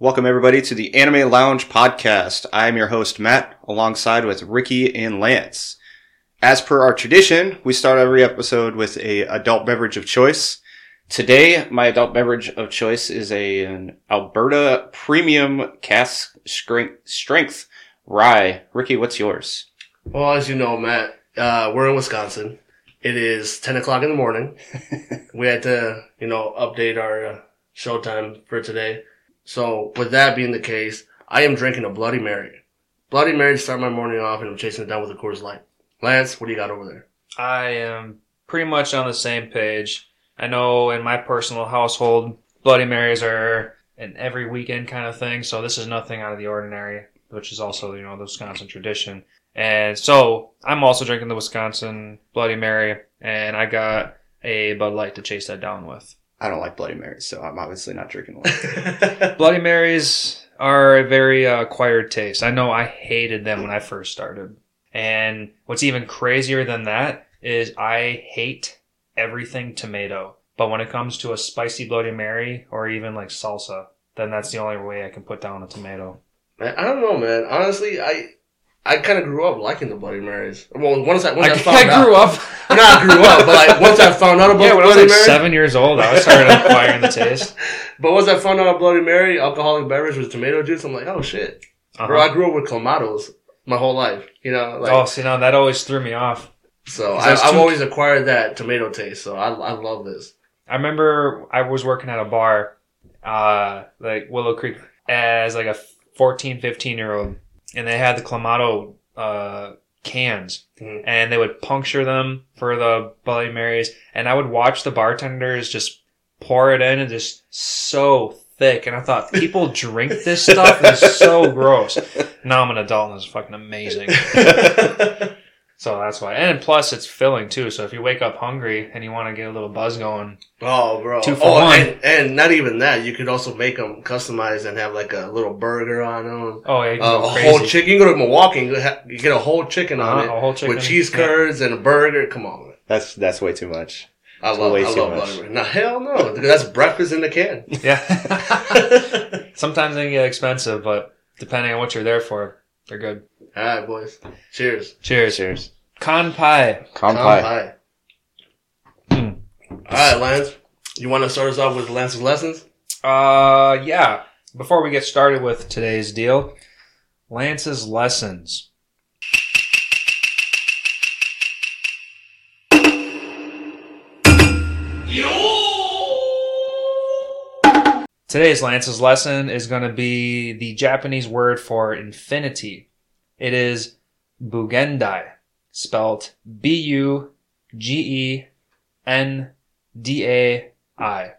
Welcome everybody to the Anime Lounge podcast. I'm your host Matt, alongside with Ricky and Lance. As per our tradition, we start every episode with a adult beverage of choice. Today, my adult beverage of choice is a, an Alberta Premium Cask Strength, strength Rye. Ricky, what's yours? Well, as you know, Matt, uh, we're in Wisconsin. It is 10 o'clock in the morning. we had to, you know, update our uh, showtime for today. So with that being the case, I am drinking a Bloody Mary. Bloody Mary to start my morning off and I'm chasing it down with a Coors Light. Lance, what do you got over there? I am pretty much on the same page. I know in my personal household, Bloody Marys are an every weekend kind of thing, so this is nothing out of the ordinary, which is also, you know, the Wisconsin tradition. And so I'm also drinking the Wisconsin Bloody Mary, and I got a Bud Light to chase that down with. I don't like Bloody Marys, so I'm obviously not drinking one. Bloody Marys are a very uh, acquired taste. I know I hated them when I first started. And what's even crazier than that is I hate everything tomato. But when it comes to a spicy Bloody Mary or even like salsa, then that's the only way I can put down a tomato. Man, I don't know, man. Honestly, I I kind of grew up liking the Bloody Marys. Well, once I once I, I, found I grew out, up. not I grew up, but like once I found out about yeah, when I was like Mary, seven years old, I started acquiring the taste. but once I found out about Bloody Mary, alcoholic beverage with tomato juice, I'm like, oh shit, bro. Uh-huh. I grew up with clamatos my whole life, you know. Like, oh, see, now that always threw me off. so I, I've too- always acquired that tomato taste. So I I love this. I remember I was working at a bar, uh, like Willow Creek, as like a 14, 15 year old, and they had the Clamato uh, cans, Mhm. and they would puncture them for the Bloody Marys, and I would watch the bartenders just pour it in and just so thick, and I thought people drink this stuff. And it's so gross. Now I'm an adult and it's fucking amazing. So that's why, and plus it's filling too. So if you wake up hungry and you want to get a little buzz going, Oh, bro. Two for oh, one. And, and not even that. You could also make them customized and have like a little burger on them. oh yeah, you can Uh, go a crazy. whole chicken. You go to Milwaukee, you, get a whole chicken on Uh-huh, it a whole chicken with cheese yeah. curds and a burger. Come on, man. That's that's way too much. I It's love, way I too love much. Bloody Mary. No, hell no. That's breakfast in the can. Yeah. Sometimes they get expensive, but depending on what you're there for, they're good. All right, boys. Cheers. Cheers. Cheers. Kanpai. Con Come pie. high. Hmm. All right, Lance. You want to start us off with Lance's lessons? Uh, yeah. Before we get started with today's deal, Lance's lessons. Today's Lance's lesson is going to be the Japanese word for infinity. It is bugendai, spelt B U G E N D A I.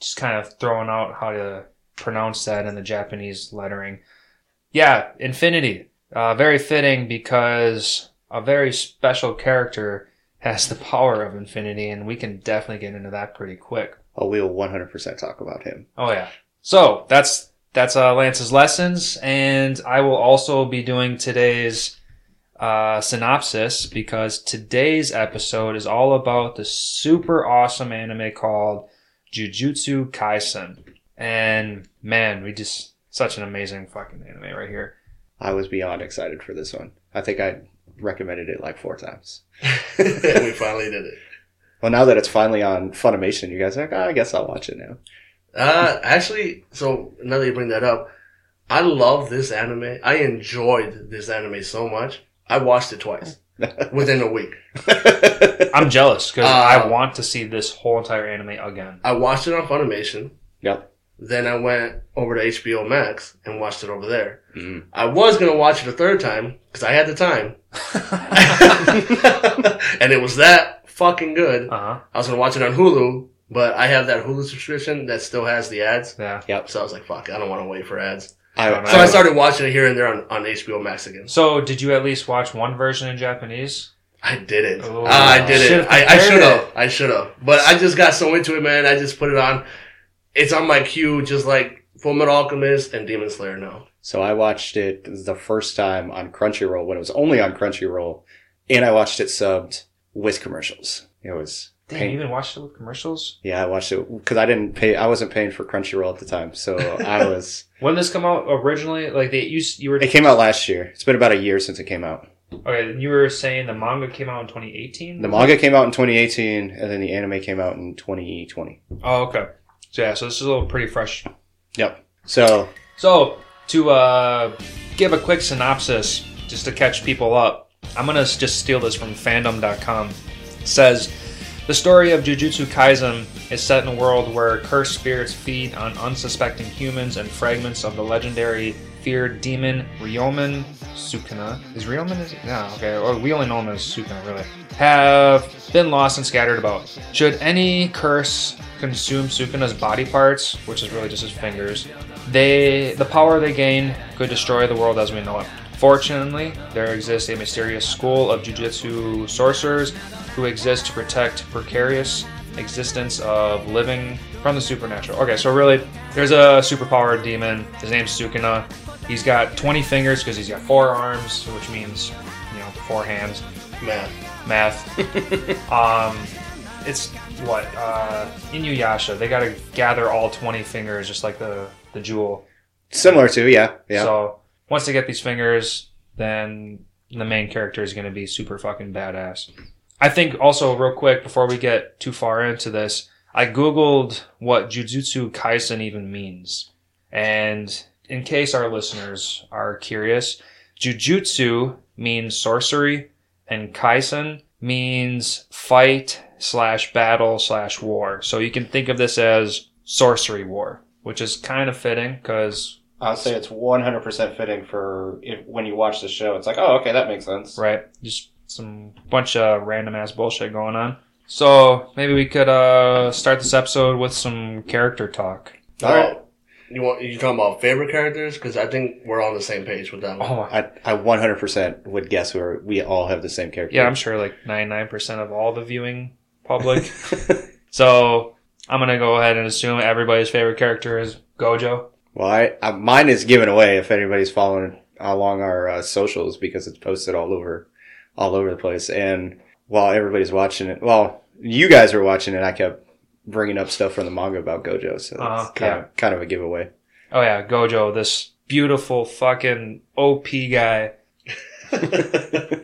Just kind of throwing out how to pronounce that in the Japanese lettering. Yeah, infinity. Uh, very fitting because a very special character has the power of infinity, and we can definitely get into that pretty quick. Oh, we'll 100% talk about him. Oh yeah. So that's that's uh, Lance's lessons, and I will also be doing today's uh, synopsis because today's episode is all about the super awesome anime called Jujutsu Kaisen. And man, we just such an amazing fucking anime right here. I was beyond excited for this one. I think I recommended it like four times. we finally did it. Well, now that it's finally on Funimation, you guys are like, oh, I guess I'll watch it now. Uh, actually, so now that you bring that up, I love this anime. I enjoyed this anime so much. I watched it twice within a week. I'm jealous because Uh, I want to see this whole entire anime again. I watched it on Funimation. Yep. Then I went over to HBO Max and watched it over there. Mm. I was gonna watch it a third time because I had the time, and it was that fucking good. Uh huh. I was gonna watch it on Hulu, but I have that Hulu subscription that still has the ads. Yeah. Yep. So I was like, "Fuck, I don't want to wait for ads." I, So So I started watching it here and there on, on HBO Max again. So, did you at least watch one version in Japanese? I did it. Oh, Ah, I did it. should've I, I should have. it. I should have. But I just got so into it, man. I just put it on. It's on my queue, just like Full Metal Alchemist and Demon Slayer now. So I watched it the first time on Crunchyroll when it was only on Crunchyroll, and I watched it subbed with commercials. It was Damn, Pain. you even watched it with commercials? Yeah, I watched it because I didn't pay. I wasn't paying for Crunchyroll at the time, so I was. When this come out originally? Like they you you were It came out last year. It's been about a year since it came out. okay. and You were saying the manga came out in 2018. The manga came out in 2018, and then the anime came out in 2020. Oh, okay. So yeah, so this is a little pretty fresh. Yep. So So to uh, give a quick synopsis, just to catch people up, I'm gonna just steal this from Fandom.com. It says the story of Jujutsu Kaisen is set in a world where cursed spirits feed on unsuspecting humans and fragments of the legendary feared demon Ryomen Sukuna. Is Ryomen is no okay, or we only know him as Sukuna really. Have been lost and scattered about. Should any curse consume Sukuna's body parts, which is really just his fingers, they the power they gain could destroy the world as we know it. Fortunately, there exists a mysterious school of jujutsu sorcerers who exist to protect precarious existence of living from the supernatural. Okay, so really, there's a superpowered demon. His name's Sukuna. He's got 20 fingers because he's got four arms, which means, you know, four hands. Math. Math. um, it's what uh, Inuyasha. They got to gather all 20 fingers, just like the the jewel. similar to yeah, yeah. So once they get these fingers, then the main character is going to be super fucking badass. I think also real quick before we get too far into this, I googled what Jujutsu Kaisen even means, and in case our listeners are curious, Jujutsu means sorcery, and Kaisen means fight slash battle slash war. So you can think of this as sorcery war, which is kind of fitting because I'll say it's 100% fitting for if, when you watch the show. It's like, oh, okay, that makes sense. Right. Just some bunch of random ass bullshit going on. So maybe we could uh start this episode with some character talk. All right. Oh, you want you talking about favorite characters? Because I think we're on the same page with that one. Oh I, I 100% would guess we're, we all have the same character. yeah, I'm sure like 99% of all the viewing public. so I'm gonna go ahead and assume everybody's favorite character is Gojo. Well, I, I mine is given away if anybody's following along our uh, socials because it's posted all over, all over the place. And while everybody's watching it, well, you guys were watching it, I kept bringing up stuff from the manga about Gojo, so Uh-huh, kind yeah. of kind of a giveaway. Oh yeah, Gojo, this beautiful fucking OP guy.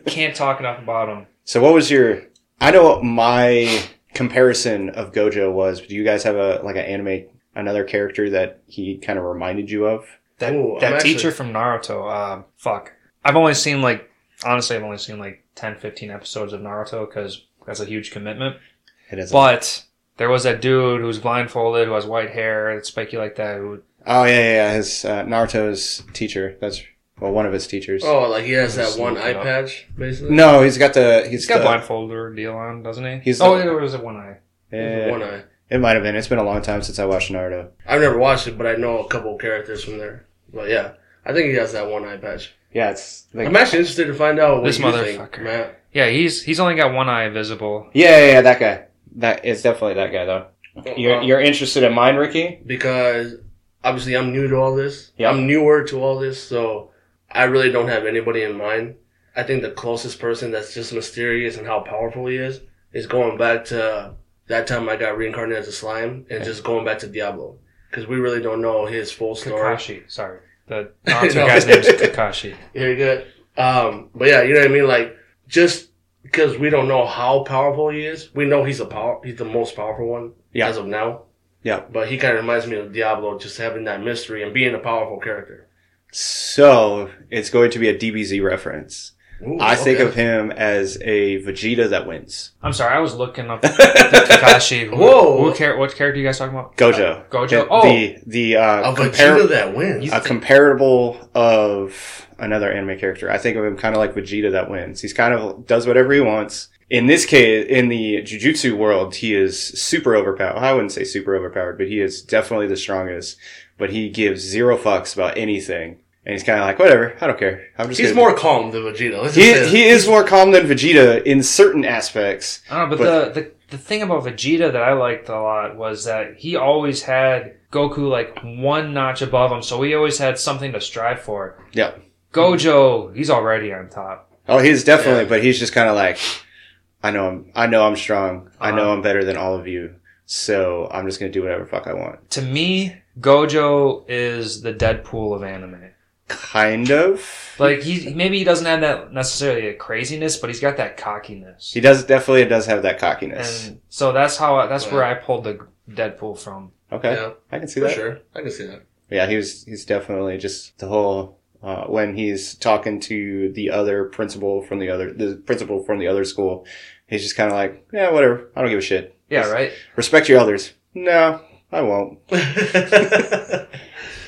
Can't talk enough about him. So, what was your? I know what my comparison of Gojo was. Do you guys have a like an anime another character that he kind of reminded you of? That Ooh, that I'm actually- teacher from Naruto, uh, fuck. I've only seen like, honestly, I've only seen like 10, 15 episodes of Naruto because that's a huge commitment. It is. But there was that dude who's blindfolded, who has white hair, that's spiky like that. Who, oh yeah, yeah, yeah. His uh, Naruto's teacher. That's well, one of his teachers. Oh, like he has that one eye up. patch, basically. No, he's got the he's he's got the, blindfolder deal on, doesn't he? He's oh, the- there was a one eye. Eh, one eye. it might have been. It's been a long time since I watched Naruto. I've never watched it, but I know a couple characters from there. But yeah, I think he has that one eye patch. Yeah, it's like, I'm actually interested to find out what This you think, motherfucker. Matt. Yeah, he's he's only got one eye visible. yeah, yeah, yeah, that guy. That is definitely that guy though. You're Um, you're interested in mine, Ricky? because obviously I'm new to all this. Yeah. I'm newer to all this, so I really don't have anybody in mind. I think the closest person that's just mysterious and how powerful he is is going back to that time I got reincarnated as a slime and just going back to Diablo because we really don't know his full story. Kakashi, sorry. The Naruto No. guy's name is Kakashi. Very good. Um, but yeah, you know what I mean. Like just because we don't know how powerful he is, we know he's a power. He's the most powerful one Yeah. as of now. Yeah. But he kind of reminds me of Diablo, just having that mystery and being a powerful character. So it's going to be a DBZ reference. Ooh, I think of him as a Vegeta that wins. I'm sorry, I was looking up the Kakashi. Who, Whoa. Who char- what character are you guys talking about? Gojo. Gojo? The Oh. the, the uh, a compar- Vegeta that wins. a comparable of another anime character. I think of him kind of like Vegeta that wins. He's kind of does whatever he wants. In this case, in the Jujutsu world, he is super overpowered. I wouldn't say super overpowered, but he is definitely the strongest. But he gives zero fucks about anything, and he's kind of like, whatever, I don't care. I'm just. He's gonna- more calm than Vegeta. He he is more calm than Vegeta in certain aspects. I don't know, but, the, the the thing about Vegeta that I liked a lot was that he always had Goku like one notch above him, so he always had something to strive for. Yeah. Gojo, he's already on top. Oh, he's definitely, Yeah. but he's just kind of like, I know I'm I know I'm strong. I know Uh-huh. I'm better than all of you. So I'm just gonna do whatever fuck I want. To me, Gojo is the Deadpool of anime. Kind of. Like he maybe he doesn't have that necessarily a craziness, but he's got that cockiness. He does definitely does have that cockiness. And so that's how I, that's Right. where I pulled the Deadpool from. okay, Yeah, I can see for that. sure. I can see that. Yeah, he was. He's definitely just the whole uh, when he's talking to the other principal from the other the principal from the other school. He's just kind of like, yeah, whatever. I don't give a shit. Yeah, Just right. Respect your elders. No, I won't.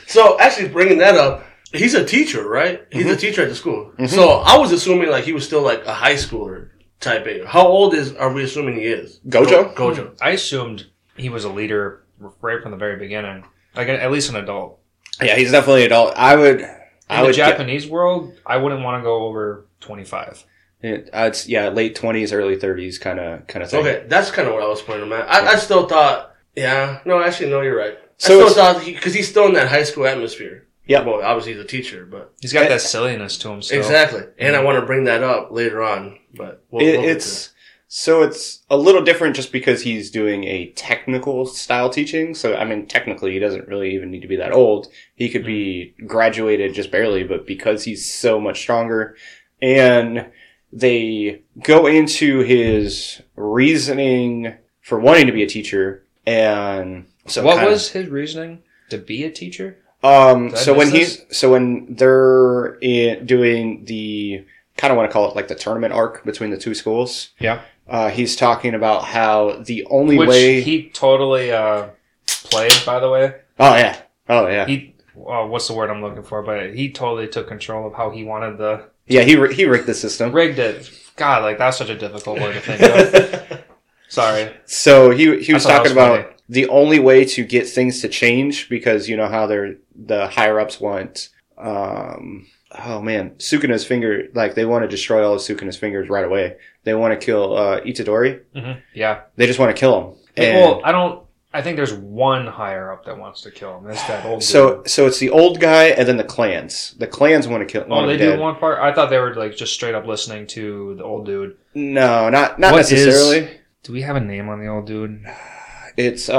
so actually, bringing that up, he's a teacher, right? He's Mm-hmm. a teacher at the school. So I was assuming like he was still like a high schooler type age. How old is are we assuming he is? Gojo? Go- Gojo. I assumed he was a leader right from the very beginning, like at least an adult. Yeah, he's definitely an adult. I would. In I the would. get- Japanese world, I wouldn't want to go over twenty five. It, uh, it's yeah, late twenties, early thirties, kind of kind of thing. Okay, that's kind of what I was pointing him at. I, I still thought, yeah, no, actually, no, you're right. So I still thought because he's still in that high school atmosphere. Yep. Well, obviously he's a teacher, but He's got that silliness to him. Still. exactly. And I want to bring that up later on, but we'll, It, we'll it's so it's a little different just because he's doing a technical style teaching. So I mean, technically, he doesn't really even need to be that old. He could be mm-hmm. graduated just barely, but because he's so much stronger, and they go into his reasoning for wanting to be a teacher, and so what kinda- was his reasoning to be a teacher? Um, so when miss he's so when they're in, doing the kind of want to call it like the tournament arc between the two schools. Yeah. Uh, he's talking about how the only Which way. he totally uh, played, by the way. oh yeah. Oh yeah. He, uh, what's the word I'm looking for? But he totally took control of how he wanted the yeah. He he rigged the system. rigged it. God, like that's such a difficult word to think of. Sorry. So he he was talking was about the only way to get things to change because you know how they're the higher ups want. Um, oh man, Sukuna's finger like they want to destroy all of Sukuna's fingers right away. They want to kill uh, Itadori. hmm Yeah. They just want to kill him. And well, I don't. I think there's one higher up that wants to kill him. That's that old. so dude. so it's the old guy and then the clans. The clans want to kill. Oh, want they do dead. one part. I thought they were like just straight up listening to the old dude. No, not not What is- necessarily. Do we have a name on the old dude? It's uh.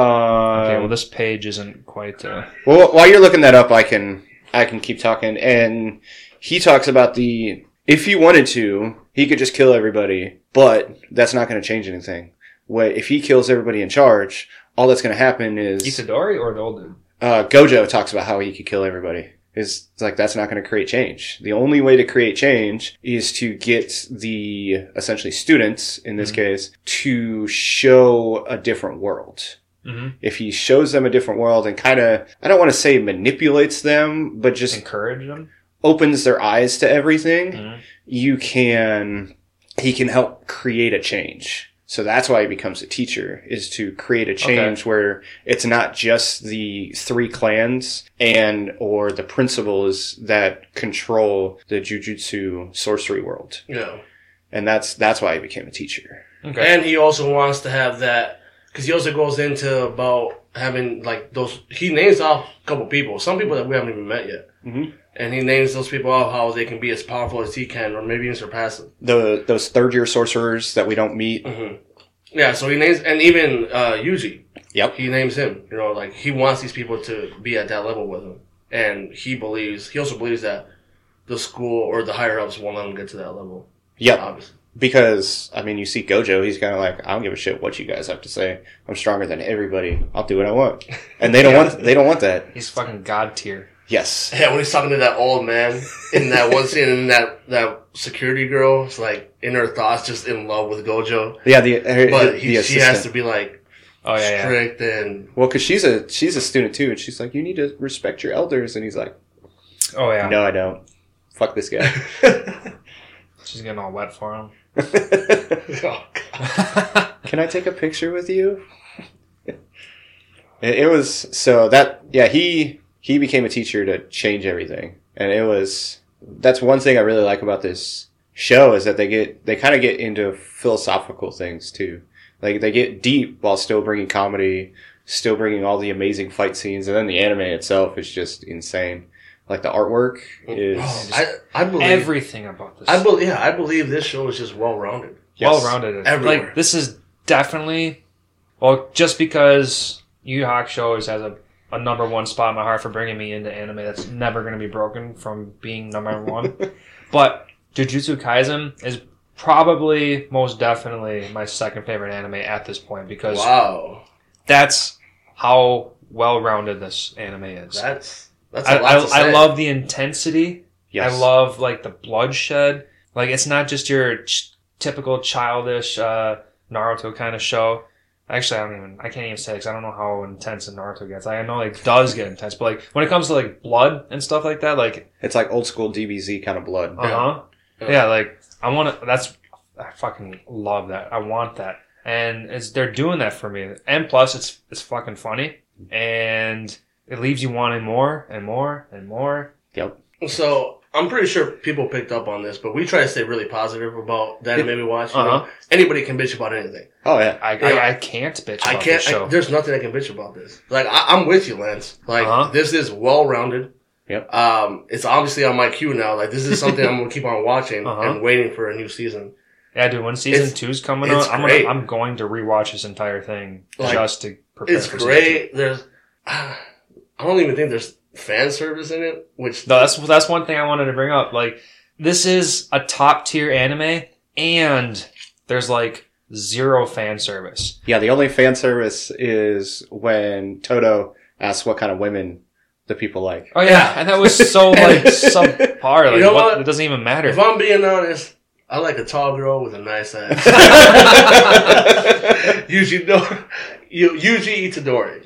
Okay, well this page isn't quite. Uh, Well, while you're looking that up, I can I can keep talking. And he talks about the if he wanted to, he could just kill everybody, but that's not going to change anything. What if he kills everybody in charge? All that's going to happen is Itadori or the old dude? uh, Gojo talks about how he could kill everybody. It's like that's not going to create change. The only way to create change is to get the essentially students in this Mhm. case to show a different world Mm-hmm. if he shows them a different world and kind of i don't want to say manipulates them but just Encourage them. opens their eyes to everything Mhm. you can he can help create a change so that's why he becomes a teacher is to create a change where it's not just the three clans and or the principles that control the jujutsu sorcery world Yeah. and that's that's why he became a teacher Okay. And he also wants to have that because he also goes into about having like those. He names off a couple people, some people that we haven't even met yet, Mhm. And he names those people out how they can be as powerful as he can, or maybe even surpass him. the those third year sorcerers that we don't meet hmm Yeah, so he names, and even uh, Yuji, yep he names him. You know, like he wants these people to be at that level with him, and he believes he also believes that the school or the higher ups won't let him get to that level. yep Obviously, because I mean, you see Gojo, he's kind of like, I don't give a shit what you guys have to say. I'm stronger than everybody. I'll do what I want, and they don't want they don't want that. He's fucking god tier. Yes, yeah. When he's talking to that old man in that one scene, and that that security girl is like in her thoughts, just in love with Gojo, yeah. The uh, but the he, she has to be like Oh yeah, yeah. strict and well, because she's a she's a student too, and she's like, you need to respect your elders, and he's like, Oh yeah. No, I don't. Fuck this guy. She's getting all wet for him. oh, God. Can I take a picture with you? it, it was so that yeah he he became a teacher to change everything, and it was that's one thing I really like about this show is that they get they kind of get into philosophical things too. Like they get deep while still bringing comedy, still bringing all the amazing fight scenes, and then the anime itself is just insane. Like the artwork oh, is Oh, I I believe Everything about this. I believe yeah I believe this show is just well rounded. Yes. well rounded. Everywhere. Like this is definitely well, just because Yu Yu Hakusho has a, a number one spot in my heart for bringing me into anime that's never going to be broken from being number one. but Jujutsu Kaisen is probably most definitely my second favorite anime at this point because Wow, that's how well rounded this anime is. that's that's I, a lot I, to say. I love the intensity. Yes. I love like the bloodshed. Like it's not just your ch- typical childish uh, Naruto kind of show. Actually, I don't even. I can't even say because I don't know how intense a Naruto gets. I know it does get intense, but like when it comes to like blood and stuff like that, like It's like old school DBZ kind of blood. uh huh, Yeah. yeah. like I want to. That's I fucking love that. I want that, and it's they're doing that for me. And plus, it's it's fucking funny, and it leaves you wanting more and more and more. Yep. So I'm pretty sure people picked up on this, but we try to stay really positive about that anime we watch. You Uh-huh. anybody can bitch about anything. Oh yeah. I, Yeah. I, I can't bitch about I can't. this show. I, there's nothing I can bitch about this. Like I, I'm with you, Lance. Like Uh-huh. this is well rounded. Yep. Um, it's obviously on my queue now. Like this is something I'm gonna keep on watching Uh-huh. and waiting for a new season. yeah, dude. When season It's- two's coming it's out, I'm gonna, I'm going to rewatch this entire thing Like, just to prepare It's for season great. There's, I don't even think there's fan service in it. Which. No, that's that's one thing I wanted to bring up. Like, this is a top tier anime, and there's like zero fan service. Yeah, the only fan service is when Todo asks what kind of women the people like. Oh yeah, and that was so like subpar. Like, You know what, what? It doesn't even matter. if I'm being honest, I like a tall girl with a nice ass. Yuji do- Yu- Yuji Itadori,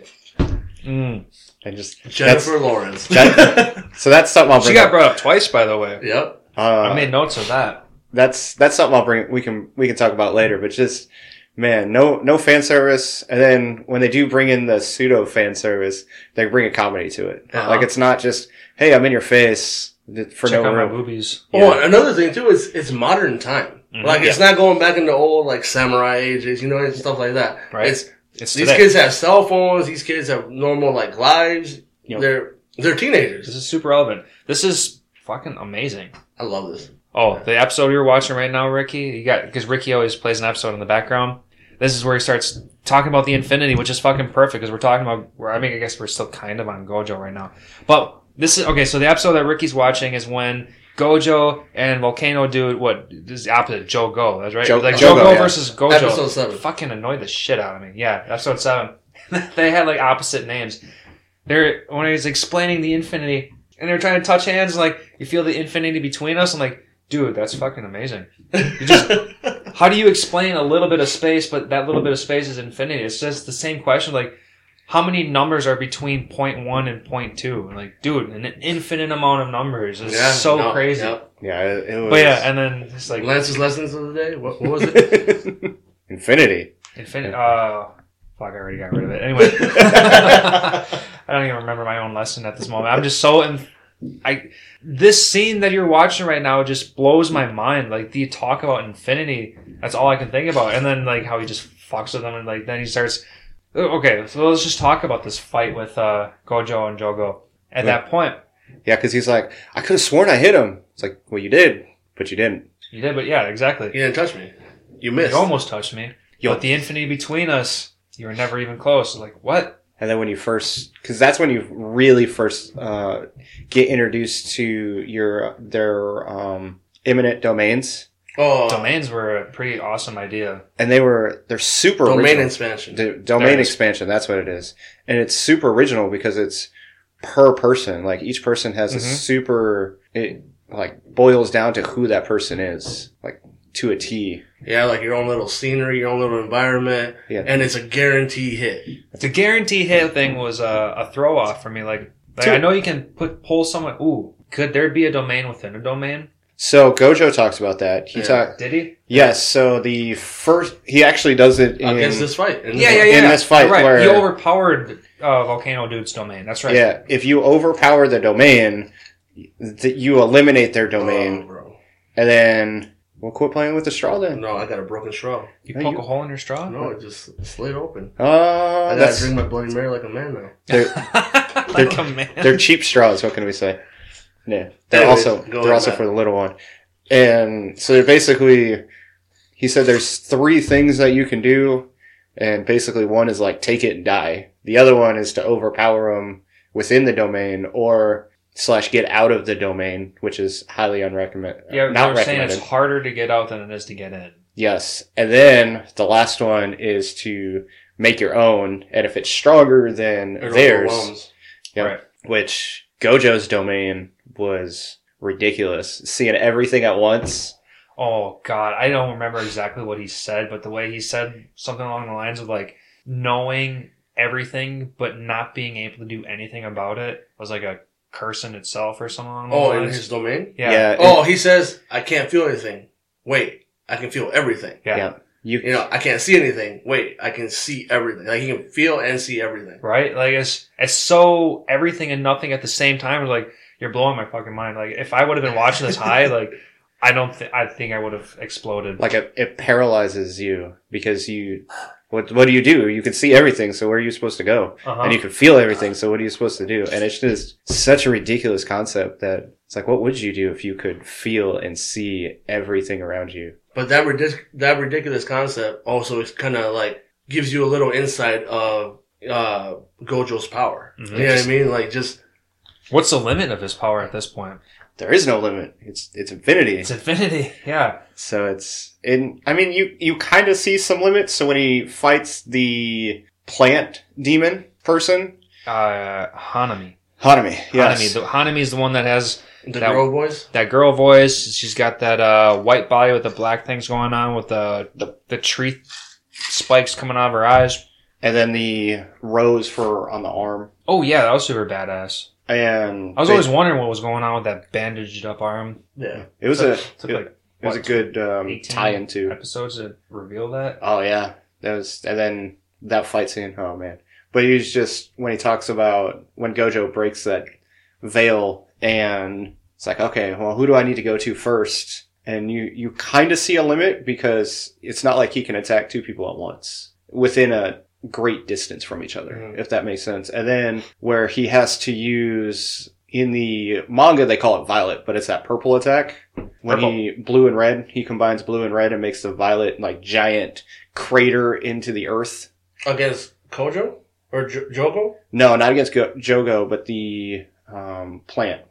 Mm. And just Jennifer Lawrence. that- so that's something I'll She got up. brought up twice, by the way. Yep. Uh, I made notes of that. that's that's something I'll bring. We can we can talk about later. But just man, no no fan service. And then when they do bring in the pseudo fan service, they bring a comedy to it. Uh-huh. Like it's not just hey, I'm in your face for Check no out my real. boobies. Oh, another thing too is it's modern time. Mhm. Like it's not going back into old like samurai ages, you know, and stuff like that. Right. It's It's these today. kids have cell phones. These kids have normal like lives. Yep. They're they're teenagers. This is super relevant. This is fucking amazing. I love this. Oh, the episode you're watching right now, Ricky, you got because Ricky always plays an episode in the background. This is where he starts talking about the infinity, which is fucking perfect because we're talking about. Where I mean, I guess we're still kind of on Gojo right now, but this is okay. So the episode that Ricky's watching is when Gojo and Volcano do what this is the opposite. Joe Go, that's right. Jo- like Jogo, Jogo yeah. versus Gojo. Episode seven. Fucking annoyed the shit out of me. Yeah, episode seven. they had like opposite names. They're when he's explaining the infinity, and they're trying to touch hands. Like you feel the infinity between us. I'm like, dude, that's fucking amazing. You just how do you explain a little bit of space, but that little bit of space is infinity? It's just the same question. Like, how many numbers are between point one and point two? And like, dude, an infinite amount of numbers is Yeah, so no, crazy. yep. Yeah, it, it was. But yeah, and then it's like Lance's lessons of the day. What, what was it? Infinity. infinite. Uh, fuck, I already got rid of it. Anyway, I don't even remember my own lesson at this moment. I'm just so in. I this scene that you're watching right now just blows my mind. Like the talk about infinity, that's all I can think about. And then like how he just fucks with them, and like then he starts. Oh, Okay, so let's just talk about this fight with uh, Gojo and Jogo. At Yeah. that point, Yeah, because he's like, I could have sworn I hit him. It's like, well, you did, but you didn't. you did, but yeah, exactly. You didn't touch me. You missed. You almost touched me, Yo. but the infinity between us, you were never even close. Like what? And then when you first, because that's when you really first uh, get introduced to your their um, imminent domains, Oh, Domains were a pretty awesome idea. and they were they're super domain original. expansion. The domain it is. expansion, that's what it is. And it's super original because it's per person. Like each person has a Mhm. super, it like boils down to who that person is, like to a T. yeah, like your own little scenery, your own little environment, Yeah. and it's a guarantee hit. The guarantee hit thing was a, a throw off for me. Like, like I know you can put pull someone. Ooh, could there be a domain within a domain? So Gojo talks about that. He Yeah. talk Did he? yes. So the first he actually does it in against this fight. In Yeah, fight. yeah, yeah. in this fight You're right. where- he overpowered uh, volcano dude's domain. That's right. Yeah, if you overpower the domain, th- you eliminate their domain, Oh, bro. and then we'll quit playing with the straw. Then, No, I got a broken straw. You No, poke you- a hole in your straw. No, it just slid open. uh, I gotta that's drink my Bloody Mary like a man now. they're, like a man. they're cheap straws. What can we say? Yeah, they're Anyways, also they're also for the little one, and so they're basically he said there's three things that you can do, and basically one is like take it and die. The other one is to overpower them within the domain or slash get out of the domain, which is highly unrecommended. Uh, yeah, not recommended. it's harder to get out than it is to get in. Yes, and then the last one is to make your own, and if it's stronger than It theirs. Yep. Right. which Gojo's domain was ridiculous. Seeing everything at once. Oh God, I don't remember exactly what he said, but the way he said something along the lines of like knowing everything but not being able to do anything about it was like a curse in itself or something along those Oh, in his domain? yeah. Oh, he says, I can't feel anything. Wait, I can feel everything. yeah, Yeah. You, You know, I can't see anything. Wait, I can see everything. Like, he can feel and see everything. right. Like it's it's so everything and nothing at the same time. Like you're blowing my fucking mind. Like if I would have been watching this high, like I don't think I think I would have exploded. like it, it paralyzes you because you what what do you do you can see everything so where are you supposed to go Uh-huh. and you can feel everything so what are you supposed to do and it's just such a ridiculous concept that it's like what would you do if you could feel and see everything around you But that ridic- that ridiculous concept also is kind of like gives you a little insight of uh, Gojo's power. Mhm. You know what I mean? Like just What's the limit of his power at this point? there is no limit it's it's infinity It's infinity. Yeah. so it's in i mean you you kind of see some limits so when he fights the plant demon person Uh, Hanami. hanami yes Hanami. The, Hanami's the one that has the That- girl voice. that girl voice. She's got that uh, white body with the black things going on with the the, the tree spikes coming out of her eyes. and then the rose for on the arm Oh yeah, that was super badass. And I was they- always wondering what was going on with that bandaged up arm. Yeah. it was took, a took it, like it was a good um, tie into episodes to reveal that. oh yeah that was and then that fight scene oh man but he's just when he talks about when gojo breaks that veil and it's like okay well who do i need to go to first and you you kind of see a limit because it's not like he can attack two people at once within a great distance from each other Mhm. if that makes sense and then where he has to use in the manga they call it violet but it's that purple attack when he blue and red he combines blue and red and makes the violet like giant crater into the earth Against Kojo or J- Jogo? no not against Go- jogo but the um, plant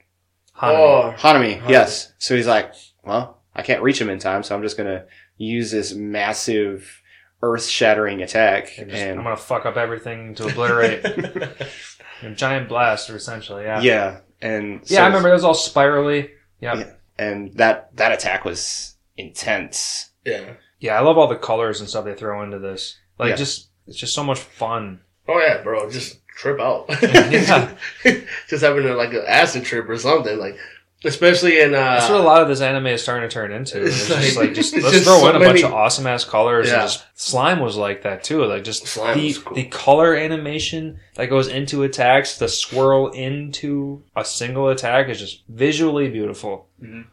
Hanami. Oh, hanami Hanami. yes so he's like well i can't reach him in time so i'm just gonna use this massive earth-shattering attack And just- and I'm gonna fuck up everything to obliterate a giant blaster, essentially. Yeah. yeah and Yeah, I remember it was all spirally. Yeah. Yeah. and that that attack was intense yeah. Yeah, I love all the colors and stuff they throw into this. Like, Yeah. just it's just so much fun. Oh yeah, bro. Just trip out. Yeah. just having a, like an acid trip or something. Like, especially in uh, That's what a lot of this anime is starting to turn into. It's It's just like- like just let's just throw so in a bunch of awesome ass colors. Yeah. And just slime was like that too. Like just Slime the was cool. the color animation that goes into attacks, the swirl into a single attack is just visually beautiful.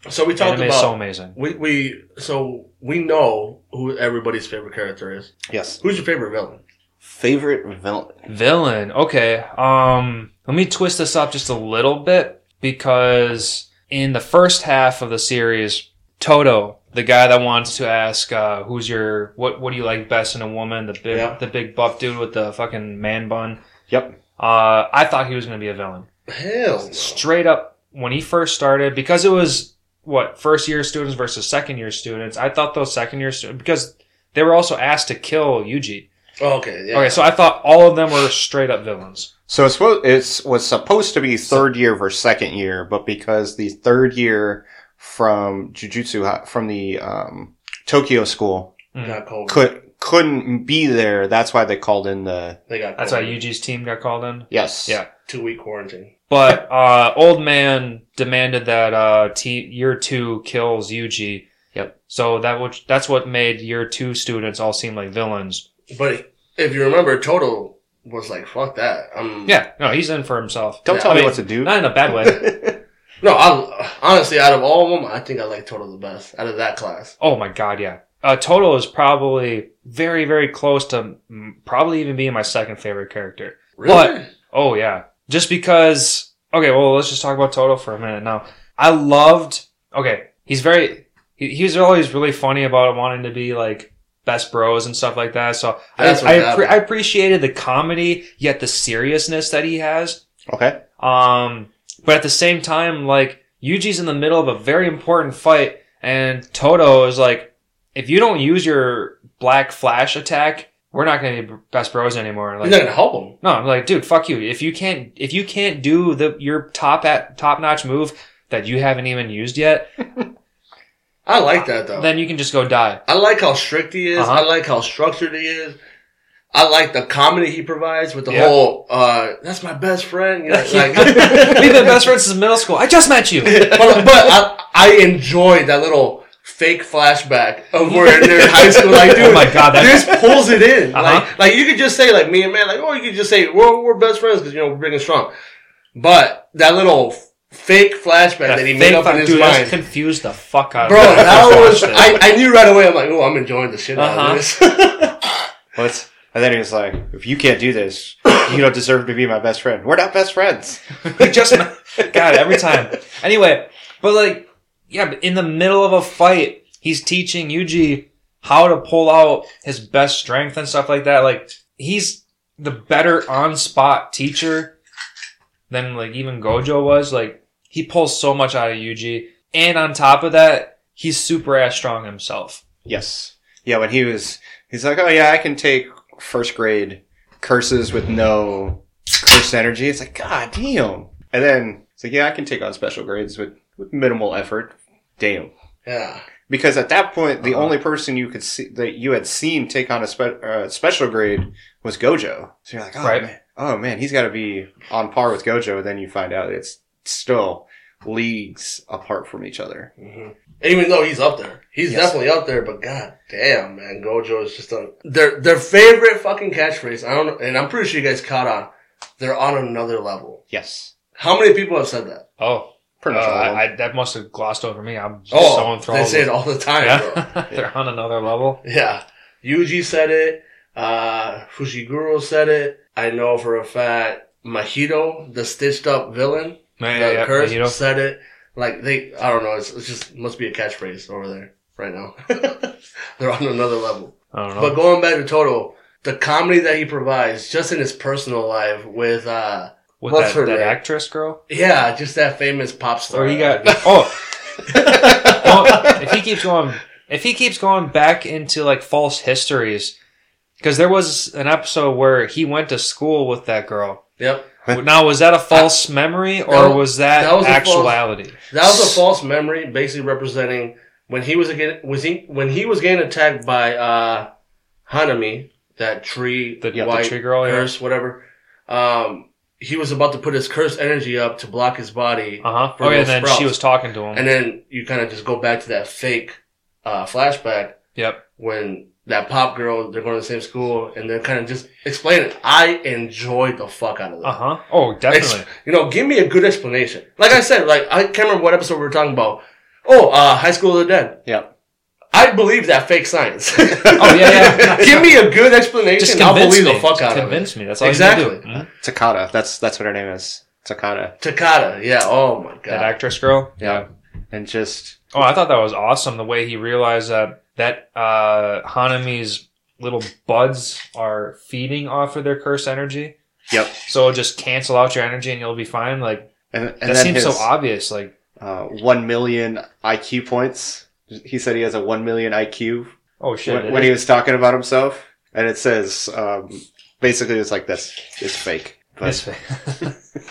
so we talked Anime about is so amazing. we we so we know who everybody's favorite character is. yes Who's your favorite villain? favorite villain Villain. Okay. Um let me twist this up just a little bit because in the first half of the series, Todo, the guy that wants to ask uh, who's your what what do you like best in a woman, the big Yeah. the big buff dude with the fucking man bun. yep Uh I thought he was gonna be a villain. Hell. Straight up when he first started, because it was what, first year students versus second year students, I thought those second year students because they were also asked to kill Yuji. Oh, okay, yeah. Okay, so I thought all of them were straight up villains. So it's supposed it's was supposed to be third year versus second year, but because the third year from Jujutsu from the um, Tokyo school Mm. got COVID. could couldn't be there, that's why they called in the They got That's why COVID. Yuji's team got called in. yes. Yeah. two week quarantine. But uh, old man demanded that uh, t- year two kills Yuji. Yep. So that would that's what made year two students all seem like villains. But if you remember, Todo was like, "Fuck that." Um, Yeah, no, he's in for himself. Don't Yeah, tell I me mean, what to do. Not in a bad way. No, I honestly, out of all of them, I think I like Todo the best out of that class. Oh my god, yeah. Uh, Todo is probably very, very close to probably even being my second favorite character. Really? Oh yeah, just because. Okay, well, let's just talk about Todo for a minute now. I loved. Okay, he's very. he, he was always really funny about wanting to be like best bros and stuff like that. So That's I I. I appreciated the comedy yet the seriousness that he has. Okay. Um, but at the same time, like Yuji's in the middle of a very important fight, and Todo is like, if you don't use your black flash attack, we're not going to be best bros anymore. Like, not gonna help him. no, I'm like, dude, fuck you. If you can't, if you can't do the your top at top notch move that you haven't even used yet, I like that though. then you can just go die. I like how strict he is. Uh-huh. I like how structured he is. I like the comedy he provides with the Yeah. whole uh that's my best friend. You know, like We've been best friends since middle school. I just met you. but, but I, I enjoyed that little fake flashback of where they're in high school. Like, dude, Oh my God, that- this pulls it in. Uh-huh. Like, like you could just say like me and man, like, oh, you could just say we're we're best friends because you know we're big and strong. But that little fake flashback that, he made fake up in his dude, mind, confused the fuck out bro, of me. that was I, I knew right away. I'm like, oh, I'm enjoying the shit out Uh-huh. of this. What's and then he was like, "If you can't do this, you don't deserve to be my best friend. We're not best friends." we just met- God every time. Anyway, but like, yeah, but in the middle of a fight, he's teaching Yuji how to pull out his best strength and stuff like that. Like, he's the better on spot teacher than like even Gojo was. Like, he pulls so much out of Yuji, and on top of that, he's super ass strong himself. Yes. Yeah. When he was, he's like, "Oh yeah, I can take first grade curses with no curse energy." It's like, God damn. And then it's like, "Yeah, I can take on special grades with with minimal effort." Damn. yeah, Because at that point, the Uh-huh. only person you could see that you had seen take on a spe- uh, special grade was Gojo. So you're like, oh Right. man, oh man, he's got to be on par with Gojo. And Then you find out it's still leagues apart from each other. hmm even though he's up there, he's Yes. definitely up there. But god damn, man, Gojo is just on their their favorite fucking catchphrase. I don't know, and I'm pretty sure you guys caught on. They're on another level. Yes, How many people have said that? Oh, pretty much uh, all. I, I, that must have glossed over me. I'm just Oh, so enthralled. they say it all the time, bro. yeah, they're on another level. Yeah. Yuji said it. Uh, Fushiguro said it. I know for a fact Mahito, the stitched up villain, Yeah, yeah, yeah, curse, Mahito. said it. Like they, I don't know. It's, it's just must be a catchphrase over there right now. They're on another level. I don't know. But going back to Todo, the comedy that he provides just in his personal life with, uh, With what's that, her that name? actress girl? yeah, just that famous pop star. Or he got oh, oh, if he keeps going, if he keeps going back into like false histories, because there was an episode where he went to school with that girl. Yep. Now was that a false memory or That- was that, that was a false- actuality? That was a false memory, basically representing when he was again was he when he was getting attacked by uh Hanami, that tree, The, Yeah, the tree girl, yeah. curse, whatever. Um, he was about to put his curse energy up to block his body, Uh huh. Oh yeah, and then sprouts. she was talking to him. and then you kind of just go back to that fake uh, flashback yep. when that pop girl they're going to the same school and they're kind of just explain it. I enjoyed the fuck out of that. Uh huh. Oh, Ex- definitely. you know, give me a good explanation. Like I said, like I can't remember what episode we were talking about. Oh, uh, High School of the Dead. Yep. I believe that fake science. Oh yeah, yeah. give me a good explanation. Just I'll convince believe me. the fuck out convince of it. me. That's all Exactly. you can do. Mhm. Takata. That's that's what her name is. Takata. Takata, yeah. Oh my That god. actress girl. Yeah. And just Oh, I thought that was awesome. The way he realized that that uh, Hanami's little buds are feeding off of their curse energy, yep. so it'll just cancel out your energy and you'll be fine. Like And, and that seems his, so obvious. Like uh, one million IQ points. He said he has a one million IQ oh shit, when, when he was talking about himself, and it says um, basically it's like this It's fake. But it's-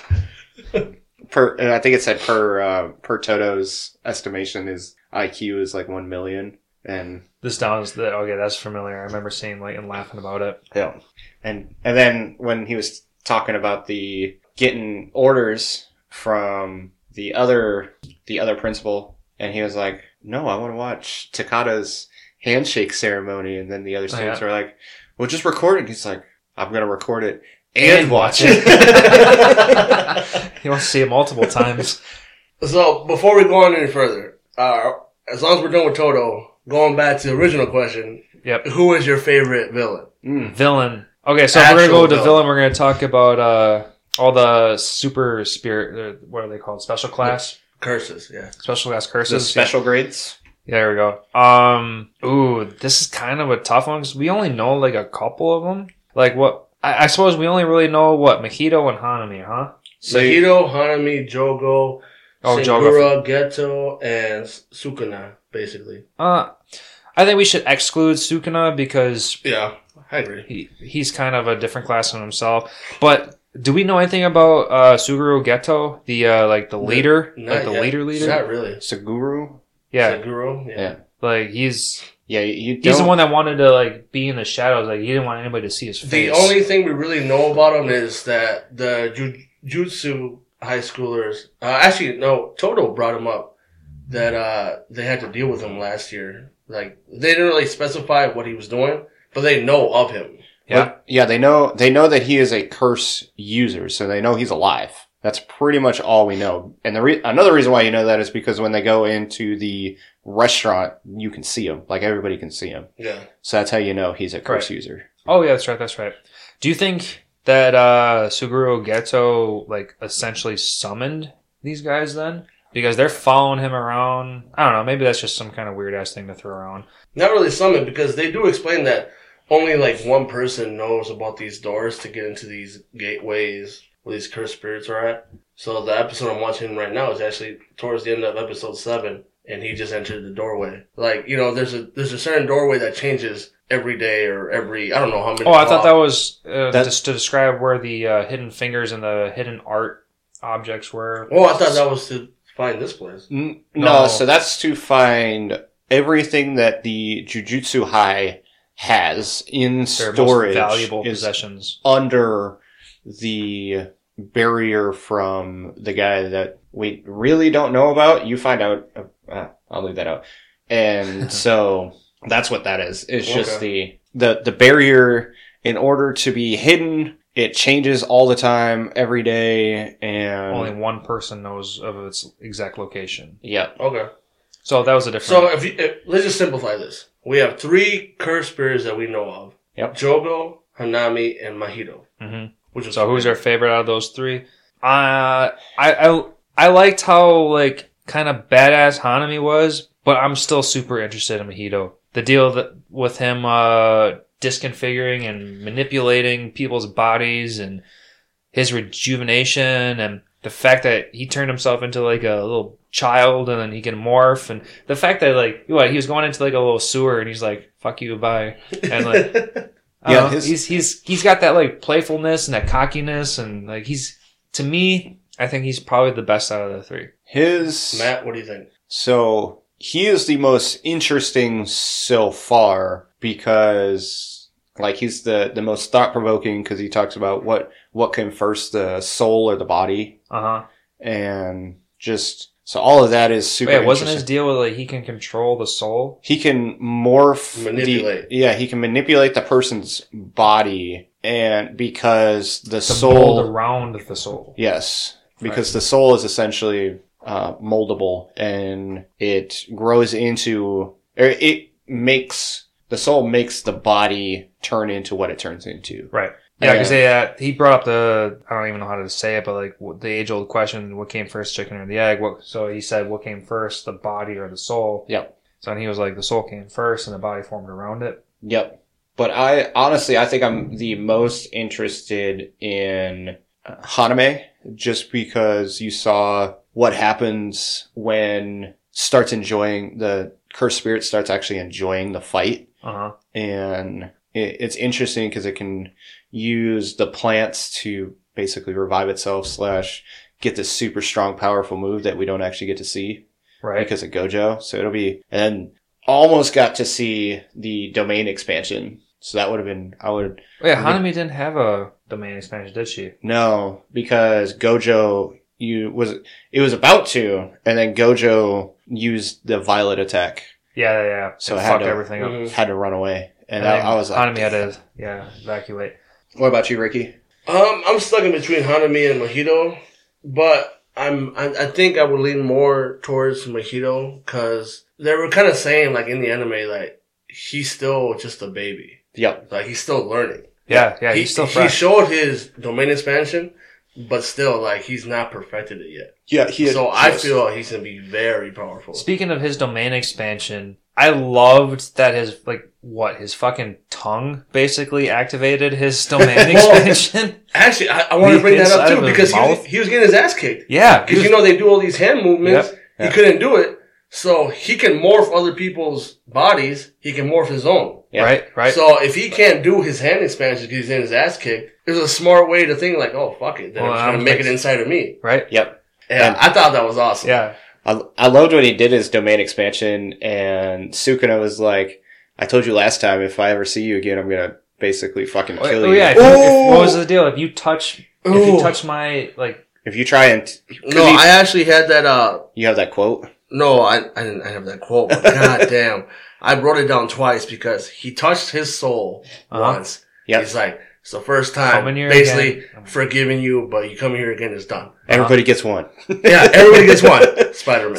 per, and I think it said per uh, per Todo's estimation, his IQ is like one million, and this sounds that okay. That's familiar. I remember seeing like and laughing about it. yeah, and and then when he was talking about the getting orders from the other the other principal, and he was like, "No, I want to watch Takata's handshake ceremony," and then the other Oh, students yeah. are like, "Well, just record it." He's like, "I'm gonna record it and, And watch watch it." he wants to see it multiple times. So before we go on any further, uh, as long as we're done with Todo, going back to the original question, Yep. who is your favorite villain? Mm. Villain. Okay, so if we're gonna go to villain. villain. We're gonna talk about uh, all the super spirit. Uh, what are they called? Special class. Curses, yeah. Special class The curses. special grades. Yeah, there we go. Um, ooh, this is kind of a tough one because we only know like a couple of them. Like what? I, I suppose we only really know what Mahito and Hanami, huh? So Mahito, Hanami, Jogo, Oh, Shingura, Geto, and Sukuna, basically. Uh, I think we should exclude Sukuna because Yeah, I agree. he he's kind of a different class on himself. But do we know anything about uh, Suguru Geto, the uh, like the leader, Not like the yet. leader leader? Not really. Suguru. yeah, Suguru. Yeah. Yeah. like he's Yeah, you he's the one that wanted to like be in the shadows. Like he didn't want anybody to see his face. The only thing we really know about him is that the Jutsu high schoolers, uh, actually, no, Todo brought him up that uh, they had to deal with him last year. Like, they didn't really specify what he was doing, but they know of him. yeah, But, yeah, they know they know that he is a curse user, so they know he's alive. That's pretty much all we know. And the re- another reason why you know that is because when they go into the restaurant, you can see him. Like everybody can see him. Yeah. So that's how you know he's a curse Correct. user. Oh yeah, that's right. That's right. Do you think that uh, Suguru Geto like essentially summoned these guys then? Because they're following him around. I don't know. Maybe that's just some kind of weird ass thing to throw around. Not really summon because they do explain that only like one person knows about these doors to get into these gateways where these cursed spirits are at. So the episode I'm watching right now is actually towards the end of episode seven, and he just entered the doorway. Like you know, there's a there's a certain doorway that changes every day or every I don't know how many. Oh, I thought that was uh, That- just to describe where the uh, hidden fingers and the hidden art objects were. Oh, I thought that was to find this place. N- no, No. so that's to find everything that the Jujutsu High has in Their storage most valuable is possessions. under the barrier from the guy that we really don't know about. You find out. Uh, I'll leave that out. And so that's what that is. It's just the the the barrier. In order to be hidden, it changes all the time, every day, and Only one person knows of its exact location. yeah, Okay. So that was a different. So if, you, if let's just simplify this, we have three cursed spirits that we know of: Yep. Jogo, Hanami, and Mahito. hmm Which is So who's our favorite out of those three? Uh, I I I liked how like kind of badass Hanami was, but I'm still super interested in Mahito. The deal that with him uh disconfiguring and manipulating people's bodies and his rejuvenation and the fact that he turned himself into like a little child and then he can morph and the fact that like what he was going into like a little sewer and he's like fuck you bye and like Yeah, don't know, his- he's he's he's got that like playfulness and that cockiness and like he's to me, I think he's probably the best out of the three. his Matt, what do you think? So he is the most interesting so far because like he's the the most thought provoking because he talks about what what came first the soul or the body Uh huh. and just so all of that is super. Wait, wasn't his deal with like he can control the soul? He can morph the- Manipulate. yeah, he can manipulate the person's body and because the The soul mold around the soul. Yes, because the soul is essentially uh, moldable and it grows into, or it makes the soul makes the body turn into what it turns into. Right. Yeah, because Yeah. uh, he brought up the I don't even know how to say it, but like the age old question: what came first, chicken or the egg? What? So he said, what came first, the body or the soul? Yep. So and he was like, the soul came first, and the body formed around it. Yep. But I honestly, I think I'm the most interested in uh, Hanami just because you saw what happens when starts enjoying the cursed spirit starts actually enjoying the fight. Uh huh. and it, it's interesting because it can use the plants to basically revive itself slash get this super strong powerful move that we don't actually get to see Right. because of gojo so it'll be and almost got to see the domain expansion so that would have been i would Oh, yeah, Hanami didn't have a domain expansion, did she? no because gojo you was it was about to and then gojo used the violet attack Yeah, yeah. yeah. So It I had fucked to- everything up. Mhm. had to run away and, And I, I was like Hanami had to yeah evacuate. what about you ricky Um, I'm stuck in between Hanami and Mahito, but I'm I, I think I would lean more towards Mahito because they were kind of saying like in the anime like he's still just a baby, yep like he's still learning. Yeah, yeah. he, he's still he showed his domain expansion, but still, like he's not perfected it yet. Yeah, he. So I feel he's gonna be very powerful. Speaking of his domain expansion, I loved that his like what his fucking tongue basically activated his domain Well, expansion. Actually, I, I want to bring that up too because he was, he was getting his ass kicked. Yeah, Because you know they do all these hand movements. Yeah. He couldn't do it, so he can morph other people's bodies. He can morph his own. Yeah. right, right. So if he can't do his hand expansion because he's in his ass kicked, there's a smart way to think like, oh fuck it, then Well, I'm just gonna I'm make like- it inside of me. right? Yep. Yeah, And- I thought that was awesome. Yeah. I, I loved when he did his domain expansion, and Sukuna was like, "I told you last time, if I ever see you again, I'm gonna basically fucking kill oh, you." yeah. If, if- what was the deal? If you touch, if you touch my like, If you try and No, I actually had that. uh you have that quote. No, I I didn't I have that quote. God damn, I wrote it down twice because he touched his soul Uh-huh. once. Yep. He's like, it's the first time, basically again. forgiving you, but you come here again, it's done. Everybody gets one. Yeah, everybody gets one. Spider Man.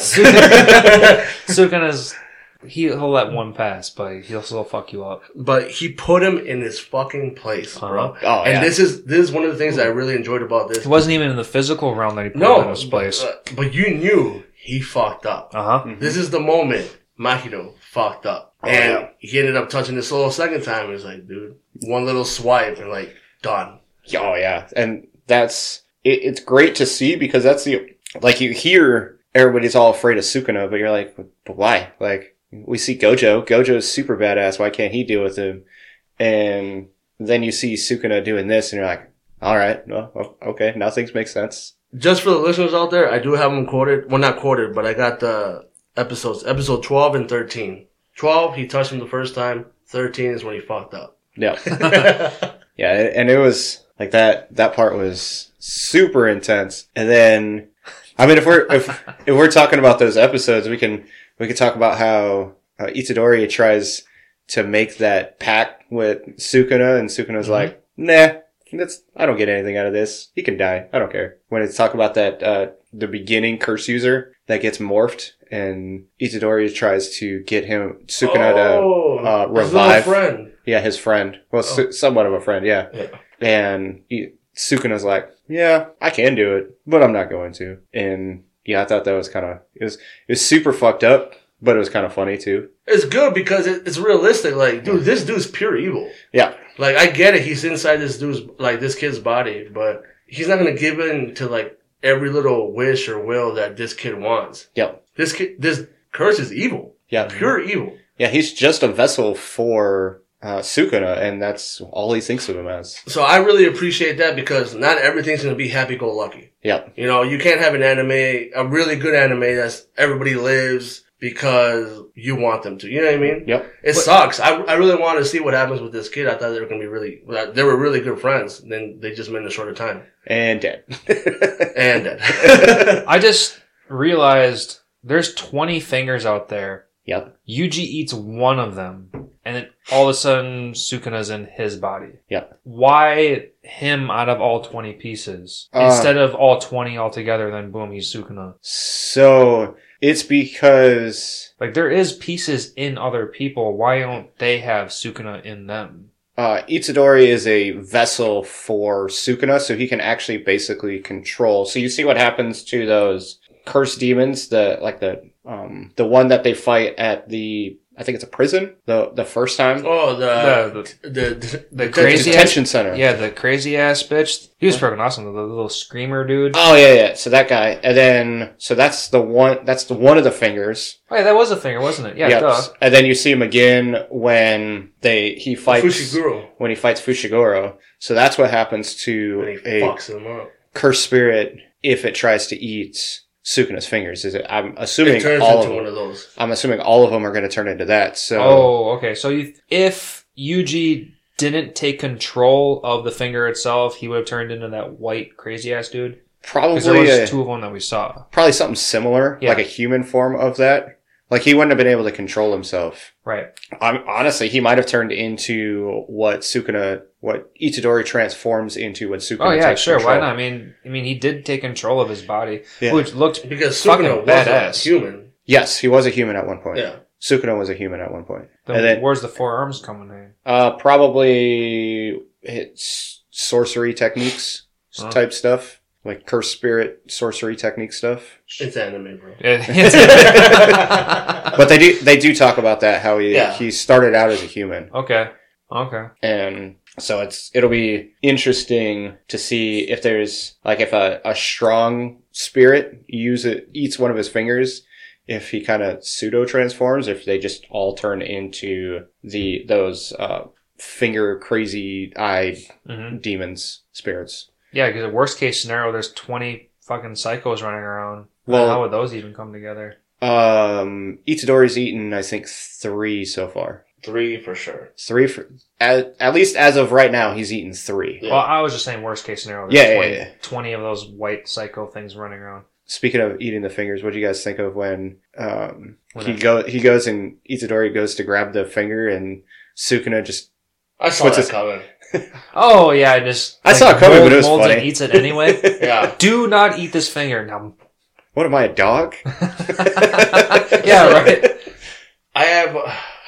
Sukuna's he he'll let one pass, but he'll still fuck you up. but he put him in his fucking place, bro. Uh-huh. Oh and yeah. this is this is one of the things that I really enjoyed about this. It wasn't even in the physical realm that he put him in his place. uh, but you knew he fucked up. Uh huh. Mhm. This is the moment Mahito fucked up. Oh, and yeah. he ended up touching his soul a second time. It was like, dude, one little swipe and like, done. Oh yeah, and that's it, it's great to see because that's the like you hear everybody's all afraid of Sukuna, but you're like, but why? Like we see Gojo. Gojo's super badass. Why can't he deal with him? And then you see Sukuna doing this, and you're like, all right, well, okay, now things make sense. Just for the listeners out there, I do have them quoted. Well, not quoted, but I got the episodes. Episode 12 and 13. 12, he touched him the first time. 13 is when he fucked up. Yeah, yeah, and it was like that. That part was super intense. And then, I mean, if we're if if we're talking about those episodes, we can we can talk about how uh, Itadori tries to make that pact with Sukuna, and Sukuna's Mhm. like, "Nah, that's I don't get anything out of this. He can die. I don't care." When it's talk about that uh, the beginning curse user that gets morphed, and Itadori tries to get him Sukuna to oh, uh, his revive. friend. yeah his friend, well, Oh. su- somewhat of a friend, yeah. Yeah. And he, Sukuna's like, yeah, I can do it, but I'm not going to. And yeah, I thought that was kind of, it was, it was super fucked up, but it was kind of funny too. It's good because it, it's realistic. Like, dude, this dude's pure evil. Yeah. Like, I get it. He's inside this dude's, like, this kid's body, but he's not gonna give in to, like, every little wish or will that this kid wants. Yep. This kid, this curse is evil. Yeah. Pure evil. Yeah. He's just a vessel for, uh, Sukuna, and that's all he thinks of him as. So I really appreciate that because not everything's gonna be happy-go-lucky. Yeah. You know, you can't have an anime, a really good anime that's everybody lives because you want them to. You know what I mean? Yep. It sucks. I, I really want to see what happens with this kid. I thought they were gonna be really, uh, they were really good friends. Then they just met in a shorter time And dead. and dead. I just realized there's 20 fingers out there. Yep. Yuji eats one of them, and then all of a sudden Sukuna's in his body. Yeah. Why him out of all 20 pieces Uh. instead of all 20 altogether? Then boom, he's Sukuna. So it's because, Like there is pieces in other people. Why don't they have Sukuna in them? uh, Itadori is a vessel for Sukuna, so he can actually basically control. So you see what happens to those cursed demons, the, like the, um, the one that they fight at the, I think it's a prison, the, the first time. oh, the The- the the, the detention- crazy- Detention center. Yeah, the crazy ass bitch. He was fucking awesome. The little screamer dude. Oh yeah, yeah. So that guy, and then so that's the one. That's the one of the fingers. Oh, yeah, that was a finger, wasn't it? Yeah, Yep. duh. And then you see him again when they he fights Fushiguro. when he fights Fushiguro. So that's what happens to And he a fucks him up. cursed spirit if it tries to eat Sukuna's fingers. Is it? I'm assuming It turns all into of one of those. I'm assuming all of them are going to turn into that. So Oh, okay. So you, if Yuji didn't take control of the finger itself, he would have turned into that white crazy ass dude. Because there probably was a, two of them that we saw. probably something similar, Yeah. like a human form of that. Like he wouldn't have been able to control himself. Right. I'm, honestly, he might have turned into what Sukuna, what Itadori transforms into when Sukuna. Oh yeah, takes sure. Why not? I mean, I mean, he did take control of his body, Yeah. which looked Because Fucking Sukuna was badass. a human. Yes, he was a human at one point. Yeah. Sukuna was a human at one point. Then And then- where's the four arms coming in? Uh, probably it's sorcery techniques Huh. type stuff. like curse spirit sorcery technique stuff. It's anime, bro. But they do they do talk about that how he Yeah. he started out as a human. okay. Okay. and so it's it'll be interesting to see if there's like if a, a strong spirit use it eats one of his fingers if he kind of pseudo transforms if they just all turn into the those uh finger crazy eyed hmm demons spirits Yeah, because the worst case scenario, there's 20 fucking psychos running around. Well- how would those even come together? um itadori's eaten i think three so far Three for sure. three for at, at least as of right now he's eaten three Yeah. Well, I was just saying worst case scenario. Yeah, There's yeah, 20, yeah. 20 of those white psycho things running around. Speaking of eating the fingers, what do you guys think of when um, When he I- go he goes and Itadori goes to grab the finger and Sukuna just I saw What's that his- coming. Oh, yeah, I just. I saw it coming, but it was molds funny. and eats it anyway. Yeah. Do not eat this finger. Now. what am I a dog? yeah, right. I have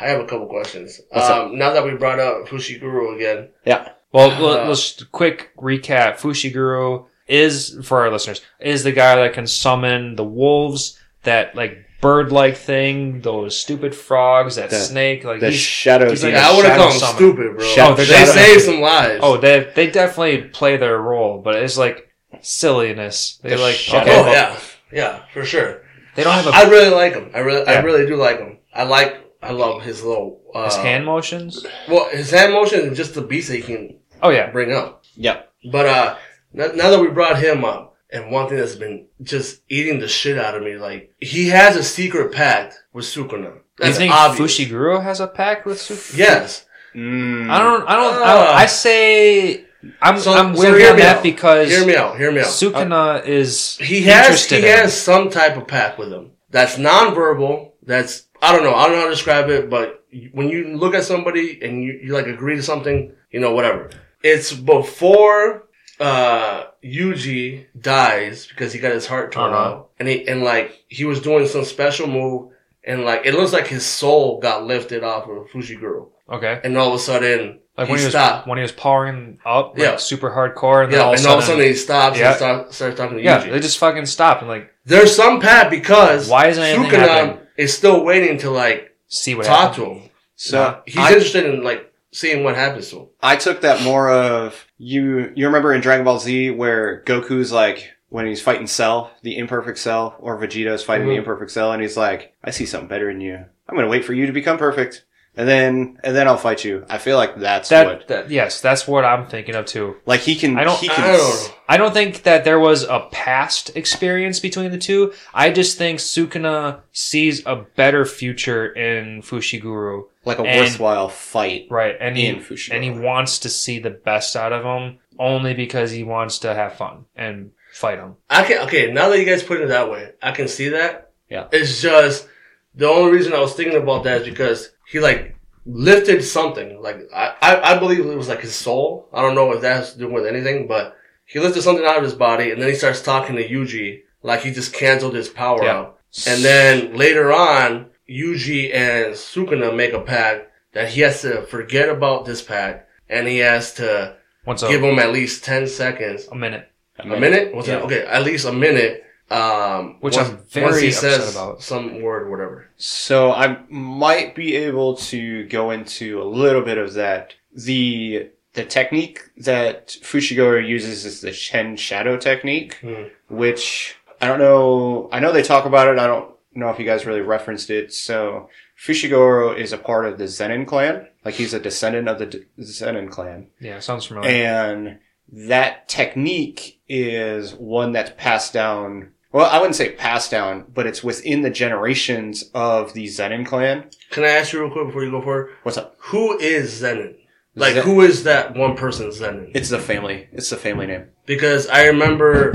I have a couple questions. Um, now that we brought up Fushiguro again, Yeah, Well, Uh, let- let's quick recap. Fushiguro is, for our listeners, is the guy that can summon the wolves, that like bird-like thing, those stupid frogs, that The- snake. Like the he's, shadow. he's like demon. I would have called summon. stupid, bro. Shadow- they shadow- saved some lives. oh, they they definitely play their role, but it's like silliness. They're The like, shadow- okay, Oh, yeah, yeah, for sure. they don't have a, I really like them. I really, I really do like them. I like, I love his little uh, his hand motions. Well, his hand motions and just the beats that he can Oh yeah, bring up. yeah, But uh, now, now that we brought him up, and one thing that's been just eating the shit out of me, like he has a secret pact with Sukuna. you think obvious. Fushiguro has a pact with Su- Yes. Mm. I don't. I don't. I, Ah. I say I'm. So- I'm so weird hear me that out. because Hear me out. Hear me out. Sukuna is he has he in has some type of pact with him that's nonverbal. That's I don't know. I don't know how to describe it, but when you look at somebody and you, you like agree to something, you know, whatever. It's before uh Yuji dies because he got his heart torn Uh-huh. out, and he and like he was doing some special move, and like it looks like his soul got lifted off of Fushiguro, okay. and all of a sudden Like when he was stopped. when he was powering up, like Yeah. super hardcore, and then yeah, all, and of all of a sudden he stops Yeah. and start, starts talking to Yuji. yeah, they just fucking stopped and like There's some path because Why isn't anything happening? Is still waiting to like see what talk happened. to him. So He's I, interested in like seeing what happens to him. I took that more of you. You remember in Dragon Ball Z where Goku's like when he's fighting Cell, the imperfect Cell, or Vegeta's fighting the Mhm. imperfect Cell, and he's like, "I see something better in you. I'm gonna wait for you to become perfect, and then and then I'll fight you." I feel like that's That, what that yes, that's what I'm thinking of too. like he can. I don't- He can. I don't. I don't think that there was a past experience between the two. I just think Sukuna sees a better future in Fushiguro. like a And- worthwhile fight. Right. And he, In Fushiguro. and he wants to see the best out of him only because he wants to have fun and fight him. I can okay, now that you guys put it that way, I can see that. Yeah. It's just the only reason I was thinking about that is because he like lifted something. Like I, I, I believe it was like his soul. I don't know if that has to do with anything, but he lifted something out of his body and then he starts talking to Yuji like he just canceled his power Yeah. out. And then later on, Yuji and Sukuna make a pact that he has to forget about this pact and he has to up? give him at least 10 seconds. a minute. A minute? What's Yeah. it? Okay, at least a minute. Um, Which once- I'm very once he upset says about. Some word, or whatever. So I might be able to go into a little bit of that. The the technique that Fushiguro uses is the Ten Shadow technique, Hmm. which I don't know. I know they talk about it. I don't know if you guys really referenced it. So Fushiguro is a part of the Zenin clan. Like he's a descendant of the D- Zenin clan. Yeah, sounds familiar. And that technique is one that's passed down. Well, I wouldn't say passed down, but it's within the generations of the Zenin clan. Can I ask you real quick before you go forward? What's up? Who is Zenin? Like, Zen- who is that one person Zenin? It's the family. It's the family name. Because I remember,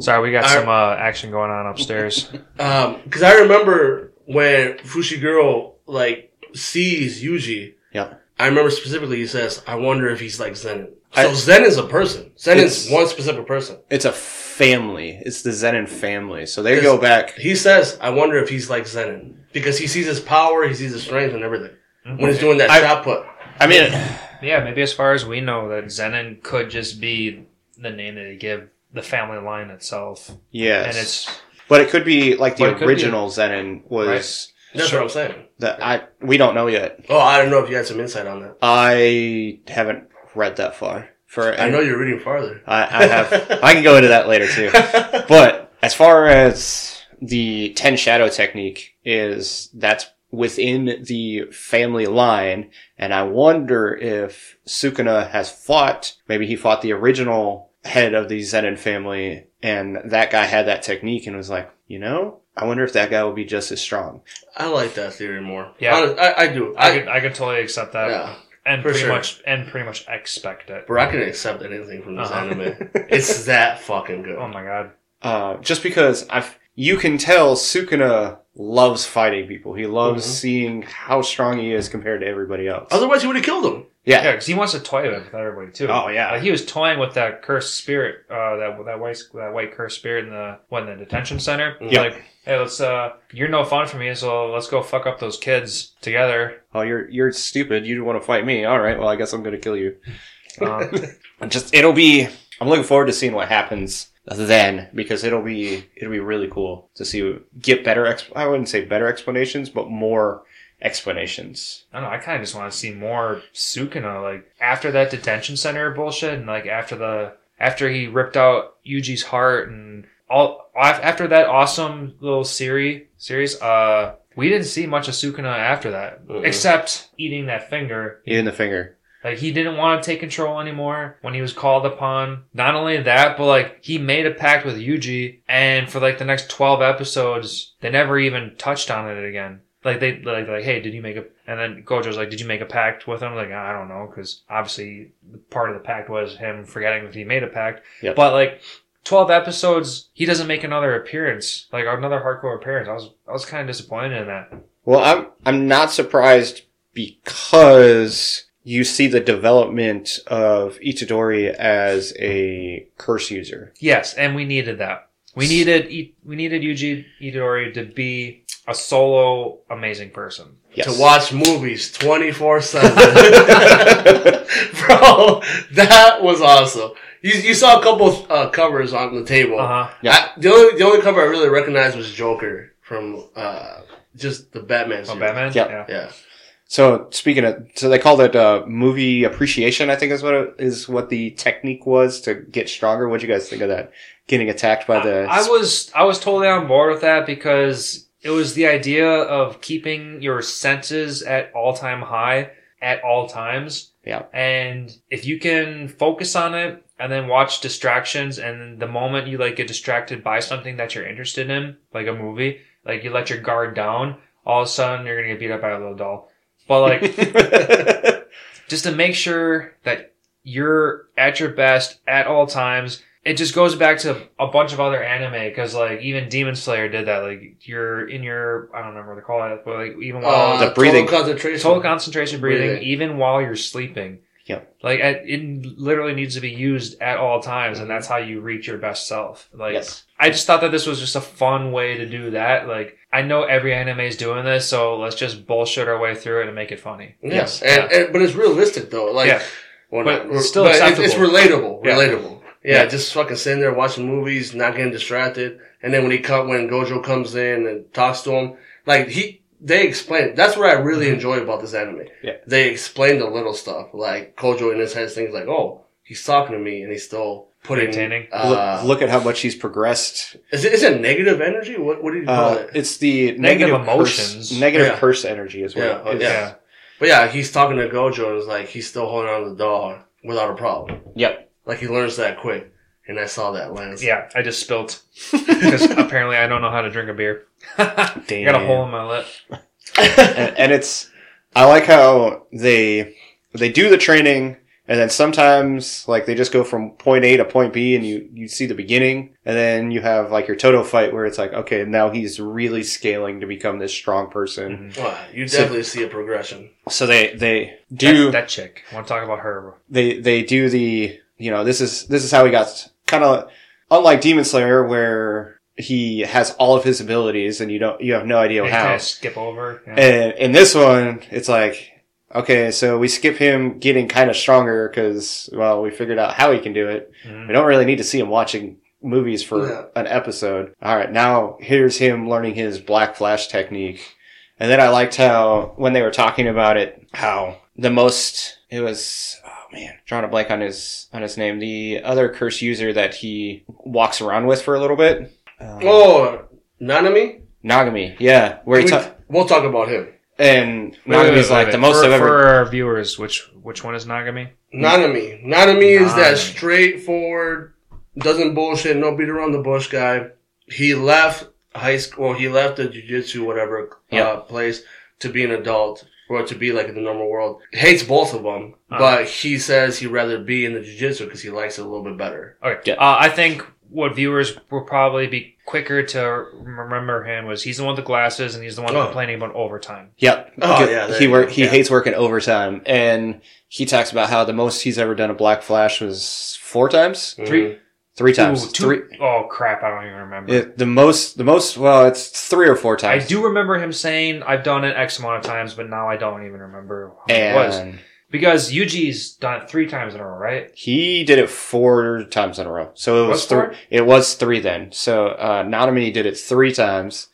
Sorry, we got I- some uh, action going on upstairs. um, because I remember when Fushiguro like sees Yuji. Yeah. I remember specifically he says, "I wonder if he's like Zenin." So I- Zen is a person. Zen is one specific person. It's a family. It's the Zenin family. So they go back. He says, "I wonder if he's like Zenin because he sees his power, he sees his strength, and everything hmm. when he's doing that I- shot put. I mean, Yeah, maybe as far as we know, that Zenin could just be the name that they give the family line itself, Yes. and it's but it could be like the But be- original Zenin was That's Sure. what I'm saying. that I we don't know yet. Oh, I don't know if you had some insight on that. I haven't read that far. For I know you're reading farther. I, I have. I can go into that later too. But as far as the Ten Shadow technique is, that's within the family line, and I wonder if Sukuna has fought. Maybe he fought the original head of the Zenin family, and that guy had that technique and was like, you know, I wonder if that guy will be just as strong. I like that theory more. Yeah. Honest- I, I do. I I, could I could totally accept that, yeah, and for pretty sure. much and pretty much expect it. bro, I can accept anything from this Uh-huh. anime. It's that fucking good. Oh my god. Uh, just because I've, you can tell Sukuna loves fighting people. He loves Mhm. seeing how strong he is compared to everybody else. Otherwise, you would have killed him. Yeah. Yeah, because he wants to toy with everybody too. Oh, yeah. like he was toying with that cursed spirit, uh, that that white that white cursed spirit in the what in the detention center. Yeah. Like, hey, let's uh, you're no fun for me, so let's go fuck up those kids together. Oh, you're you're stupid. You want to fight me? All right. Well, I guess I'm going to kill you. Um, just it'll be. I'm looking forward to seeing what happens then because it'll be it'll be really cool to see get better. Ex- I wouldn't say better explanations, but more explanations. I don't know. I kind of just want to see more Sukuna. Like after that detention center bullshit, and like after the after he ripped out Yuji's heart, and all after that awesome little series series. Uh, we didn't see much of Sukuna after that, Mhm. except eating that finger. Eating the finger. Like he didn't want to take control anymore when he was called upon. Not only that, but like he made a pact with Yuji, and for like the next twelve episodes, they never even touched on it again. Like they like like hey, did you make a? And then Gojo's like, did you make a pact with him? Like I don't know, because obviously part of the pact was him forgetting that he made a pact. Yep. But like. 12 episodes, he doesn't make another appearance, like another hardcore appearance. I was, I was kind of disappointed in that. Well, I'm I'm not surprised because you see the development of Itadori as a curse user. Yes, and we needed that. We needed we needed Yuji Itadori to be a solo amazing person. Yes. To watch movies 24 7. Bro, that was awesome. You, you saw a couple uh, covers on the table. Uh huh. Yeah. I, the only the only cover I really recognized was Joker from uh, just the Batman. Oh, series. Batman. Yeah. Yeah. So speaking of, so they called it uh, movie appreciation. I think is what it, is what the technique was to get stronger. What do you guys think of that? Getting attacked by the I, I was I was totally on board with that because it was the idea of keeping your senses at all time high at all times. Yeah. And if you can focus on it and then watch distractions and the moment you like get distracted by something that you're interested in, like a movie, like you let your guard down, all of a sudden you're gonna get beat up by a little doll. But like just to make sure that you're at your best at all times. It just goes back to a bunch of other anime because like even Demon Slayer did that. Like you're in your I don't remember what they call it, but like even while Uh, the breathing. Total concentration. total concentration breathing, Breathing. even while you're sleeping. Yep. Like at, it literally needs to be used at all times, and that's how you reach your best self. Like yes. I just thought that this was just a fun way to do that. Like I know every anime is doing this, so let's just bullshit our way through it and make it funny. Yeah. Yes. And, and but it's realistic though. Like, Yeah. well, But not- it's still but it's, it's acceptable. relatable. Yeah. Relatable. Yeah, Yeah. Just fucking sitting there watching movies, not getting distracted, and then when he come when Gojo comes in and talks to him, like he they explain. That's what I really Mhm. enjoy about this anime. Yeah. They explain the little stuff, like Gojo in his head things like, oh, he's talking to me, and he's still putting. Maintaining. Uh, look, look at how much he's progressed. is it is it negative energy? What what do you call Uh, it? it's the Negative negative, emotions. Curse, negative Yeah. curse energy is what Yeah, it is. yeah. But yeah, he's talking to Gojo, and it's like he's still holding on to the doll without a problem. Yep. Like he learns that quick, and I saw that lens. Yeah, I just spilt because apparently I don't know how to drink a beer. I got a hole in my lip. and, and it's I like how they they do the training and then sometimes like they just go from point A to point B and you you see the beginning and then you have like your Todo fight where it's like okay now he's really scaling to become this strong person. Mhm. Wow, you So- definitely see a progression. So they they do That, that chick. I want to talk about her. they they do the you know this is this is how he got kind of unlike Demon Slayer where he has all of his abilities and you don't you have no idea They how. kinda skip over. Yeah. And in this one, it's like, okay, so we skip him getting kind of stronger because, well, we figured out how he can do it. Mhm. We don't really need to see him watching movies for Yeah. an episode. All right, now here's him learning his Black Flash technique. And then I liked how, when they were talking about it, how the most, it was, man, drawing a blank on his, on his name, the other curse user that he walks around with for a little bit. Um, Oh, Nanami. Nagami, yeah, where he We, ta- we'll talk about him. and Wait, wait, Nagami's wait, like the most for, I've ever. For our viewers, which which one is Nagami? Nanami. Nanami is that straightforward, doesn't bullshit, no beat around the bush guy. He left high school, well, he left the jujitsu, whatever, Yeah. uh, place to be an adult or to be like in the normal world. Hates both of them, Uh. but he says he'd rather be in the jujitsu because he likes it a little bit better. Okay. Yeah. Uh, I think what viewers will probably be quicker to remember him was he's the one with the glasses and he's the one Oh. complaining about overtime. Yep. Oh, Good- yeah, He work. He Yeah. hates working overtime, and he talks about how the most he's ever done a Black Flash was four times, Three- Mhm. Three times, Ooh, two- three. Oh crap! I don't even remember. It, the most, the most. Well, it's three or four times. I do remember him saying I've done it X amount of times, but now I don't even remember how it was because Yuji's done it three times in a row, right? he did it four times in a row. So it was three. It was three then. So uh, Nanami did it three times,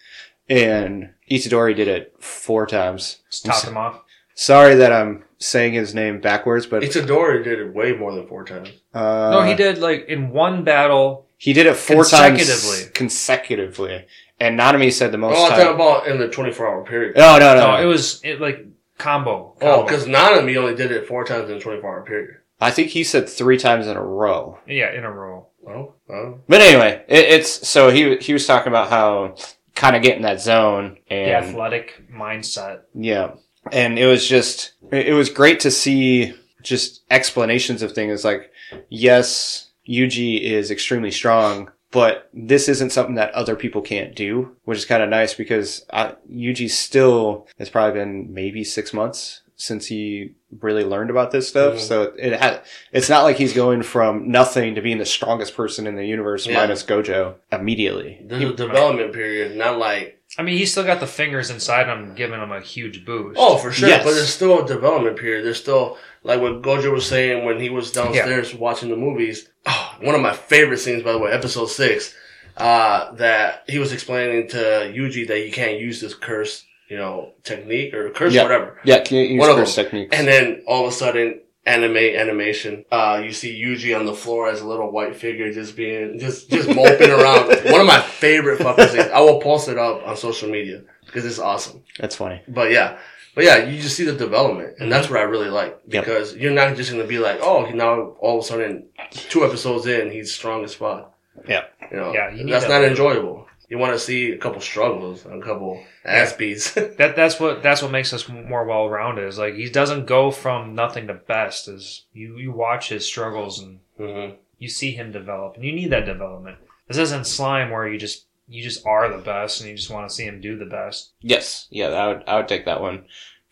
and Itadori did it four times. Just top him off. Sorry that I'm saying his name backwards, but Itadori did it way more than four times. uh, no, he did like in one battle. He did it four Consecutively. times consecutively, and Nanami said the most Oh, I'm time. talking about in the 24 hour period. No, no, no. No, it was it like combo. Oh, because Nanami only did it four times in a 24 hour period. I think he said three times in a row. yeah, in a row. Well, well. But anyway, it, it's so he he was talking about how kind of get in that zone The and athletic mindset. yeah, and it was just it was great to see just explanations of things like yes, Yuji is extremely strong. But this isn't something that other people can't do, which is kind of nice because uh, Yuji still has probably been maybe six months since he really learned about this stuff. Mhm. So it had, it's not like he's going from nothing to being the strongest person in the universe Yeah. minus Gojo immediately. There's a development period, not like, I mean, he's still got the fingers inside him, giving him a huge boost. oh, for sure, Yes. but there's still a development period. There's still, like what Gojo was saying when he was downstairs watching the movies. Oh, one of my favorite scenes, by the way, episode six, uh, that he was explaining to Yuji that he can't use this curse, you know, technique or curse, Yeah. whatever. Yeah, can you use One of curse them. techniques? And then all of a sudden, anime animation. Uh, you see Yuji on the floor as a little white figure, just being just just moping around. One of my favorite fucking things. I will post it up on social media because it's awesome. That's funny. But yeah, but yeah, you just see the development, and that's what I really like Yep. because you're not just gonna be like, oh, now all of a sudden, two episodes in, he's strong as fuck. Yeah. You know, Yeah, you that's that. not enjoyable. You want to see a couple struggles, a couple ass beats. That that's what that's what makes us more well rounded. Is like he doesn't go from nothing to best. Is you you watch his struggles and hmm you see him develop, and you need that development. This isn't slime where you just you just are the best and you just want to see him do the best. Yes, yeah, I would I would take that one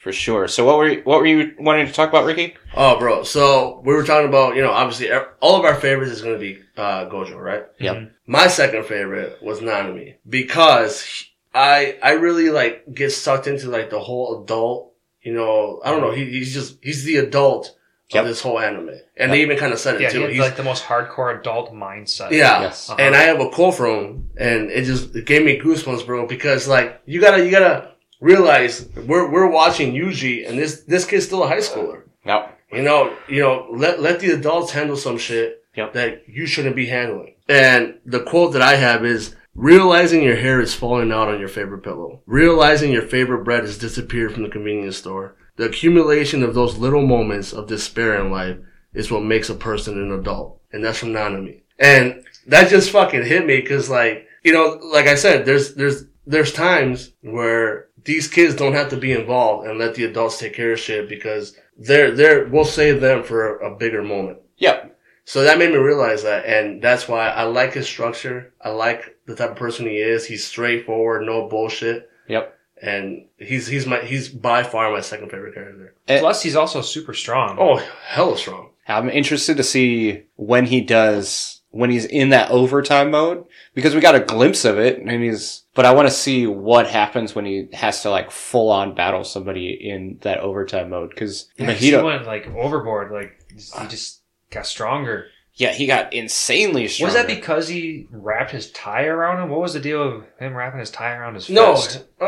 for sure. So what were you, what were you wanting to talk about, Ricky? Oh, bro. So we were talking about, you know, obviously all of our favorites is going to be uh, Gojo, right? Yep. Mhm. My second favorite was Nanami because I I really like get sucked into like the whole adult. You know, I don't know. He, he's just he's the adult Yep. of this whole anime, and they even kind of said it Yeah, too. he He's, like the most hardcore adult mindset. yeah, Yes. Uh-huh. and I have a quote from him, and it just it gave me goosebumps, bro. Because like you gotta you gotta realize we're we're watching Yuji, and this this kid's still a high schooler. Yep. You know, you know, let let the adults handle some shit Yep. that you shouldn't be handling. And the quote that I have is realizing your hair is falling out on your favorite pillow. Realizing your favorite bread has disappeared from the convenience store. The accumulation of those little moments of despair in life is what makes a person an adult. And that's from Nanami. And that just fucking hit me because like, you know, like I said, there's, there's, there's times where these kids don't have to be involved and let the adults take care of shit because they're, they're, we'll save them for a bigger moment. Yep. So that made me realize that, and that's why I like his structure. I like the type of person he is. He's straightforward, no bullshit, Yep. and he's he's my he's by far my second favorite character. Eh, Plus, he's also super strong. Oh, hella strong. I'm interested to see when he does when he's in that overtime mode because we got a glimpse of it and he's but I want to see what happens when he has to like full on battle somebody in that overtime mode because Yeah, he went like overboard. Like he just got stronger. yeah he got insanely strong. Was that because he wrapped his tie around him? What was the deal of him wrapping his tie around his No, fist? uh,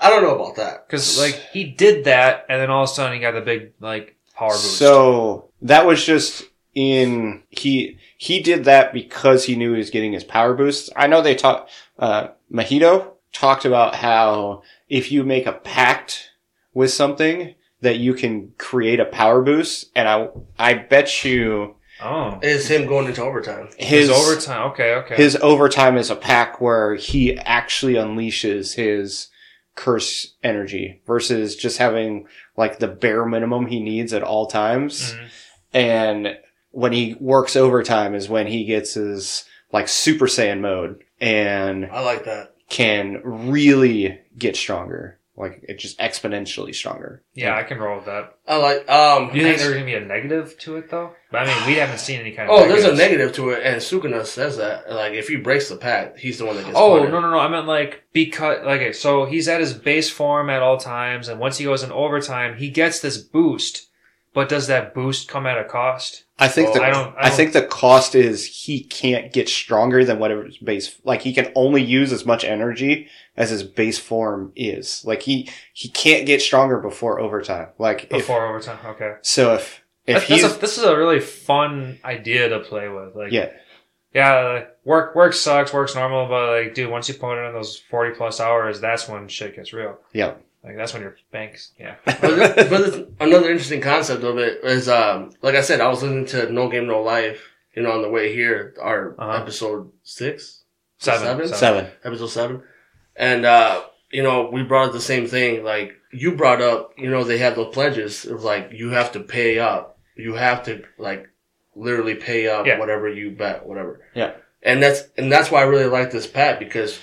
I don't know about that. Because like he did that, and then all of a sudden he got the big like power boost. So that was just in he he did that because he knew he was getting his power boost. I know they talked uh Mahito talked about how if you make a pact with something that you can create a power boost and I I bet you oh, It's him going into overtime. his his overtime. Okay, okay. his overtime is a pack where he actually unleashes his curse energy versus just having like the bare minimum he needs at all times. Mhm. And when he works overtime is when he gets his like Super Saiyan mode and I like that. can really get stronger. Like it just exponentially stronger. Yeah, I can roll with that. I like. Um. Do you think there's gonna be a negative to it though? But I mean, we haven't seen any kind of. Oh, there's a negative to it, and Sukuna says that. Like, if he breaks the pact, he's the one that gets. Oh punished. no no no! I meant like because like okay, so he's at his base form at all times, and once he goes in overtime, he gets this boost. But does that boost come at a cost? I think Oh, the I don't- I I, don't- think the cost is he can't get stronger than whatever his base like he can only use as much energy as his base form is. Like he he can't get stronger before overtime. Like if Before overtime, okay. so if if That's- he's that's a, this is a really fun idea to play with. Like, yeah yeah, like, work work sucks, work's normal, but like, dude, once you put in those forty plus hours, that's when shit gets real. yeah Like, that's when your banks, yeah. but, th- but another interesting concept of it is, um, like I said, I was listening to No Game No Life, you know, on the way here, our Uh-huh. episode six, Seven, Seven? seven episode seven, and uh, you know, we brought up the same thing. Like you brought up, you know, they have those pledges of like you have to pay up, you have to like literally pay up Yeah. whatever you bet, whatever. Yeah. and that's and that's why I really like this pat because.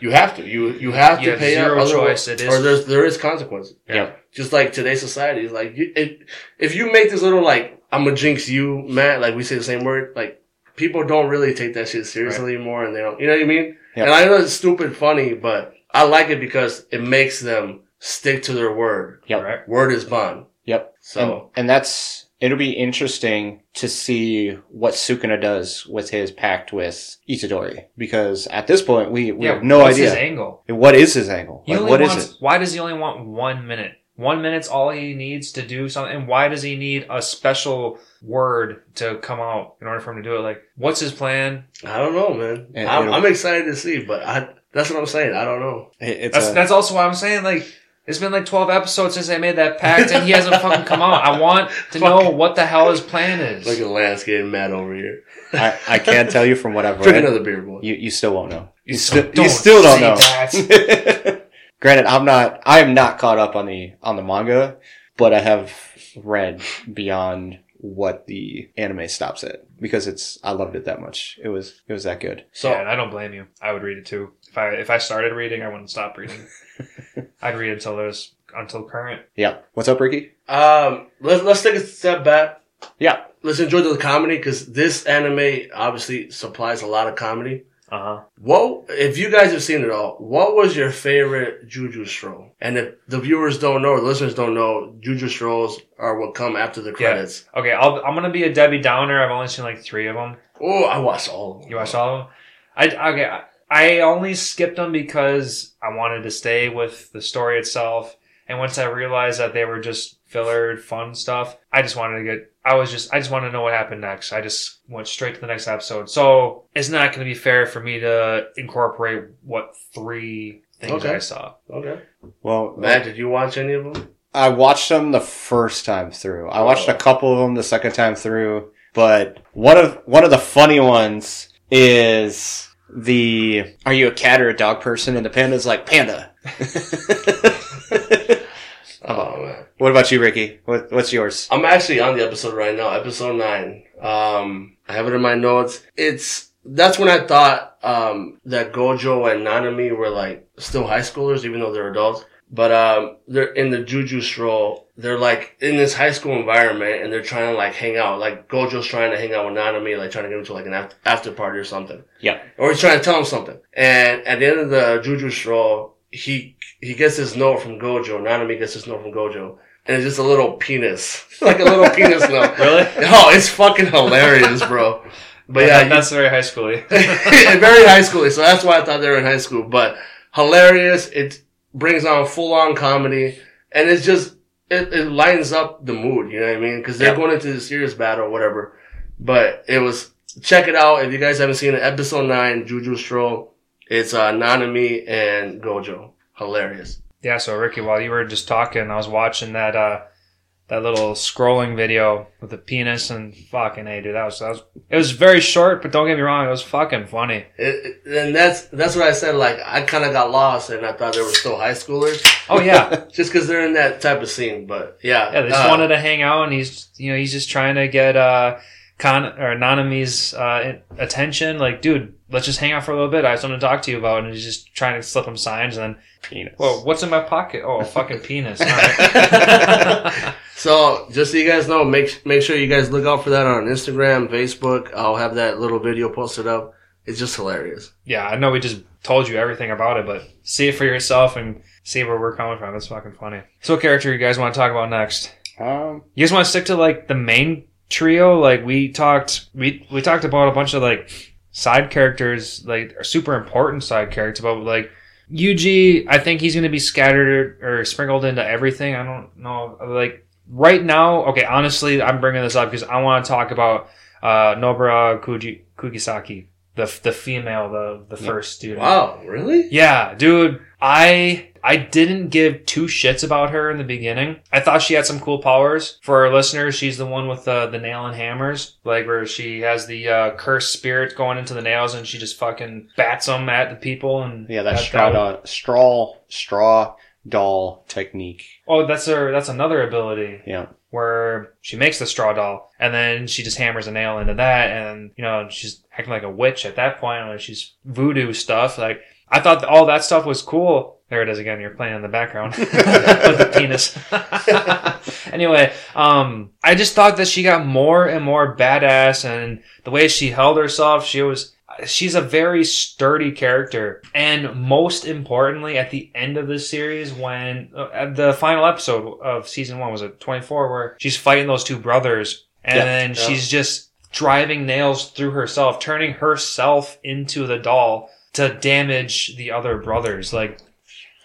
You have to. You you have You to have pay zero up. otherwise- choice. It is- or there's there is consequences yeah just like today's society is like you, if, if you make this little like i'm gonna jinx you matt like we say the same word like people don't really take that shit seriously anymore and they don't you know what i mean Yeah. and i know it's stupid funny but i like it because it makes them stick to their word Yep. Right? word is bond yep so and, and that's it'll be interesting to see what Sukuna does with his pact with Itadori because at this point we, we Yeah. have no what's idea his angle? what is his angle He like only what is wants, it Why does he only want one minute? One minute's all he needs to do something. And why does he need a special word to come out in order for him to do it? Like, what's his plan? i don't know man And I'm, it'll- I'm excited to see but i that's what i'm saying i don't know it's That's a- that's also why I'm saying like it's been like 12 episodes since they made that pact and he hasn't fucking come out. I want to know what the hell his plan is. look at lance getting mad over here I, I can't tell you from what I've drink read another beer boy you, you still won't know you, So still don't still don't know that. Granted, I'm not. I am not caught up on the on the manga, but I have read beyond what the anime stops at because it's. I loved it that much. It was. It was that good. so yeah, and I don't blame you. I would read it too. If I if I started reading, I wouldn't stop reading. I'd read until there's until current. Yeah. What's up, Ricky? Um, let's let's take a step back. Yeah. Let's enjoy the comedy because this anime obviously supplies a lot of comedy. Uh huh. What if you guys have seen it all? What was your favorite Juju stroll? And if the viewers don't know, or the listeners don't know, Juju strolls are what come after the credits. Okay, I'll, I'm gonna be a Debbie Downer. I've only seen like three of them. Oh, I watched all of them. You watched all of them? I okay. I- I only skipped them because I wanted to stay with the story itself. And once I realized that they were just filler fun stuff, I just wanted to get. I was just. I just wanted to know what happened next. I just went straight to the next episode. So it's not going to be fair for me to incorporate what three things Okay. I saw. Okay. Well, Matt, did you watch any of them? I watched them the first time through. I watched a Oh. couple of them the second time through, but one of one of the funny ones is the "Are you a cat or a dog person?" and the panda's like panda. Oh man. what about you, Ricky? What, what's yours? I'm actually on the episode right now, episode nine. Um, I have it in my notes. It's that's when I thought um, that Gojo and Nanami were like still high schoolers, even though they're adults. But um, they're in the Juju stroll. They're like in this high school environment, and they're trying to like hang out. Like Gojo's trying to hang out with Nanami, like trying to get him to like an after, party or something. Yeah. Or he's trying to tell him something. And at the end of the Juju stroll, he he gets this note from Gojo. Nanami gets this note from Gojo. And it's just a little penis. like a little penis note. Really? Oh, it's fucking hilarious, bro. But yeah, That- that's very high schooly. very high schooly. So that's why I thought they were in high school. But hilarious. It brings on full on comedy, and it's just it, it lines up the mood. You know what I mean? Because they're Yeah. going into the serious battle or whatever. But it was check it out if you guys haven't seen it. Episode nine, Juju Stroll. It's uh, Nanami and Gojo. Hilarious. Yeah, so Ricky, while you were just talking, I was watching that uh that little scrolling video with the penis and fucking hey dude, that was that was it was very short, but don't get me wrong, it was fucking funny. It, it- and that's that's what I said. Like I kind of got lost, and I thought they were still high schoolers, Oh yeah. just because they're in that type of scene. But yeah, Yeah, they just uh, wanted to hang out and he's you know, he's just trying to get uh Con or Nanami's uh attention. Like, dude, let's just hang out for a little bit. I have something to talk to you about and he's just trying to slip him signs and then Penis. Well, what's in my pocket? Oh, a fucking penis. All right. So just so you guys know, make make sure you guys look out for that on Instagram, Facebook. I'll have that little video posted up. It's just hilarious. yeah, I know we just told you everything about it, but see it for yourself and see where we're coming from. It's fucking funny. So, what character you guys want to talk about next? Um, You guys want to stick to like the main trio? Like we talked, we we talked about a bunch of like side characters, like super important side characters, but like Yuji, I think he's going to be scattered or sprinkled into everything. I don't know, like right now. Okay, honestly, I'm bringing this up because I want to talk about uh, Nobara Kuji, Kugisaki, the the female, the the first student. Wow, really? Yeah, dude. I I didn't give two shits about her in the beginning. I thought she had some cool powers. For our listeners, she's the one with the the nail and hammers, like where she has the uh, cursed spirit going into the nails and she just fucking bats them at the people. And yeah, that straw straw straw doll technique. Oh, that's her. That's another ability. Yeah. where she makes the straw doll and then she just hammers a nail into that and you know she's acting like a witch at that point like she's voodoo stuff like i thought all that stuff was cool there it is again you're playing in the background with the penis anyway um i just thought that she got more and more badass and the way she held herself she was she's a very sturdy character and most importantly at the end of this series when uh, at the final episode of season one was it 24 where she's fighting those two brothers and Yeah. then Yeah. she's just driving nails through herself turning herself into the doll to damage the other brothers like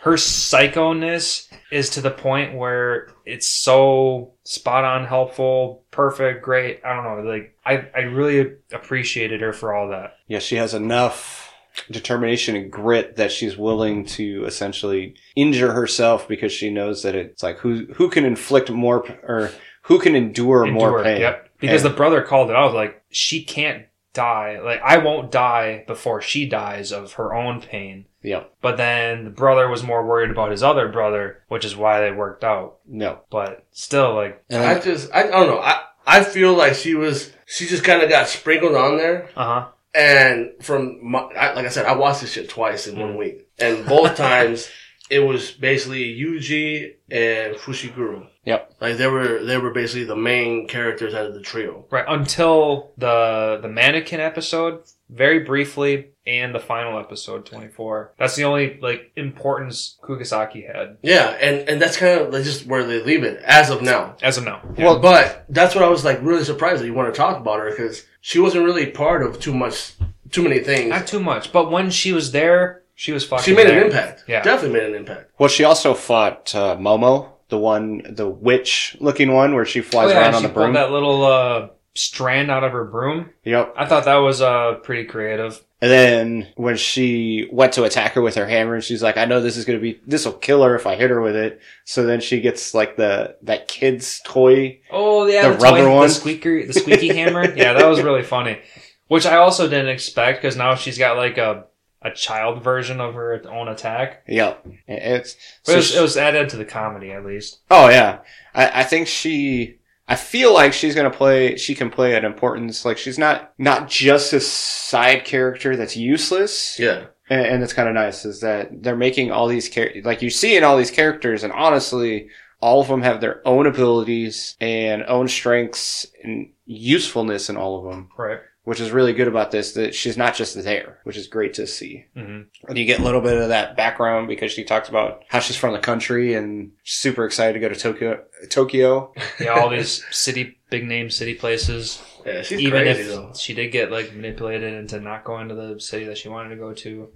her psychoness is to the point where it's so spot on helpful perfect great i don't know like i i really appreciated her for all that Yeah, she has enough determination and grit that she's willing to essentially injure herself because she knows that it's like who who can inflict more or who can endure, more pain. Yep. Because And- the brother called it I was like she can't die. Like I won't die before she dies of her own pain. Yep. But then the brother was more worried about his other brother, which is why they worked out. No. But still, like, And I then- just I, I don't know. I I feel like she was she just kind of got sprinkled on there. uh huh. And from my, I, like I said, I watched this shit twice in Mm. one week, and both times it was basically Yuji and Fushiguro. Yep. Like they were they were basically the main characters out of the trio. Right until the the mannequin episode, very briefly, and the final episode twenty four. That's the only like importance Kugasaki had Yeah, and and that's kind of like just where they leave it as of now. as of now. Well, but that's what I was like really surprised that you want to talk about her because she wasn't really part of too much, too many things. not too much, but when she was there, she was fucking. She made there. an impact. Yeah. definitely made an impact. Well, she also fought uh, Momo, the one, the witch-looking one, where she flies Oh, yeah, around and on the broom. that little uh, strand out of her broom. Yep. I thought that was uh, pretty creative. And then when she went to attack her with her hammer, and she's like, "I know this is gonna be, this will kill her if I hit her with it." So then she gets like the that kid's toy. Oh yeah, The rubber one? the squeaker, the squeaky hammer. Yeah, that was really funny. Which I also didn't expect because now she's got like a a child version of her own attack. Yep. It's so it, was, she- it was added to the comedy at least. Oh yeah, I, I think she. I feel like she's gonna play. She can play an importance. Like she's not not just a side character that's useless. Yeah, and, and it's kind of nice is that they're making all these char- like you see in all these characters, and honestly, all of them have their own abilities and own strengths and usefulness in all of them, Right. Which is really good about this. That she's not just there, which is great to see. hmm And you get a little bit of that background because she talks about how she's from the country and super excited to go to Tokyo. Tokyo. Yeah, all these city, big name city places. Yeah, she's Even crazy if though. she did get like manipulated into not going to the city that she wanted to go to.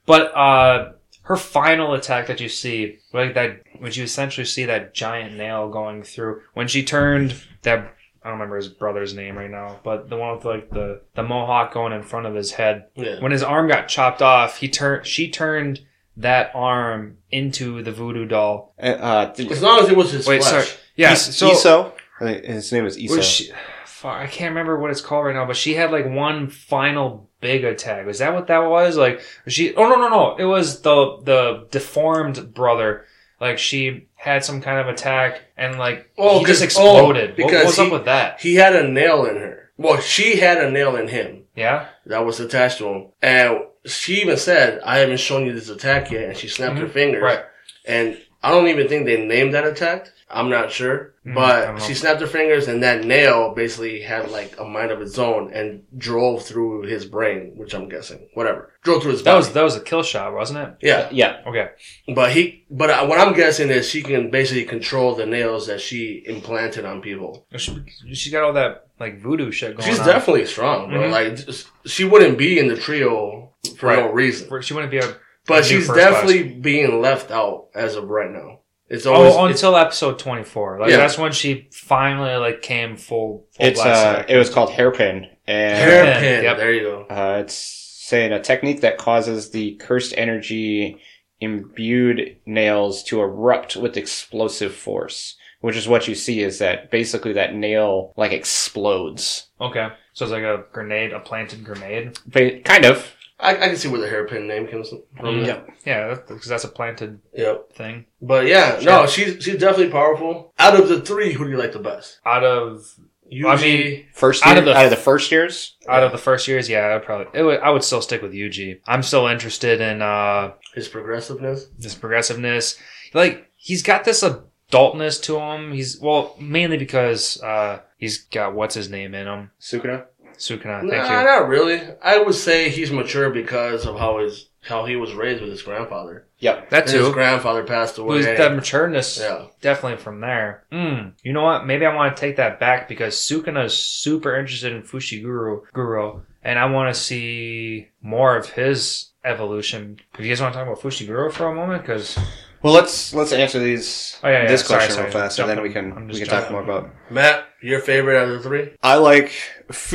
But uh her final attack that you see, like that when you essentially see that giant nail going through when she turned that I don't remember his brother's name right now, but the one with like the the mohawk going in front of his head. Yeah. When his arm got chopped off, he turned she turned that arm into the voodoo doll. uh, did- As long as it was his Wait, flesh. sorry. Yeah, Is- so Iso. I think His name is Iso. she, fuck, I can't remember what it's called right now, but she had like one final big attack. Was that what that was? Like was she? Oh no no no! It was the the deformed brother. Like she had some kind of attack and like Oh, he just 'cause- oh, exploded. oh, what because was he- up with that? He had a nail in her. Well, she had a nail in him Yeah. that was attached to him. And she even said, I haven't shown you this attack yet. And she snapped mm-hmm. her fingers. Right. And I don't even think they named that attack. I'm not sure. Mm, but don't she snapped her fingers and that nail basically had like a mind of its own and drove through his brain, which I'm guessing. Whatever. Drove through his That body. was that was a kill shot, wasn't it? yeah. yeah. Okay. But he, but I- what I'm guessing is she can basically control the nails that she implanted on people. She, she's got all that like voodoo shit going on. She's on. definitely strong, bro. Mhm. Like she wouldn't be in the trio for no Right. reason. She wouldn't be a But she's first definitely being left out as of right now. It's Oh, always it's- until episode twenty four. Like Yeah. that's when she finally like came full. full It's blast uh, it was called hairpin, and hairpin. Yep. There you go. uh, it's saying a technique that causes the cursed energy imbued nails to erupt with explosive force. Which is what you see is that basically that nail like explodes. okay. So it's like a grenade, a planted grenade. Ba- kind of. I, I can see where the hairpin name comes from. Mm. Yep. Yeah, because that's a planted Yep. thing. But yeah, no, she's she's definitely powerful. Out of the three, who do you like the best? Out of Yuji. I mean, First Out of the- out of the first years. out of the first years, yeah, I'd probably it would, I would still stick with Yuji. I'm still interested in uh his progressiveness. this progressiveness. Like he's got this adultness to him. He's well mainly because uh he's got what's his name in him. Sukuna. Sukuna. Thank Nah, you. not really. I would say he's mature because of how his how he was raised with his grandfather. Yep. That And his grandfather passed away. Was that matureness Yeah. definitely from there. Mm, you know what? Maybe I want to take that back because Sukuna is super interested in Fushiguro, Guru, and I want to see more of his evolution. If you guys want to talk about Fushiguro for a moment, because Well, let's let's answer these Oh, yeah, yeah. this Sorry, question sorry. real fast, and then we can we can talk more about. Matt, your favorite out of the three? I like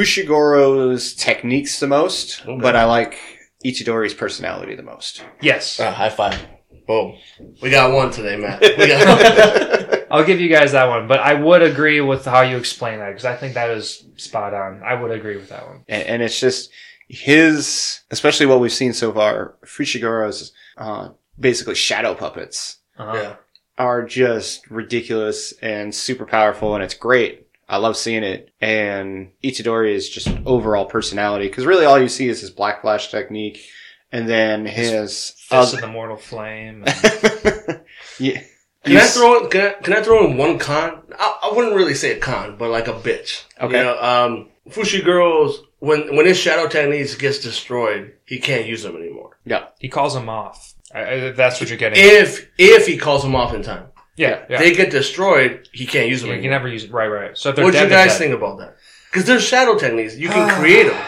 Fushiguro's techniques the most, Okay. but I like Itadori's personality the most. yes, Uh, high five. Boom. We got one today, Matt. We got I'll give you guys that one. But I would agree with how you explain that because I think that is spot on. I would agree with that one. and, and it's just his, especially what we've seen so far. Fushiguro's uh, basically shadow puppets Uh-huh. yeah. are just ridiculous and super powerful, and it's great. I love seeing it. And Itadori is just overall personality because really all you see is his black flash technique, and then his. Fist oth- of the Mortal Flame. yeah. Can You I s- throw in, can I, can I throw in one con? I, I wouldn't really say a con, but like a bitch. Okay. You know, um, Fushiguro's when when his shadow techniques gets destroyed, he can't use them anymore. Yeah, he calls them off. I, I, that's what you're getting. at. If if he calls them off in time, yeah, yeah. they get destroyed. He can't use them you can never use it. Right, right. So What do you guys dead. think about that? Because there's shadow techniques. You can create them.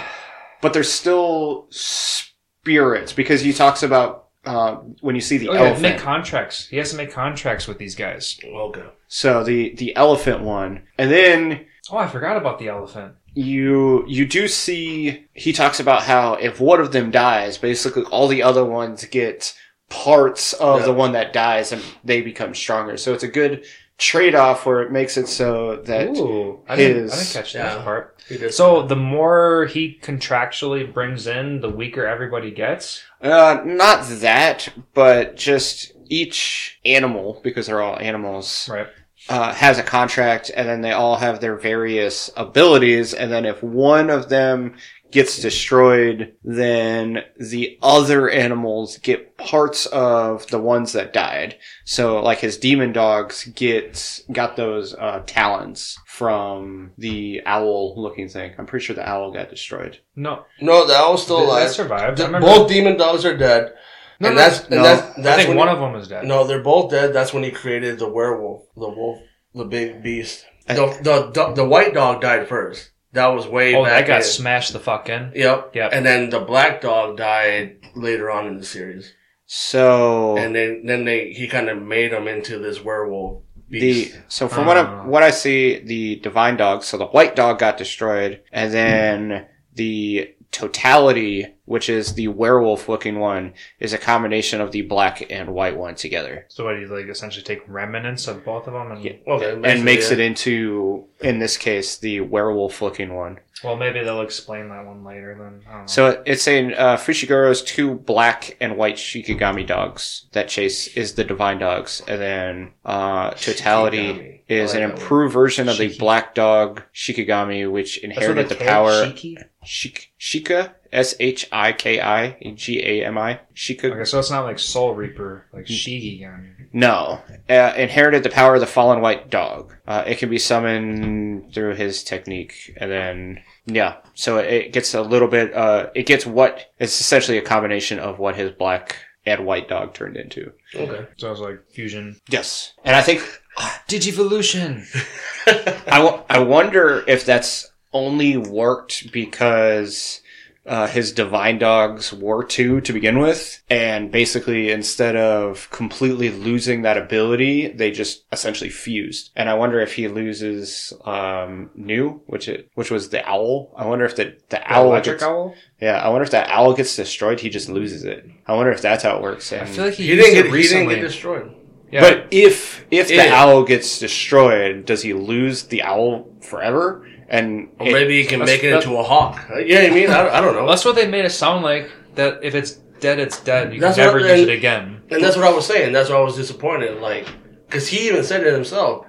but they're still spirits because he talks about uh, when you see the Oh, yeah, elephant. make contracts. He has to make contracts with these guys. Okay. so the the elephant one, and then Oh, I forgot about the elephant. You you do see he talks about how if one of them dies, basically all the other ones get parts of Yeah. the one that dies and they become stronger. So it's a good trade off where it makes it so that Ooh, I didn't, I didn't catch Yeah. that part. So the more he contractually brings in, the weaker everybody gets. uh not that, but just each animal because they're all animals Right. Uh, has a contract, and then they all have their various abilities. And then if one of them gets destroyed, then the other animals get parts of the ones that died. So like his demon dogs get got those uh, talons from the owl looking thing. I'm pretty sure the owl got destroyed. No, No, the owl's still that alive. survived. The- both demon dogs are dead. No, and no, that's, and no. that's, I think when one he- of them is dead. No, they're both dead. That's when he created the werewolf, the wolf, the big beast. The the the, the white dog died first. That was way oh, back. that got in. smashed the fuck in. Yep. Yep. And then the black dog died later on in the series. So And then then they he kind of made him into this werewolf the beast. so from what I Ah. what I see, the divine dog. So the white dog got destroyed, and then the totality, which is the werewolf looking one, is a combination of the black and white one together. So what do you like essentially take remnants of both of them and Yeah. okay, and makes it into, in this case, the werewolf looking one. well maybe they'll explain that one later then. I don't know. So it's saying uh, Fushiguro's two black and white Shikigami dogs that chase is the divine dogs, and then uh, totality Shikigami. is an like that improved version of the black dog Shikigami, which inherited the K- power. Shiki? Shik- Shika S H I K I G A M I Shika. Okay, so it's not like Soul Reaper, like Shinigami. No, uh, inherited the power of the fallen white dog. Uh, it can be summoned through his technique, and then yeah, so it gets a little bit. Uh, it gets what it's essentially a combination of what his black and white dog turned into. Okay. So it's like fusion. Yes, and I think Digivolution. I, w- I wonder if that's only worked because uh, his divine dogs were two to begin with, and basically instead of completely losing that ability, they just essentially fused. And I wonder if he loses um, Nue, which it which was the owl. I wonder if the the owl Electric gets, owl? yeah. I wonder if that owl gets destroyed, he just loses it. I wonder if that's how it works. I feel like he, He used didn't it get he didn't get destroyed. yeah. But if if the Yeah. owl gets destroyed, does he lose the owl forever? And Or it- maybe he can make it into a hawk. Uh, yeah, I mean, I, I don't know. That's what they made it sound like. That if it's dead, it's dead. You That's can never what- use it again. And that's what I was saying. That's why I was disappointed. Like, because he even said it himself.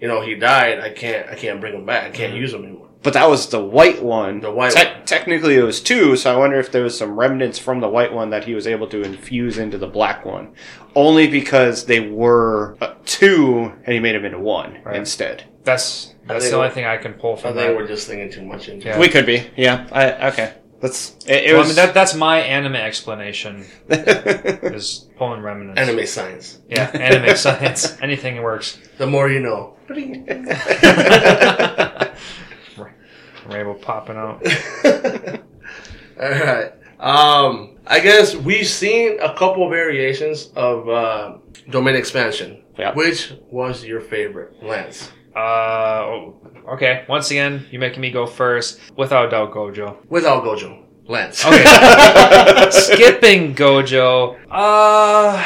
You know, he died. I can't. I can't bring him back. I can't mm-hmm. use him anymore. But that was the white one. The white Te- one. Technically, it was two. So I wonder if there was some remnants from the white one that he was able to infuse into the black one, only because they were uh, two, and he made them into one Right. instead. That's that's the only we- thing I can pull I from think that. we're just thinking too much into Yeah. it. We could be, yeah. I, okay, that's it. it Well, was I mean, that, that's my anime explanation. Is pulling remnants. Anime science. Yeah, anime science. Anything works. The more you know. Rainbow popping out. All right. Um, I guess we've seen a couple variations of uh, domain expansion. Yeah. Which was your favorite, Lance? Uh, oh, okay. Once again, you're making me go first. Without doubt, Gojo. Without Gojo, Lance. Okay. Skipping Gojo. Uh,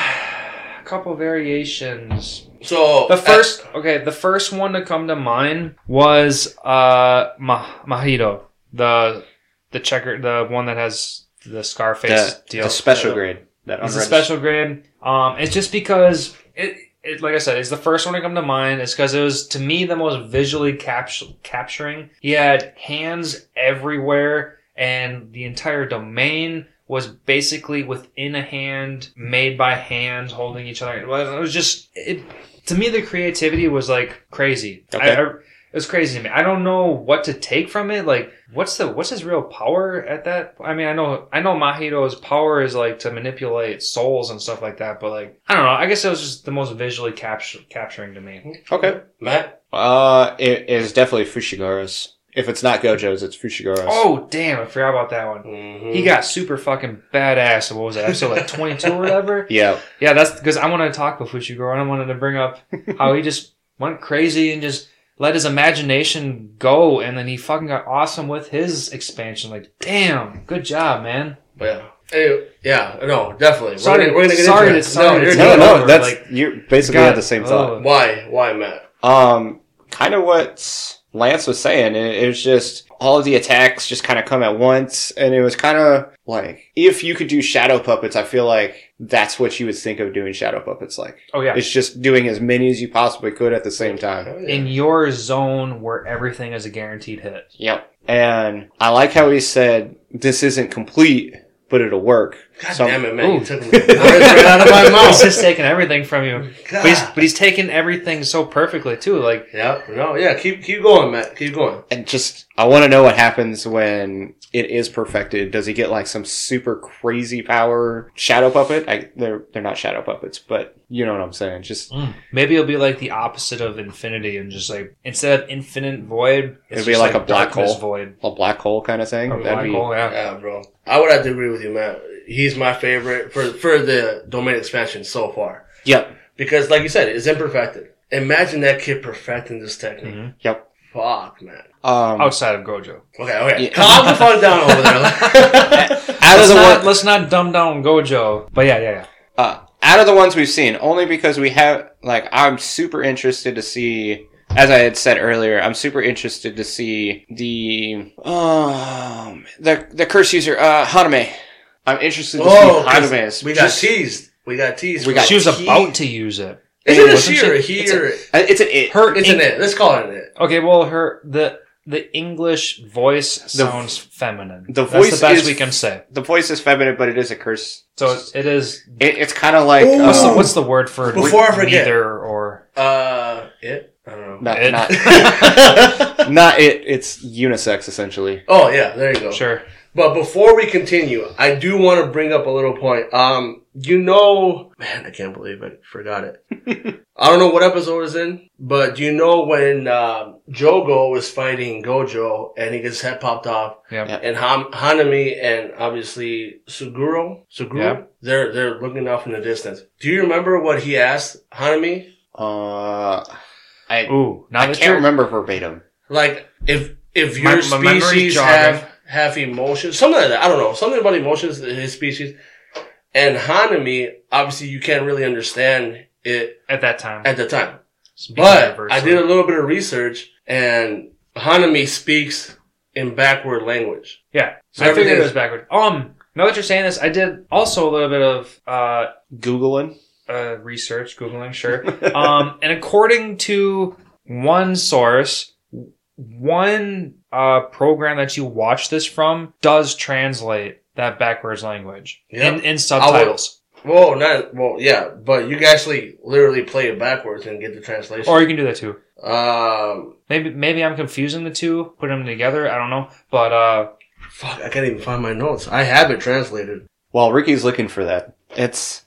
couple variations. So The first, okay, the first one to come to mind was uh Ma- Mahito, the the checker, the one that has the Scarface the, deal. the special grade. That It's a special grade. Um, it's just because it, it, like I said, it's the first one to come to mind. It's because it was to me the most visually capt- capturing. He had hands everywhere, and the entire domain was basically within a hand, made by hands holding each other. Well, It was just it. To me, the creativity was like crazy. Okay. I, I, it was crazy to me. I don't know what to take from it. Like, what's the what's his real power at that? I mean, I know I know Mahito's power is like to manipulate souls and stuff like that, but like I don't know. I guess it was just the most visually capture, capturing to me. Okay. Matt. Uh, it is definitely Fushiguro's. If it's not Gojo's, it's Fushiguro's. Oh damn! I forgot about that one. Mhm. He got super fucking badass. What was it? Episode like twenty two or whatever. yeah. Yeah, that's because I wanted to talk about Fushiguro and I wanted to bring up how he just went crazy and just let his imagination go, and then he fucking got awesome with his expansion. Like, damn, good job, man. Yeah. Anyway, yeah. No, definitely. Sorry- we're gonna, we're gonna get sorry into to- it. sorry no, to No, no, over, that's like- you basically God, had the same thought. oh. Why? Why, Matt? Um, kind of what Lance was saying. It, it was just all of the attacks just kind of come at once, and it was kind of like if you could do shadow puppets, I feel like that's what you would think of doing shadow puppets like. Oh yeah, It's just doing as many as you possibly could at the same time. Oh, yeah. in your zone where everything is a guaranteed hit. Yep. And I like how he said, this isn't complete, but it'll work. God So- damn it, man! Ooh. You took words right out of my mouth. He's mouth. just taking everything from you. God. But he's, but he's taking everything so perfectly too. Like Yeah, no, yeah. Keep keep going, Matt. Keep going. And just, I want to know what happens when it is perfected. Does he get like some super crazy power shadow puppet? I, they're, they're not shadow puppets, but you know what I'm saying. Just, mm. maybe it'll be like the opposite of infinity, and just like instead of infinite void, it's It'll be just like a black hole. void. a black hole kind of thing. Or That'd black be, hole, yeah. Yeah, bro. I would have to agree with you, Matt. He's my favorite for for the domain expansion so far Yep. because, like you said, it's imperfected. Imagine that kid perfecting this technique. Mhm. Yep. Fuck, man. Um, Outside of Gojo. Okay, okay. Yeah. Calm the fuck down over there. out of Let's the not, one, let's not dumb down Gojo. But yeah, yeah, yeah. uh, out of the ones we've seen, only because we have like I'm super interested to see. As I had said earlier, I'm super interested to see the um the the curse user uh Hanami. I'm interested to oh, see 'cause Hanami's. we got Just- teased. We got teased. We got she was teased. about to use it. Is it a she or a he It's or uh, It's an it. Her it's an it? Let's call it an it. Okay, well, her the the English voice sounds feminine. the That's voice the best is- we can say. The voice is feminine, but it is a curse. So it, it is. It, it's kind of like Ooh. What's the what's the word for Before I forget. neither or Uh, it. I don't know. not, It- not not it. It's unisex essentially. oh yeah, there you go. sure? But before we continue, I do want to bring up a little point. Um, you know, man, I can't believe I forgot it. I don't know what episode it's in, but do you know when um, Jogo was fighting Gojo and he gets his head popped off, Yeah. Yeah. and Ham- Hanami and obviously Suguru, Suguru, Yeah. they're they're looking off in the distance. Do you remember what he asked Hanami? Uh, I Ooh, now I can't you're remember verbatim. Like if if your my memory's species have have emotions, something like that. I don't know, something about emotions. in His species and Hanami, obviously, you can't really understand it at that time. at the time. Speaking But. I did a little bit of research, and Hanami speaks in backward language. yeah, So I figured everything it was is- backward. Um, now that you're saying this, I did also a little bit of uh, Googling. Uh research, googling, sure. um, and according to one source, one uh, program that you watch this from does translate that backwards language Yep. in, in subtitles. Well, not well, yeah, but you can actually literally play it backwards and get the translation. Or you can do that too. um, Maybe maybe I'm confusing the two, putting them together. I don't know, but uh, fuck, I can't even find my notes. I have it translated. While Ricky's looking for that, it's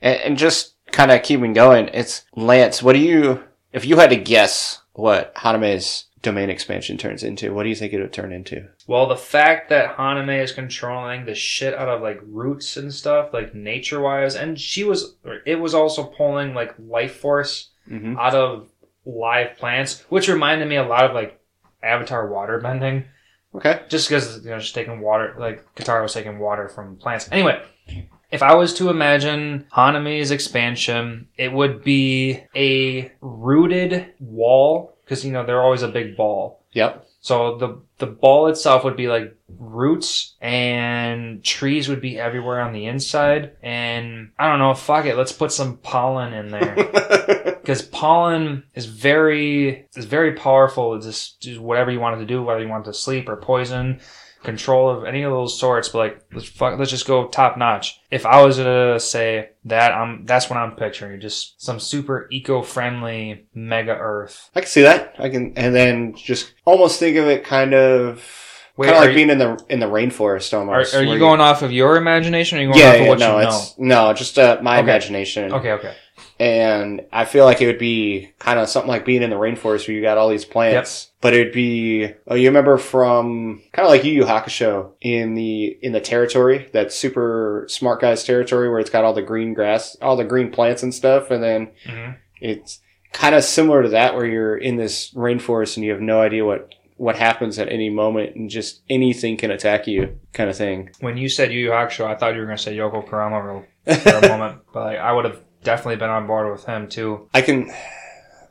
and, and just kind of keeping going. It's Lance. What do you, if you had to guess what Hanami's domain expansion turns into? What do you think it would turn into? well, the fact that Haname is controlling the shit out of like roots and stuff, like nature wise, and she was, it was also pulling like life force Mm-hmm. out of live plants, which reminded me a lot of like Avatar water bending. Okay. just because you know she's taking water like Katara was taking water from plants. Anyway, if I was to imagine Hanami's expansion, it would be a rooted wall because you know they're always a big ball. Yep. So the the ball itself would be like roots and trees would be everywhere on the inside. And I don't know, fuck it, let's put some pollen in there because pollen is very is very powerful. It's just do whatever you want it to do, whether you want it to sleep or poison, control of any of those sorts. But like, let's fuck, let's just go top notch. If I was to say that, I'm that's what I'm picturing. Just some super eco friendly mega Earth. I can see that. I can, and then just almost think of it kind of, Wait, kind of like you- being in the in the rainforest Are, almost. are where you going off of your imagination, or are you going Yeah, off of yeah, what no, you know? it's no, just uh, my Okay. imagination. Okay, okay. And I feel like it would be kind of something like being in the rainforest where you got all these plants. But it'd be oh, you remember from kind of like Yu Yu Hakusho in the in the territory, that super smart guy's territory where it's got all the green grass, all the green plants and stuff, and then hmm it's kind of similar to that where you're in this rainforest and you have no idea what what happens at any moment and just anything can attack you kind of thing. When you said Yu Yu Hakusho, I thought you were going to say Yoko Kurama for a moment, but I would have definitely been on board with him too. I can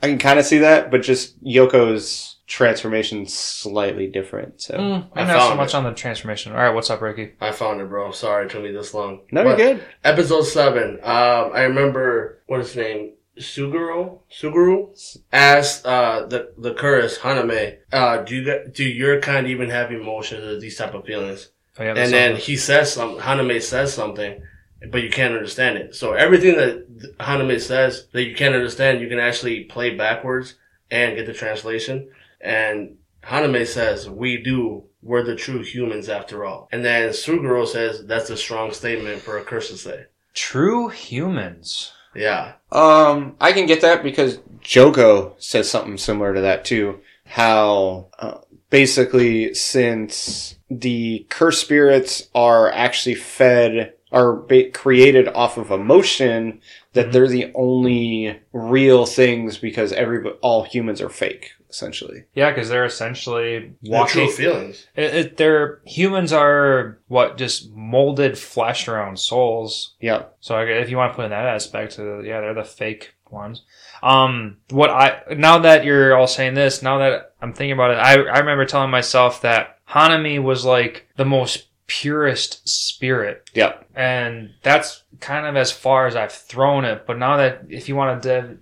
I can kind of see that, but just Yoko's transformation slightly different. So Mm, I maybe not so much it. on the transformation. All right, what's up, Ricky? I found it, bro. Sorry it took me this long. no, But you're good. Episode seven. Um, I remember what his name. Suguru Suguru asked uh, the the chorus Hanami, uh, do you got- do your kind even have emotions or these type of feelings? Oh, yeah, and then something. he says some Hanami says something, but you can't understand it. So everything that Hanami says that you can't understand, you can actually play backwards and get the translation. And Hanami says, "We do. We're the true humans after all." And then Suguru says, "That's a strong statement for a curse to say." true humans. Yeah, Um, I can get that because Jogo says something similar to that too. How uh, basically, since the curse spirits are actually fed, are ba- created off of emotion, that Mhm. they're the only real things because every all humans are fake, essentially. Yeah, because they're essentially They're true feelings. It, it, they're humans are what just molded flesh around souls. Yeah. So if you want to put in that aspect, uh, yeah, they're the fake ones. Um, what I now that you're all saying this, now that I'm thinking about it, I I remember telling myself that Hanami was like the most purest spirit, Yep. and that's kind of as far as I've thrown it. But now that if you want to dive,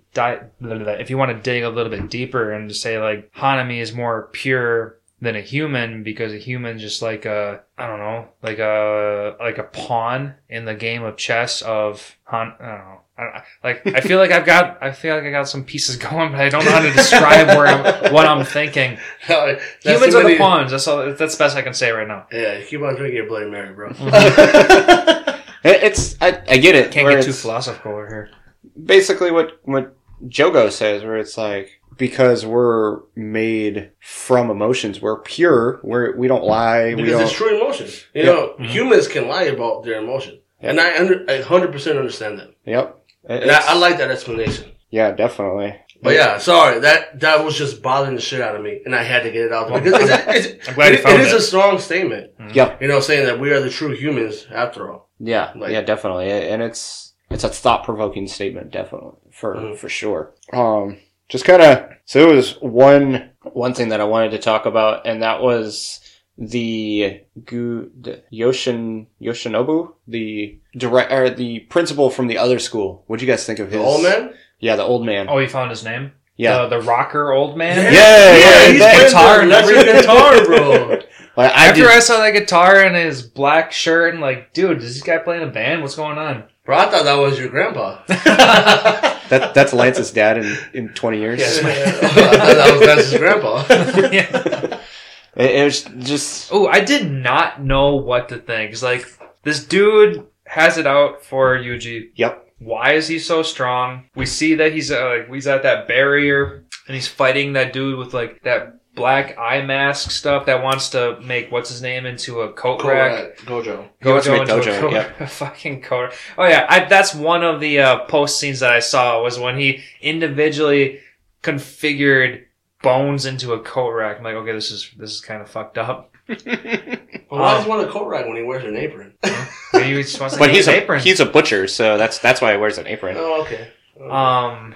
dive, if you want to dig a little bit deeper and just say like Hanami is more pure than a human because a human's just like a I don't know like a like a pawn in the game of chess of Han I don't know I, I- like I feel like I've got I feel like I got some pieces going but I don't know how to describe where I'm, what I'm thinking That's humans are the many- pawns that's all that's the best I can say right now Yeah, keep on drinking your Bloody Mary, bro. It- it's I, I get it. can't get too philosophical over here basically what what Jogo says, where it's like because we're made from emotions, we're pure. We're we don't lie. we because don't. it's true emotions. You Yeah. know, Mhm. humans can lie about their emotions, Yeah. and I under I hundred percent understand that, Yep. And I, I like that explanation. Yeah, definitely. But yeah, sorry that that was just bothering the shit out of me, and I had to get it out there because it's, it's, I'm glad you it- it is a strong statement. Yeah, You know, saying that we are the true humans after all. Yeah. Like- yeah, definitely. And it's it's a thought provoking statement, definitely for Mhm. for sure. Um, just kind of so it was one one thing that I wanted to talk about, and that was the Gu the Yoshin Yoshinobu, the direct or the principal from the other school. What'd you guys think of The old man. Yeah, the old man. oh you found his name yeah. the, the rocker old man Yeah, yeah, he's that playing guitar the and electric everything. guitar, bro. Like, I After did- I saw that guitar and his black shirt, and like, dude, is this guy playing a band? What's going on? Bro, I thought that was your grandpa. that that's Lance's dad in in twenty years. Yes. I thought that was that's his grandpa. yeah. It, it was just Oh, I did not know what to think. It's like this dude has it out for Yuji. yep. Why is he so strong? We see that he's uh, like he's at that barrier and he's fighting that dude with like that black eye mask stuff that wants to make what's his name into a coat rack. Gojo. He wants to make into a coat- yep. a fucking coat. Oh yeah, I, that's one of the uh, post scenes that I saw was when he individually configured bones into a coat rack. I'm like, okay, this is this is kind of fucked up. But why Um, does he want a coat rack when he wears an apron? Maybe he just wants to But he's his a apron. he's a butcher, so that's that's why he wears an apron. oh, okay. Okay. um,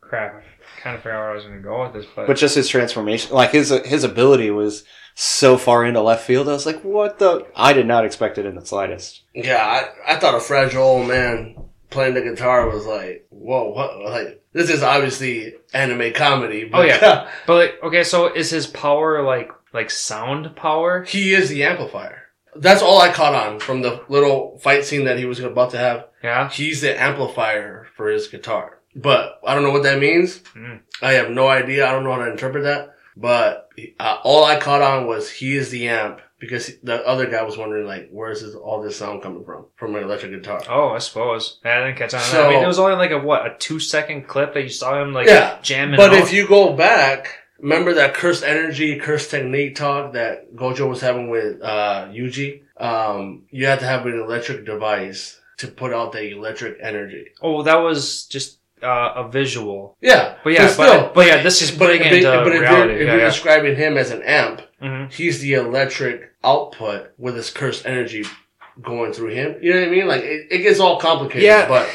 crap. I kind of forgot where I was going to go with this, but, But just his transformation, like his his ability was so far into left field. I was like, what the? I did not expect it in the slightest. yeah, I, I thought a fragile old man playing the guitar was like, whoa, what? Like, this is obviously anime comedy. But Oh, yeah. but like, okay, so is his power like like sound power? he is the amplifier. That's all I caught on from the little fight scene that he was about to have. Yeah. He's the amplifier for his guitar. But I don't know what that means. Mm. I have no idea. I don't know how to interpret that. But uh, all I caught on was he is the amp because the other guy was wondering like, where's this, all this sound coming from? From an electric guitar. Oh, I suppose. I didn't catch on. that. So- I mean, it was only like a what a two second clip that you saw him like Yeah, jamming. But if you go back, remember that cursed energy, cursed technique talk that Gojo was having with uh, Yuji? Um, you had to have an electric device to put out the electric energy. oh, that was just uh, a visual. Yeah, But yeah, still, but, but yeah, this is putting but, into but if reality. you're, if yeah, you're yeah. describing him as an amp, Mhm. he's the electric output with his cursed energy going through him. You know what I mean? Like it, it gets all complicated. Yeah. but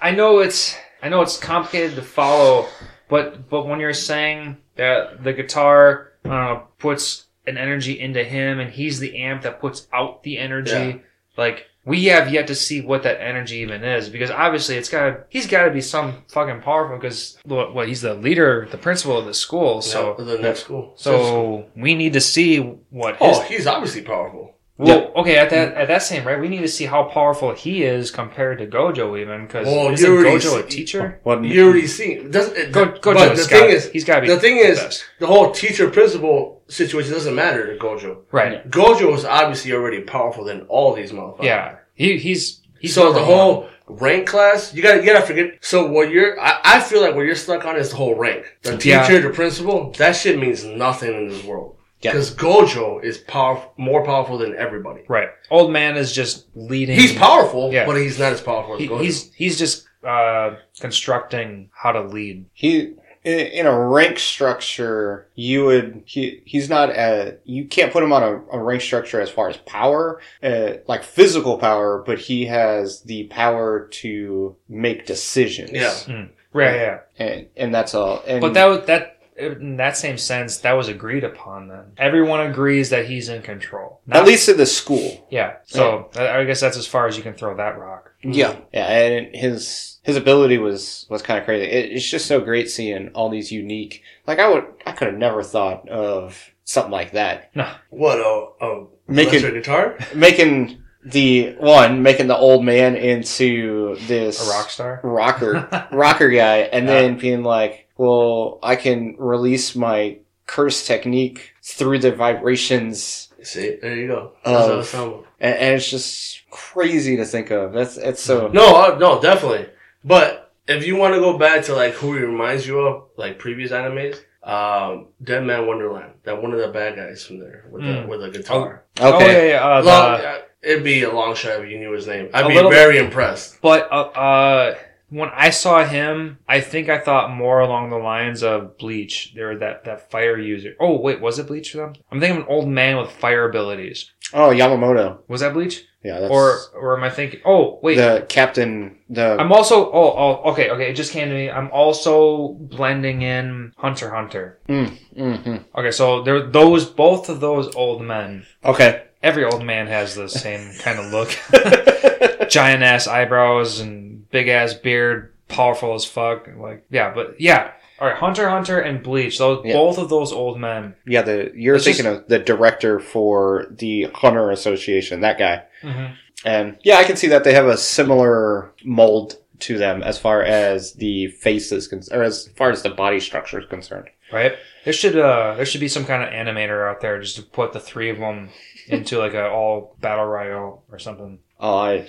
I know it's I know it's complicated to follow, but but when you're saying that the guitar uh, puts an energy into him and he's the amp that puts out the energy, Yeah. like we have yet to see what that energy even is because obviously it's got he's got to be some fucking powerful because what, what he's the leader, the principal of the school. So Yeah, the next school. so we need to see what his. oh, he's obviously powerful. Well, okay, at that at that same rate, we need to see how powerful he is compared to Gojo, even because Well, isn't you already Gojo a see- teacher? What? You already seen. Doesn't it, Go, but Gojo's the got, thing is, he's got to be the thing is, best. the whole teacher principal situation doesn't matter to Gojo. right. Gojo is obviously already powerful than all these motherfuckers. Yeah, he he's he's so the number one. whole rank class, you gotta you gotta forget. So what you're, I, I feel like what you're stuck on is the whole rank. The Yeah. teacher, the principal, that shit means nothing in this world. Yeah. Because Gojo is powerful, more powerful than everybody. right. Old man is just leading. He's powerful, Yeah. but he's not as powerful as He, Gojo. he's he's just uh, constructing how to lead. He in, in a rank structure, you would he he's not a you can't put him on a, a rank structure as far as power, uh, like physical power, but he has the power to make decisions. Yeah. Right. Yeah. and and that's all. And But that that in that same sense that was agreed upon. Then everyone agrees that he's in control. at least in the school, Yeah. So I I guess that's as far as you can throw that rock. Mm-hmm. yeah, yeah, and his his ability was was kind of crazy. It, it's just so great seeing all these unique. Like I would, I could have never thought of something like that. No. what a, a Making- electric guitar? making the one making the old man into this A rock star. rocker rocker guy and then being like well i can release my curse technique through the vibrations See, there you go. Oh. That's what I was and, and it's just crazy to think of that's it's so No, uh, no, definitely. But if you want to go back to like who he reminds you of, like previous animes, um, Dead Man Wonderland, that one of the bad guys from there with Mm. the with a guitar. Oh okay yeah, yeah. Uh, Long, the- uh, it'd be a long shot if you knew his name. I'd A be little- very impressed. but uh, uh, when I saw him, I think I thought more along the lines of Bleach. There, that that fire user. Oh wait, was it Bleach for them? I'm thinking of an old man with fire abilities. oh yamamoto Was that Bleach? yeah that's Or or am I thinking? Oh wait, the captain the I'm also. Oh oh okay okay. It just came to me. I'm also blending in Hunter Hunter. hmm Okay, so there those both of those old men. okay Every old man has the same kind of look. Giant ass eyebrows and big ass beard, powerful as fuck. Like yeah, but yeah. All right, Hunter Hunter and Bleach. Those Yeah. both of those old men. yeah the you're It's thinking of the director for the hunter association that guy Mm-hmm. And yeah, I can see that they have a similar mold to them as far as the face is concerned, or as far as the body structure is concerned. Right. There should uh there should be some kind of animator out there just to put the three of them into like a all battle royale or something. Oh, I,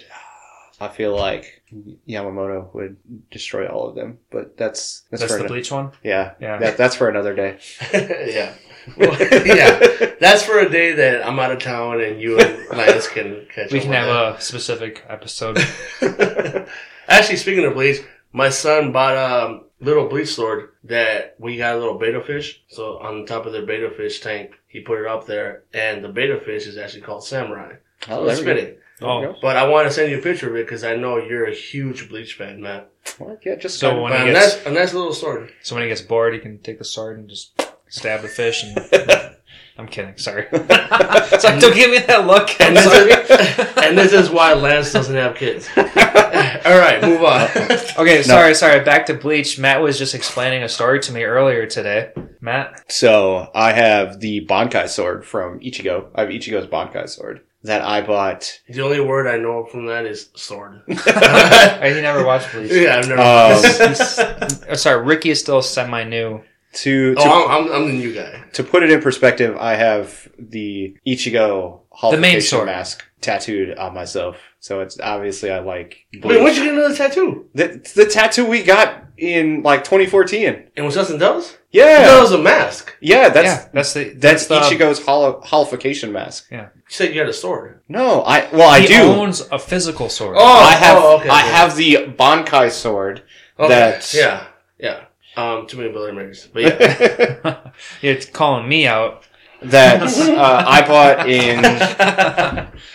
I feel like Yamamoto would destroy all of them, but that's that's, That's for the ano- Bleach one. yeah, Yeah. that, that's for another day. yeah. Well, yeah. That's for a day that I'm out of town and you and Lance can catch We up can have that. a specific episode. Actually, speaking of bleach, my son bought a little bleach sword that we got a little betta fish. So on top of their betta fish tank, he put it up there, and the betta fish is actually called Samurai. Oh, So it's there go. fitting. Oh, But I want to send you a picture of it because I know you're a huge bleach fan, man. Well, yeah, just So when But he a gets- nice, a nice little sword. so when he gets bored, he can take the sword and just stab the fish. And I'm kidding. Sorry. Sorry, don't give me that look. And this, is, and this is why Lance doesn't have kids. All right, move on. Okay, sorry, sorry. Back to Bleach. Matt was just explaining a story to me earlier today. Matt, So I have the Bankai sword from Ichigo. I have Ichigo's Bankai sword that I bought. The only word I know from that is sword. oh, he never watched Bleach. yeah, I've never. Um, Oh, sorry, Ricky is still semi-new. to to, oh, I'm, I'm, I'm the new guy. to put it in perspective, I have the Ichigo The main holification sword. mask tattooed on myself. So it's obviously I like Wait, Bleach. when'd you get another tattoo? the, the tattoo we got in like 2014. And was Justin Dubs? Yeah, That was a mask. yeah, that's yeah, that's the that's, that's, the. Ichigo's holo- holification mask. Yeah, you said you had a sword. No, I well I he do. owns a physical sword. Oh, I have oh, okay, I okay. have the Bankai sword. Okay. That's- yeah, yeah. Um, too many Billy Makers. But yeah, You're calling me out. That uh, I bought in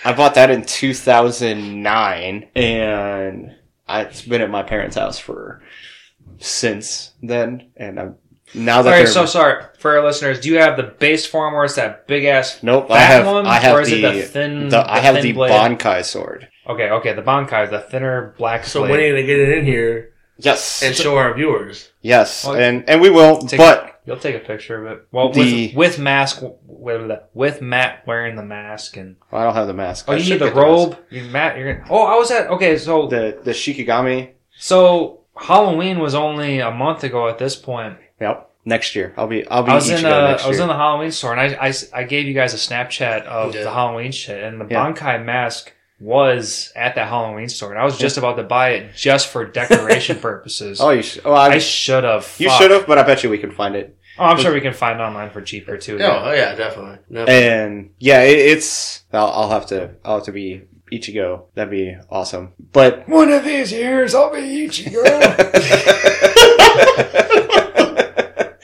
I bought that in 2009 and I, it's been at my parents' house for since then and I'm now that All right, so sorry for our listeners. Do you have the base form where it's that big ass? nope, fat I have one, I have or is the, it the thin? the- I have thin the blade? Bankai sword. Okay, okay, the Bankai, the thinner black So blade. when are you gonna get it in here Yes, and show our viewers? yes, Well, and and we will. take- But You'll take a picture of it. Well, The- with with mask, with, with Matt wearing the mask and I don't have the mask. oh, I you should need the get mask. robe. You, Matt, you're gonna. Oh, I was at. Okay, so The the Shikigami. so Halloween was only a month ago at this point. Yep. Next year, I'll be I'll be I was in next I was in the Halloween store and I, I, I gave you guys a Snapchat of the Halloween shit and the Yeah. Bankai mask was at that Halloween store and I was just about to buy it just for decoration purposes. oh, you sh- oh, I, I should have. you should have, but I bet you we can find it. Oh, I'm sure we can find online for cheaper too. Yeah, oh yeah, definitely. definitely. And yeah, it, it's I'll, I'll have to I'll have to be Ichigo. That'd be awesome. But One of these years, I'll be Ichigo.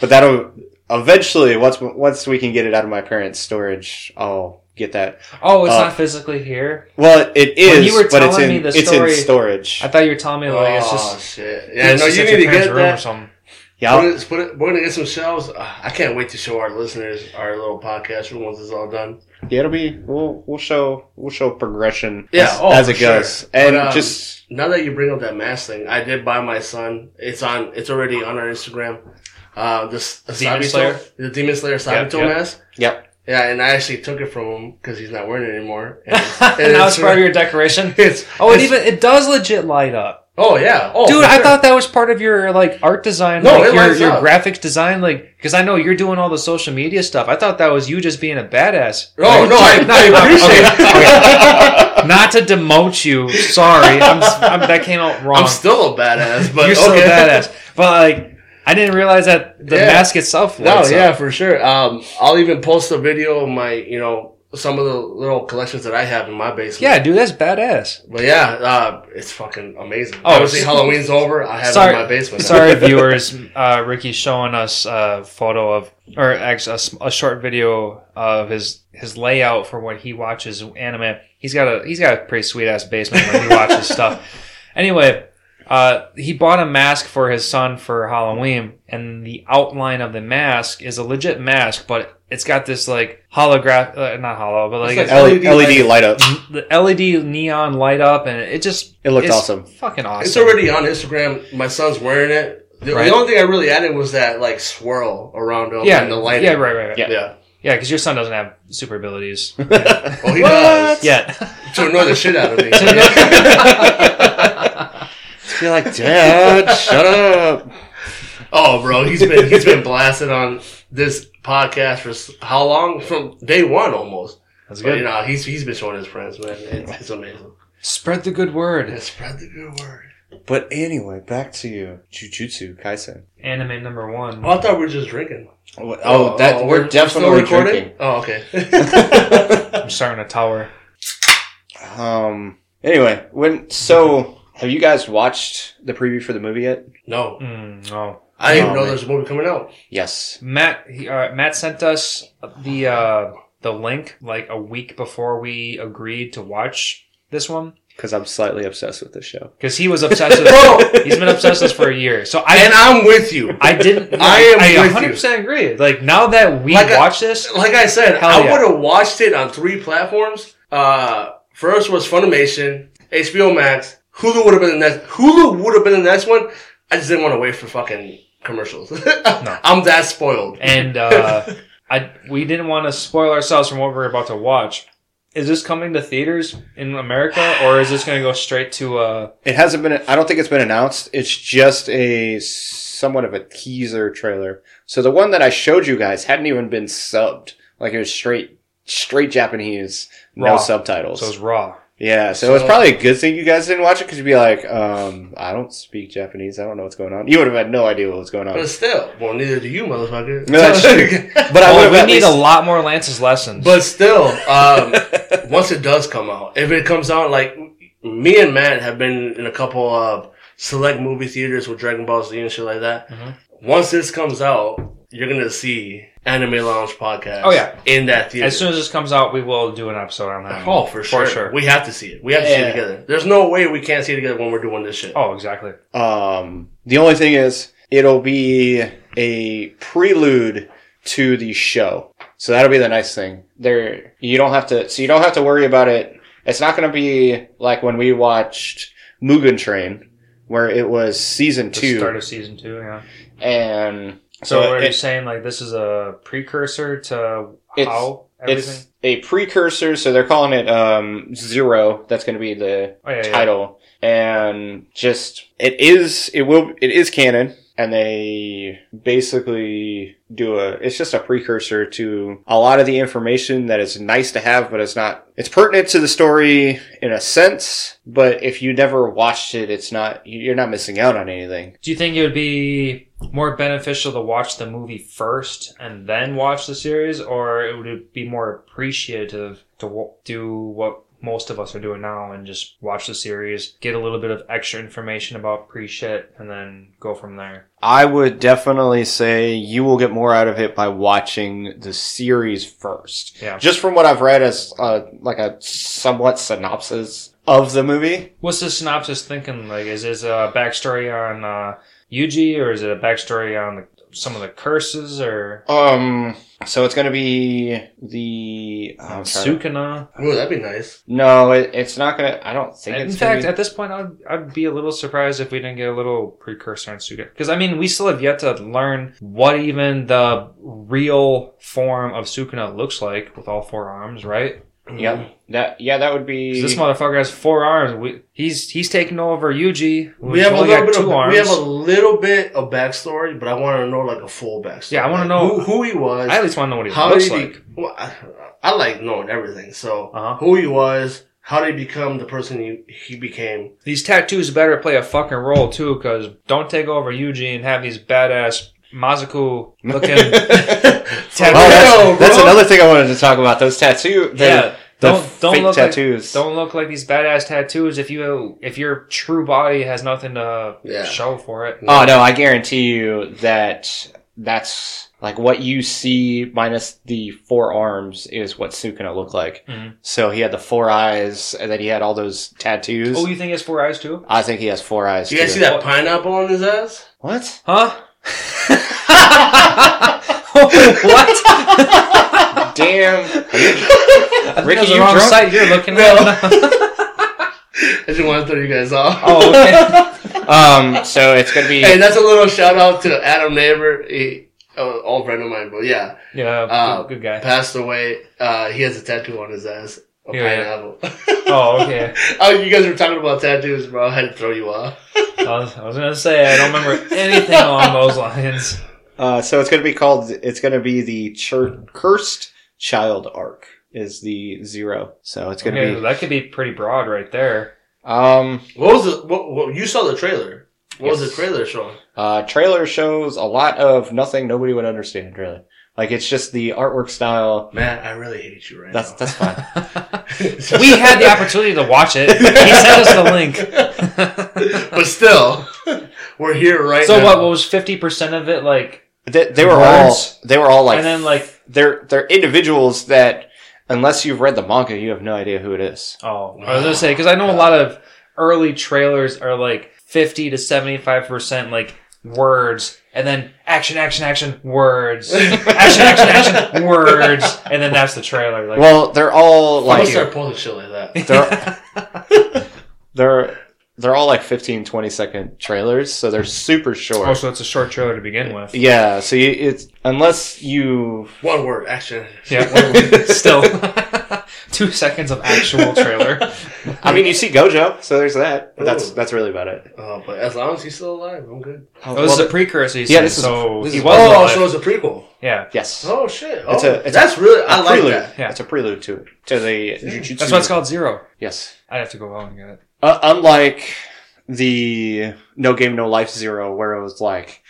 but that'll eventually once once we can get it out of my parents' storage, I'll get that. oh, it's Uh, not physically here. Well, it is, When you were but it's telling in me the story, it's story- in storage. I thought you were telling me like it's oh just. shit! Yeah, no, you need your to parents' get room or something. Yeah, We're I'll- gonna, put it, we're gonna get some shelves. I can't wait to show our listeners our little podcast room once it's all done. yeah, it'll be we'll we'll show we'll show progression Yeah, as, oh, as for it goes, sure. and But, um, just Now that you bring up that mask thing, I did buy my son. It's on. It's already on our Instagram. Uh, this the Demon Sabito- Slayer? the Demon Slayer Sabito yep. mask. yep. Yeah, and I actually took it from him because he's not wearing it anymore. And, and now it's part of your decoration. It's, Oh, it even it does legit light up. Oh yeah. Oh, Dude, I sure. thought that was part of your like art design, No, like it your, your graphics design, like because I know you're doing all the social media stuff. I thought that was you just being a badass. Oh no, I, I appreciate it. Not to demote you, sorry, I'm, I'm that came out wrong. I'm still a badass, but you're okay. badass, but like I didn't realize that the Yeah. mask itself. No, lights yeah, up. for sure. Um, I'll even post a video of my, you know, some of the little collections that I have in my basement. yeah, dude, that's badass. But yeah, uh, it's fucking amazing. Oh, Obviously, Halloween's over. I have Sorry- it in my basement. now. Sorry, viewers. Uh, Ricky's showing us a photo of, or actually a, a short video of his his layout for when he watches anime. He's got a he's got a pretty sweet ass basement when he watches stuff. Anyway, uh, he bought a mask for his son for Halloween, and the outline of the mask is a legit mask, but it's got this like holograph, uh, not hollow, but like It's it's like LED LED light up. the LED neon light up, and it just It looked it's awesome. Fucking awesome. It's already on Instagram. My son's wearing it. The, Right. the only thing I really added was that like swirl around him yeah, and the lighting. yeah, right, right, right. Yeah. Yeah. Yeah, because your son doesn't have super abilities Well, he What? does. yet. To annoy the shit out of me. You're like, Dad, shut up. oh, bro, he's been he's been blasted on this podcast for how long? From day one almost. That's But, good. you know, he's he's been showing his friends, man. It's, it's amazing. Spread the good word. Yeah, spread the good word. But anyway, back to you, Jujutsu Kaisen. Anime number one. Oh, I thought we were just drinking. Oh, that we're, definitely drinking. Oh, okay. I'm starting a tower. Um. Anyway, when so have you guys watched the preview for the movie yet? no, Mm, no. I didn't even Oh, know man. there's a movie coming out. Yes. Matt, he, uh, Matt sent us the uh, the link like a week before we agreed to watch this one Because I'm slightly obsessed with this show. because he was obsessed with. Bro. he's been obsessed with this for a year. So I And I'm with you. I didn't. I am I with 100 you. percent agree. Like now that we Like I- watch this, Like I said, I yeah. would have watched it on three platforms. Uh, first was Funimation, HBO Max. Hulu would have been the next. Hulu would have been the next one. I just didn't want to wait for fucking commercials. I'm that spoiled. and uh, I we didn't want to spoil ourselves from what we're about to watch. Is this coming to theaters in America, or is this going to go straight to? Uh, It hasn't been. I don't think it's been announced. It's just a somewhat of a teaser trailer. So the one that I showed you guys hadn't even been subbed. Like it was straight, straight Japanese, Raw. no subtitles. so it's raw. Yeah, so, So- it's probably a good thing you guys didn't watch it because you'd be like, um, I don't speak Japanese. I don't know what's going on. You would have had no idea what was going on. But still, well, neither do you, motherfucker. No, that's true. But I would have we need least- a lot more Lance's lessons. But still, um, once it does come out, if it comes out, like me and Matt have been in a couple of select movie theaters with Dragon Ball Z and shit like that. Mhm. Once this comes out, you're gonna see Anime Lounge podcast. Oh, yeah. in that theater. as soon as this comes out, we will do an episode on that. oh, for sure. For sure. We have to see it. We have to see it together. There's no way we can't see it together when we're doing this shit. Oh, exactly. Um, the only thing is, it'll be a prelude to the show. So that'll be the nice thing. There, you don't have to. So you don't have to worry about it. It's not going to be like when we watched Mugen Train, where it was season The two, start of season two, yeah. and So, so are you saying like this is a precursor to how everything? it's a precursor. So they're calling it um, Zero. That's going to be the oh, yeah, yeah. title and just it is it will it is canon and they basically do a it's just a precursor to a lot of the information that is nice to have but it's not it's pertinent to the story in a sense but if you never watched it it's not you're not missing out on anything Do you think it would be more beneficial to watch the movie first and then watch the series, or it would it be more appreciative to w- do what most of us are doing now and just watch the series, get a little bit of extra information about pre shit, and then go from there? i would definitely say you will get more out of it by watching the series first Yeah. just from what i've read as uh, like a somewhat synopsis of the movie What's the synopsis thinking? Like, is this a backstory on uh, Yuji, or is it a backstory on the, some of the curses, or Um, so it's gonna be the. I'm trying to- Sukuna? Ooh, that'd be nice. no, it, it's not gonna. I don't think In it's. fact, gonna at this point, I'd, I'd be a little surprised if we didn't get a little precursor on Sukuna. Because, I mean, we still have yet to learn what even the real form of Sukuna looks like with all four arms, right? Be, yeah, that yeah, that would be. 'Cause This motherfucker has four arms. We, he's he's taking over Yuji. We have a little bit of arms. we have a little bit of backstory, but I want to know like a full backstory. Yeah, I wanna Like, know- who, who he was. I at least want to know what he how looks did like. he? Well, I, I like knowing everything. So Uh-huh. who he was, how did he become the person he he became? These tattoos better play a fucking role too, because don't take over Yuji and have these badass Mazuku looking oh, tattoos. that's, that's another thing I wanted to talk about. Those tattoo. The, yeah, don't don't look tattoos. like don't look like these badass tattoos if you if your true body has nothing to Yeah. show for it. Oh no, I guarantee you that that's like what you see minus the four arms is what Sukuna looked like. Mhm. So he had the four eyes, and then he had all those tattoos. Oh, you think he has four eyes too? I think he has four eyes. Too. You guys too. see that pineapple on his ass? What? Huh? what? Damn. I Ricky, you wrong drunk? site you're looking No. at. I just want to throw you guys off. oh, okay. Um. So it's gonna be. Hey, that's a little shout out to Adam Neighbor, he, uh, old friend of mine, but yeah, Yeah, Uh, good, good guy. passed away. Uh, he has a tattoo on his ass, a Yeah. pineapple. Oh, okay. oh, you guys were talking about tattoos, bro. I had to throw you off. I was, I was gonna say I don't remember anything along those lines. Uh. So it's gonna be called. It's gonna be the Chur- cursed child arc. Is the zero. So it's gonna Okay, be. that could be pretty broad right there. Um. What was the? What, what you saw the trailer? What was the trailer showing? Uh. Trailer shows a lot of nothing. Nobody would understand really. Like it's just the artwork style. Man, I really hate you right That's now. that's fine. we had the opportunity to watch it. He sent us the link. but still, we're here right so now. what? What was fifty percent of it? Like, They, they were Words. all. They were all like. and then like, they're they're individuals that unless you've read the manga, you have no idea who it is. oh, I was gonna say because I know a lot of early trailers are like fifty to seventy-five percent like words, and then action, action, action, words, action, action, action, words, and then that's the trailer. Like, Well, they're all I'm gonna like start pulling shit like that. they're they're they're all like 15 20 second trailers, so they're super short. oh, so it's a short trailer to begin with. yeah, so you, it's unless you One word, action. Yeah, still two seconds of actual trailer. I mean you see Gojo, so there's that. But that's Ooh. that's really about it. Oh, but as long as he's still alive, I'm good. Oh, this is a precursor. Yeah, Yeah, this is- so this he is- was oh, alive. so it's a prequel. yeah, yes. Oh shit! Oh, It's a- it's that's really I a like prelude. that. Yeah. It's a prelude to it. To the Jujutsu. that's why it's called Zero. Yes. I'd have to go out and get it. Uh, unlike the No Game No Life Zero, where it was like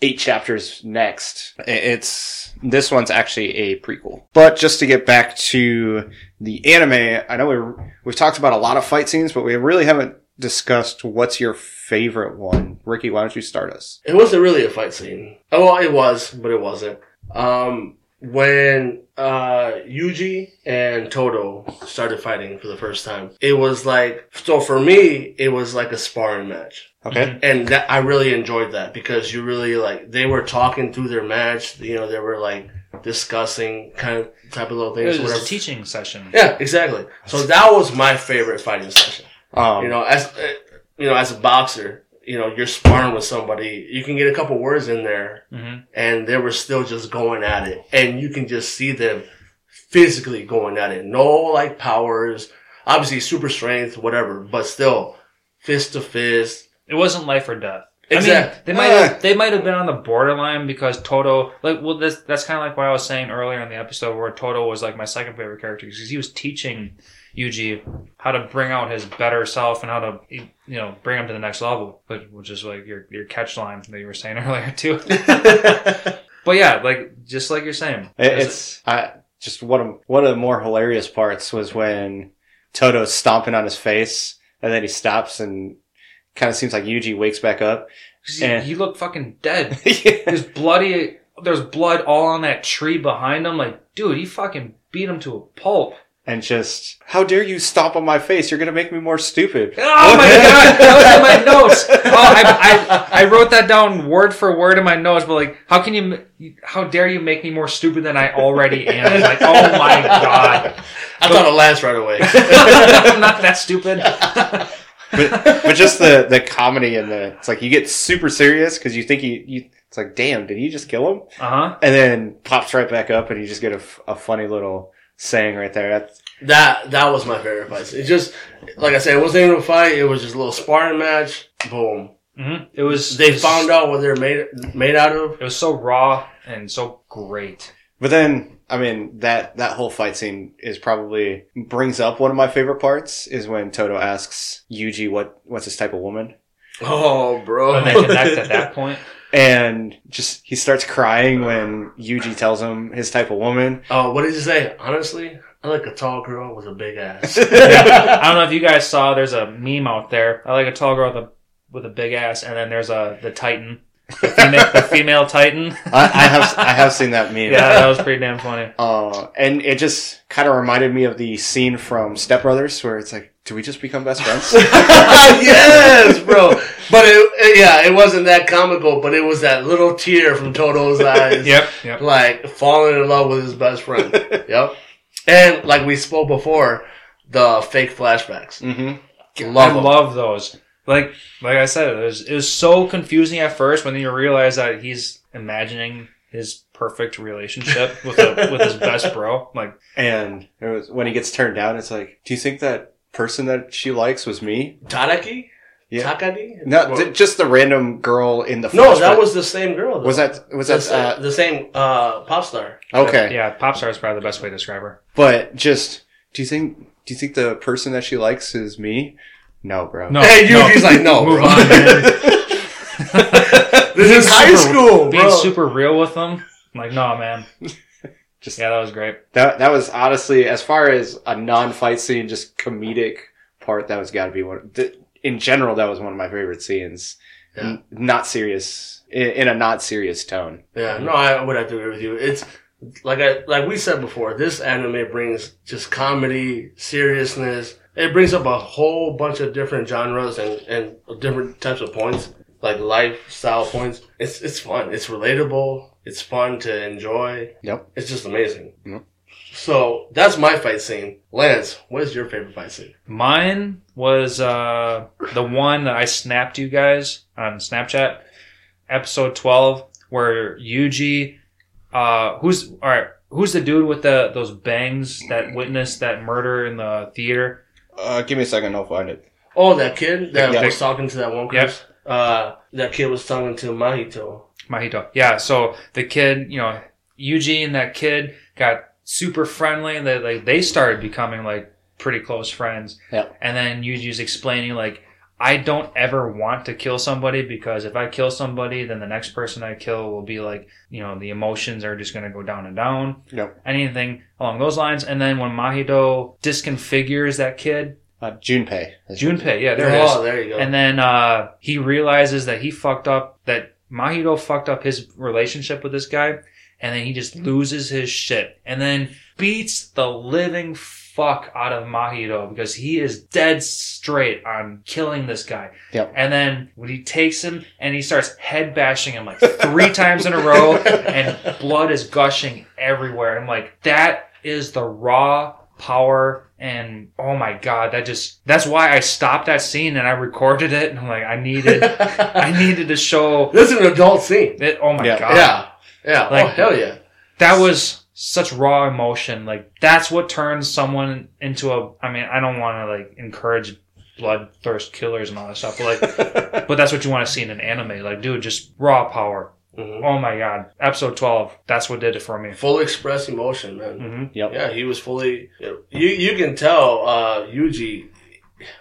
eight chapters next, it's this one's actually a prequel. But just to get back to the anime, I know we we've talked about a lot of fight scenes, but we really haven't discussed what's your favorite one. Ricky, why don't you start us? It wasn't really a fight scene. Oh, well, it was, but it wasn't. Um, when uh Yuji and Todo started fighting for the first time. It was like so for me, it was like a sparring match. Okay. And that I really enjoyed that because you really like they were talking through their match, you know, they were like discussing kind of type of little things. It was whatever. a teaching session. yeah, exactly. So that was my favorite fighting session. Um, You know, as uh, you know, as a boxer, you know, you're sparring with somebody, you can get a couple words in there hmm and they were still just going at it. And you can just see them physically going at it. No like powers, obviously super strength, whatever, but still fist to fist. It wasn't life or death. I mean, they might Ah. have, they might have been on the borderline because Todo like well this that's kind of like what I was saying earlier in the episode where Todo was like my second favorite character because he was teaching Yuji how to bring out his better self and how to you know bring them to the next level, but which is like your your catch line that you were saying earlier too. But yeah, like just like you're saying, It- It's I, just one of one of the more hilarious parts was when Todo's stomping on his face, and then he stops and kind of seems like Yuji wakes back up. he, And- he looked fucking dead. yeah. There's bloody. There's blood all on that tree behind him. Like, dude, he fucking beat him to a pulp. And just, how dare you stomp on my face? You're gonna make me more stupid. Oh my god, that was in my notes. Oh, I, I, I wrote that down word for word in my notes. But like, how can you? How dare you make me more stupid than I already am? Like, oh my god, I thought it lasts right away. I'm not that stupid. but, but just the the comedy and the it's like you get super serious because you think you, you it's like damn did he just kill him Uh huh. and then pops right back up and you just get a, a funny little saying right there that's That that was my favorite fight. It just like I said, it wasn't even a fight. It was just a little sparring match. Boom. hmm It was. They it was- found out what they're made made out of. It was so raw and so great. but then I mean that that whole fight scene is probably brings up one of my favorite parts is when Todo asks Yuji what what's his type of woman Oh, bro. When they connect at that point. and just he starts crying when Yuji tells him his type of woman Oh, what did you say? Honestly, I like a tall girl with a big ass. I don't know if you guys saw. There's a meme out there. I like a tall girl with a with a big ass, and then there's a the Titan, the female, the female Titan. I, I have I have seen that meme Yeah, that was pretty damn funny. Uh, and it just kind of reminded me of the scene from Step Brothers where it's like, do we just become best friends? yes, bro. But it, it- yeah, it wasn't that comical, but it was that little tear from Todo's eyes. Yep, yep. Like falling in love with his best friend. yep. And like we spoke before, the fake flashbacks. mm-hmm. Love I 'em. love those. Like like I said, it was it was so confusing at first when you realize that he's imagining his perfect relationship with a, with his best bro. Like, And it was when he gets turned down, it's like, do you think that person that she likes was me? Tadaki? Yeah. Takadi? No, th- just the random girl in the. no, flashback. that was the same girl. Though. Was that was That's, that uh, the same uh, pop star. okay? yeah, pop star is probably the best way to describe her. But just, do you think do you think the person that she likes is me? No, bro. No, hey, you, no. he's like, no, Move bro. on, man. this is high super- school, Being bro. super real with them. I'm like, no, man. Just- yeah, that was great. That that was honestly, as far as a non-fight scene, just comedic part. That was got to be one. th- In general, that was one of my favorite scenes. Yeah. N- not serious in, in a not serious tone. Yeah, no, I would have to agree with you. It's like I like we said before. This anime brings just comedy, seriousness. It brings up a whole bunch of different genres and and different types of points, like lifestyle points. It's it's fun. It's relatable. It's fun to enjoy. Yep. It's just amazing. Yep. So that's my fight scene. Lance, what is your favorite fight scene? Mine was uh, the one that I snapped you guys on Snapchat, episode twelve, where Yuji, uh, who's all right, who's the dude with the those bangs that witnessed that murder in the theater? Uh, give me a second. I'll find it. Oh, that kid that Yeah. was talking to that one Yep. Uh, that kid was talking to Mahito. Mahito. Yeah, so the kid, you know, Yuji and that kid got super friendly and they like they started becoming like pretty close friends. Yeah. And then Yuji's explaining like I don't ever want to kill somebody because if I kill somebody, then the next person I kill will be like, you know, the emotions are just going to go down and down. Yep. Anything along those lines. And then when Mahito disconfigures that kid, Uh, Junpei. Junpei, yeah, there it is. oh, there you go. And then uh, he realizes that he fucked up, that Mahito fucked up his relationship with this guy. and then he just loses his shit, and then beats the living fuck out of Mahito because he is dead straight on killing this guy. Yep. And then when he takes him and he starts head bashing him like three times in a row, and blood is gushing everywhere. I'm like, that is the raw power and oh my god that just that's why i stopped that scene and i recorded it and i'm like i needed i needed to show This is an adult scene. it oh my Yeah. god Yeah. Yeah. oh, hell yeah. that was such raw emotion like that's what turns someone into a i mean i don't want to like encourage bloodthirst killers and all that stuff but like but that's what you want to see in an anime like dude just raw power Mhm. oh my god episode 12 that's what did it for me Full express emotion, man. hmm Yep. Yeah, he was fully. You you can tell uh, Yuji.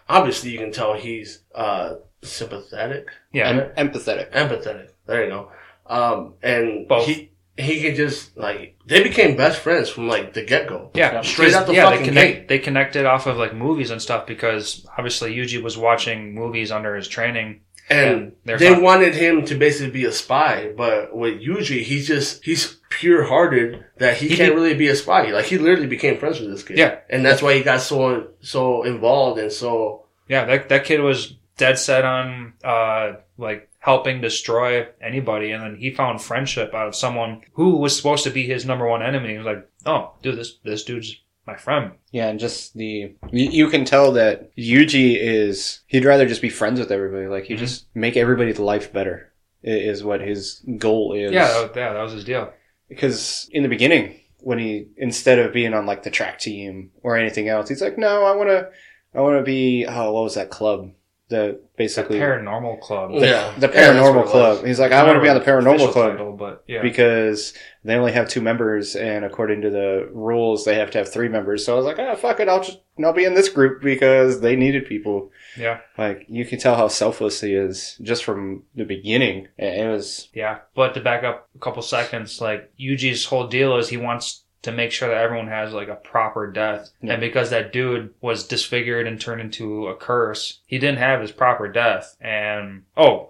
Obviously, you can tell he's uh, sympathetic, yeah Em- empathetic. empathetic. There you go. Um, and Both. he he could just like they became best friends from like the get go. Yeah, Straight out the yeah, they fucking connect, gate. They connected off of like movies and stuff because obviously Yuji was watching movies under his training. And And they're wanted him to basically be a spy, but with Yuji, he's just he's pure hearted that he, He can't be- really be a spy. Like he literally became friends with this kid. Yeah. and that's why he got so so involved and so Yeah, that that kid was dead set on uh like helping destroy anybody, and then he found friendship out of someone who was supposed to be his number one enemy. He was like, "Oh, dude, this this dude's my friend." Yeah, and just the you, can tell that Yuji is he'd rather just be friends with everybody. Like he Mhm. just make everybody's life better is what his goal is. Yeah, that, yeah, that was his deal. because in the beginning when he instead of being on like the track team or anything else, he's like, no, I want to, I want to be. Oh, what was that club? The basically The basically paranormal club. the, Yeah. the paranormal what it club. He's like, I want to be on the paranormal club. title, but yeah, because they only have two members, and according to the rules, they have to have three members. So I was like, ah, fuck it, I'll just I'll be in this group because they needed people. yeah. Like you can tell how selfless he is just from the beginning. It was Yeah, but to back up a couple seconds, like Yuji's whole deal is he wants to make sure that everyone has like a proper death, Yeah. and because that dude was disfigured and turned into a curse, he didn't have his proper death. And oh,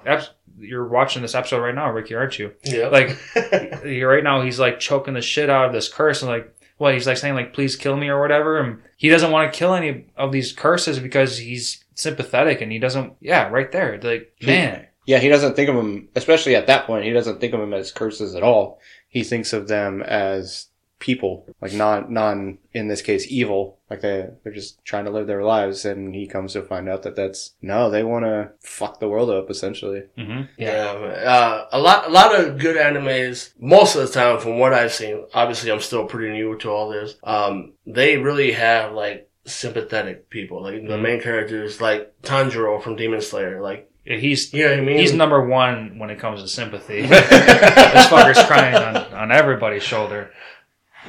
you're watching this episode right now, Ricky, aren't you? yeah. Like right now, he's like choking the shit out of this curse, and like. Well, he's like saying like, "Please kill me" or whatever, and he doesn't want to kill any of these curses because he's sympathetic and he doesn't. Yeah, right there, like man, yeah. He doesn't think of them, especially at that point. He doesn't think of them as curses at all. He thinks of them as people, like non non in this case evil. Like they they're just trying to live their lives, and he comes to find out that that's no, they want to fuck the world up essentially. mm-hmm. Yeah, man. Uh, a lot, a lot of good animes. Most of the time, from what I've seen, obviously I'm still pretty new to all this. Um, they really have like sympathetic people, like the Mhm. main characters, like Tanjiro from Demon Slayer. Like, he's you know what I mean? He's number one when it comes to sympathy. this fucker's crying on, on everybody's shoulder.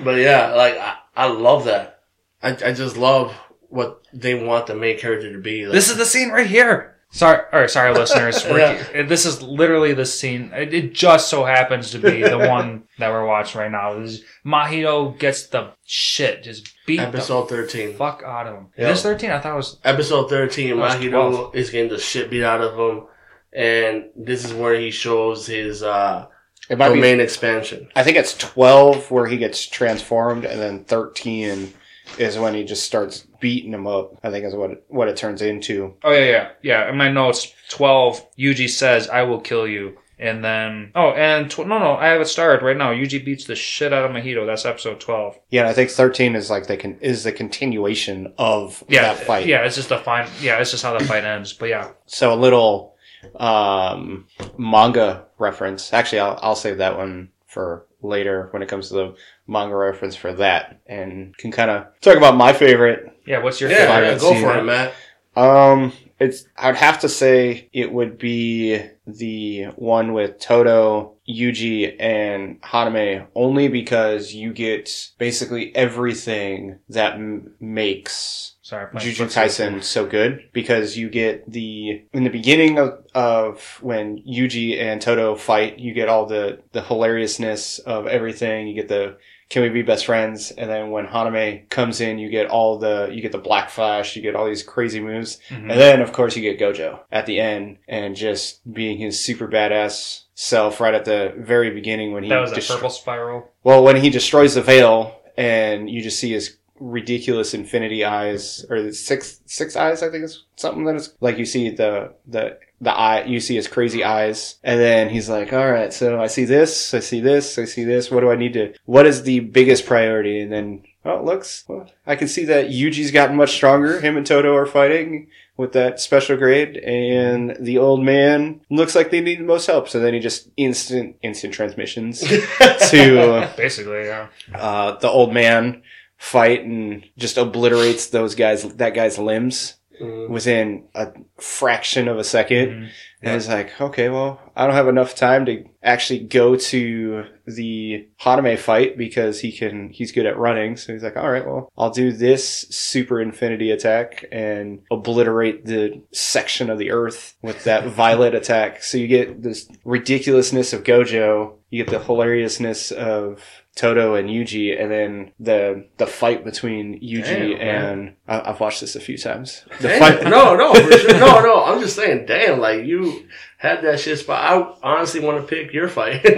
But yeah, like I, I love that. I, I just love what they want the main character to be. Like, This is the scene right here. Sorry, or sorry, listeners. Ricky, This is literally the scene. It, it just so happens to be the one that we're watching right now. This is, Mahito gets the shit just beat episode the thirteen. fuck out of him. Yeah. Is this thirteen? I thought it was. Episode thirteen, That was Mahito 12. is getting the shit beat out of him, and this is where he shows his uh, It might be expansion. I think it's 12 where he gets transformed, and then 13 is when he just starts beating him up. I think is what it, what it turns into. Oh yeah, yeah, yeah. In my notes, twelve. Yuji says, "I will kill you." And then, oh, and tw- no, no, I have it started right now. Yuji beats the shit out of Mahito. That's episode twelve. Yeah, and I think 13 is like the can is the continuation of Yeah, that fight. yeah. It's just the fine. Yeah, it's just how the fight ends. But yeah, So a little um, manga reference. Actually, I'll I'll save that one for later when it comes to the manga reference for that, and can kind of talk about my favorite yeah. What's your Yeah, favorite? Yeah, go for it, Matt. Um, it's I'd have to say it would be the one with Todo, Yuji, and Hanami, only because you get basically everything that m- makes Sorry, Jujutsu Kaisen so good because you get the in the beginning of, of when Yuji and Todo fight, you get all the the hilariousness of everything. You get the can we be best friends? And then when Hanami comes in, you get all the you get the Black Flash, you get all these crazy moves, Mhm. and then of course you get Gojo at the end and just being his super badass self right at the very beginning when he that was a destro- purple spiral. well, when he destroys the veil and you just see his ridiculous infinity eyes or six six eyes, I think is something that is like you see the the the eye you see his crazy eyes and then he's like all right so i see this i see this i see this what do i need to what is the biggest priority? And then oh it looks well, i can see that yuji's gotten much stronger. Him and todo are fighting with that special grade and the old man looks like they need the most help. So then he just instant instant transmissions to Basically, yeah. uh, the old man fight and just obliterates those guys that guy's limbs Mm. within a fraction of a 2nd Mhm. and it's like okay well i don't have enough time to actually go to the hanami fight because he can he's good at running so he's like all right well i'll do this super infinity attack and obliterate the section of the earth with that violet attack so you get this ridiculousness of gojo you get the hilariousness of Todo and Yuji, and then the the fight between Yuji Damn, and I, I've watched this a few times. The Damn. fight, no, no, sure. no, no. I'm just saying, damn, like you had that shit spot. I honestly want to pick your fight.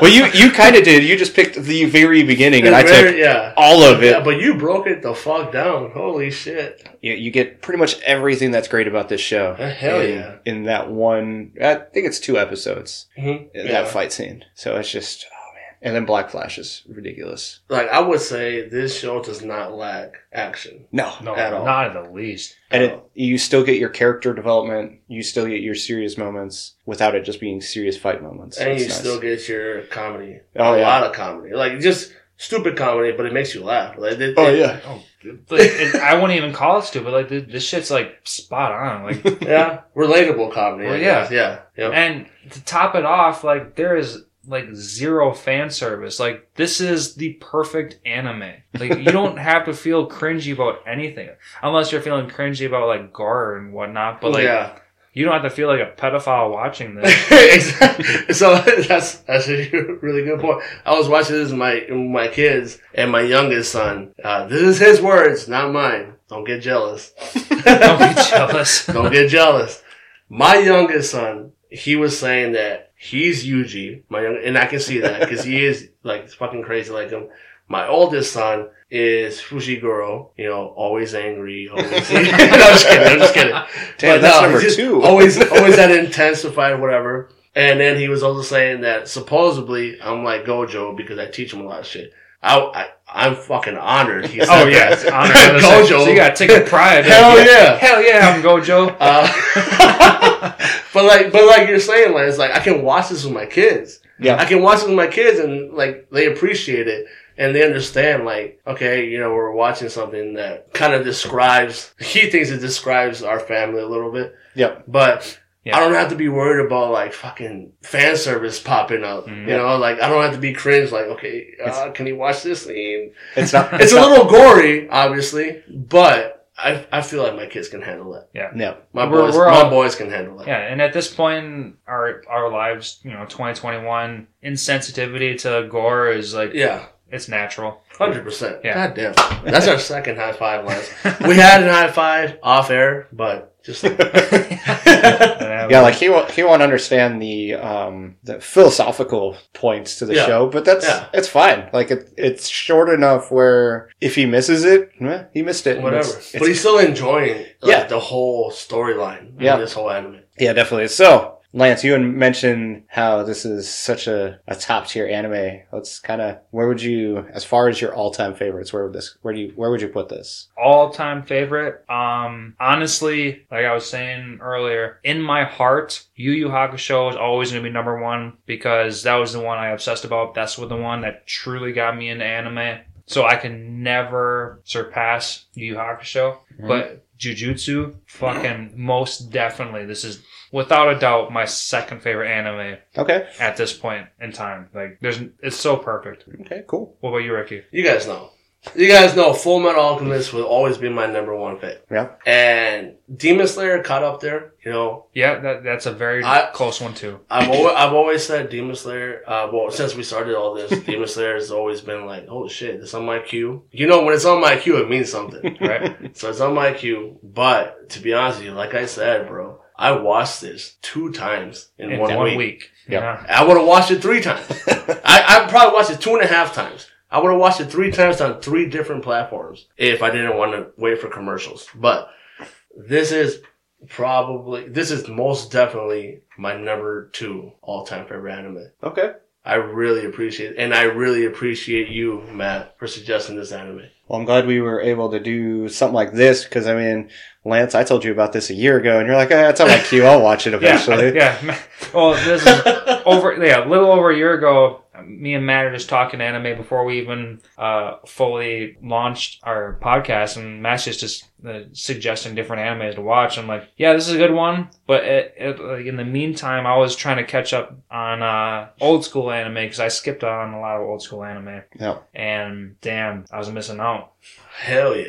well, you you kind of did. You just picked the very beginning, and I Very- took yeah. all of it. Yeah, but you broke it the fuck down. Holy shit. You, you get pretty much everything that's great about this show. Uh, hell in, yeah. In that one, I think it's two episodes. Mhm. That Yeah. fight scene. So it's just. And then Black Flash is ridiculous. Like I would say, this show does not lack action. No, No, At all. not in the least. and it, you still get your character development. You still get your serious moments without it just being serious fight moments. and It's you nice. still get your comedy. Oh, a yeah. lot of comedy. Like just stupid comedy, but it makes you laugh. Like, it, Oh it- yeah. Oh, like, it, I wouldn't even call it stupid. Like th- this shit's like spot on. Like, yeah, relatable comedy. Well, yeah. yeah, yeah. and to top it off, like there is like zero fan service. Like this is the perfect anime. Like you don't have to feel cringy about anything, unless you're feeling cringy about like gore and whatnot. But like yeah. you don't have to feel like a pedophile watching this. exactly. So that's that's a really good point. I was watching this with my with my kids and my youngest son. Uh, this is his words, not mine. Don't get jealous. don't be jealous. Don't get jealous. My youngest son, he was saying that he's Yuji, my young, and I can see that because he is like fucking crazy like him. My oldest son is Fushiguro, you know, always angry, always. no, I'm just kidding. I'm just kidding. Damn, But that's no, number two. Always, always that intensified, whatever. And then he was also saying that supposedly I'm like Gojo because I teach him a lot of shit. I, I I'm fucking honored. He said Oh yeah, it's honor. Gojo. So you gotta take a pride. Hell yeah. Hell yeah, I'm Gojo. Uh, but like, but like you're saying, like it's like I can watch this with my kids. Yeah. I can watch it with my kids, and like they appreciate it and they understand. Like, okay, you know, we're watching something that kind of describes. He thinks it describes our family a little bit, Yep. but. Yeah. I don't have to be worried about like fucking fan service popping up. Mhm. You know, like I don't have to be cringe. Like, okay, uh, can you watch this scene? It's not. It's a not- little gory, obviously, but I I feel like my kids can handle it. Yeah, yeah. My We're- boys, we're my boys can handle it. Yeah, and at this point in our our lives, you know, 2021, insensitivity to gore is like Yeah, it's natural. hundred percent. Yeah. God damn, that's our second high five last. We had an high five off air, but just Yeah, like he won't he won't understand the um the philosophical points to the Yeah. show, but that's Yeah. it's fine. Like it, it's short enough where if he misses it, eh, he missed it. whatever. It's- but he's still enjoying like, Yeah. the whole storyline. Yeah. this whole anime. yeah, definitely. So. Lance, you mentioned how this is such a, a top tier anime. Let's kind of where would you, as far as your all time favorites, where would this, where do you, where would you put this? all time favorite. Um, honestly, like I was saying earlier, in my heart, Yu Yu Hakusho is always going to be number one because that was the one I obsessed about. That's what the one that truly got me into anime. So I can never surpass Yu Yu Hakusho. Mhm. But Jujutsu, fucking most definitely, this is without a doubt my second favorite anime Okay, at this point in time. Like, there's, it's so perfect. okay, cool. What about you, Ricky? You guys know. You guys know Full Metal Alchemist will always be my number one pick. Yeah. And Demon Slayer caught up there. You know, Yeah, that, that's a very I- close one too. I've always, I've always said Demon Slayer. Uh, well, since we started all this, Demon Slayer has always been like, oh shit, it's on my queue. You know, when it's on my queue, it means something. Right? so it's on my queue. But to be honest with you, like I said, bro, I watched this two times in, In one, one, week. week. Yeah. I would have watched it three times. I, I probably watched it two and a half times. I would have watched it three times on three different platforms if I didn't want to wait for commercials. But this is probably, this is most definitely my number two all time favorite anime. Okay. I really appreciate it. And I really appreciate you, Matt, for suggesting this anime. Well, I'm glad we were able to do something like this because I mean, Lance, I told you about this a year ago, and you're like, "Ah, it's on my queue. I'll watch it eventually." Yeah, yeah. Well, this is over. Yeah, a little over a year ago. Me and Matt are just talking anime before we even uh, fully launched our podcast, and Matt's just just uh, suggesting different animes to watch. I'm like, yeah, this is a good one, but it, it, like, in the meantime, I was trying to catch up on uh, old school anime because I skipped on a lot of old school anime, Yeah. and damn, I was missing out. Hell yeah.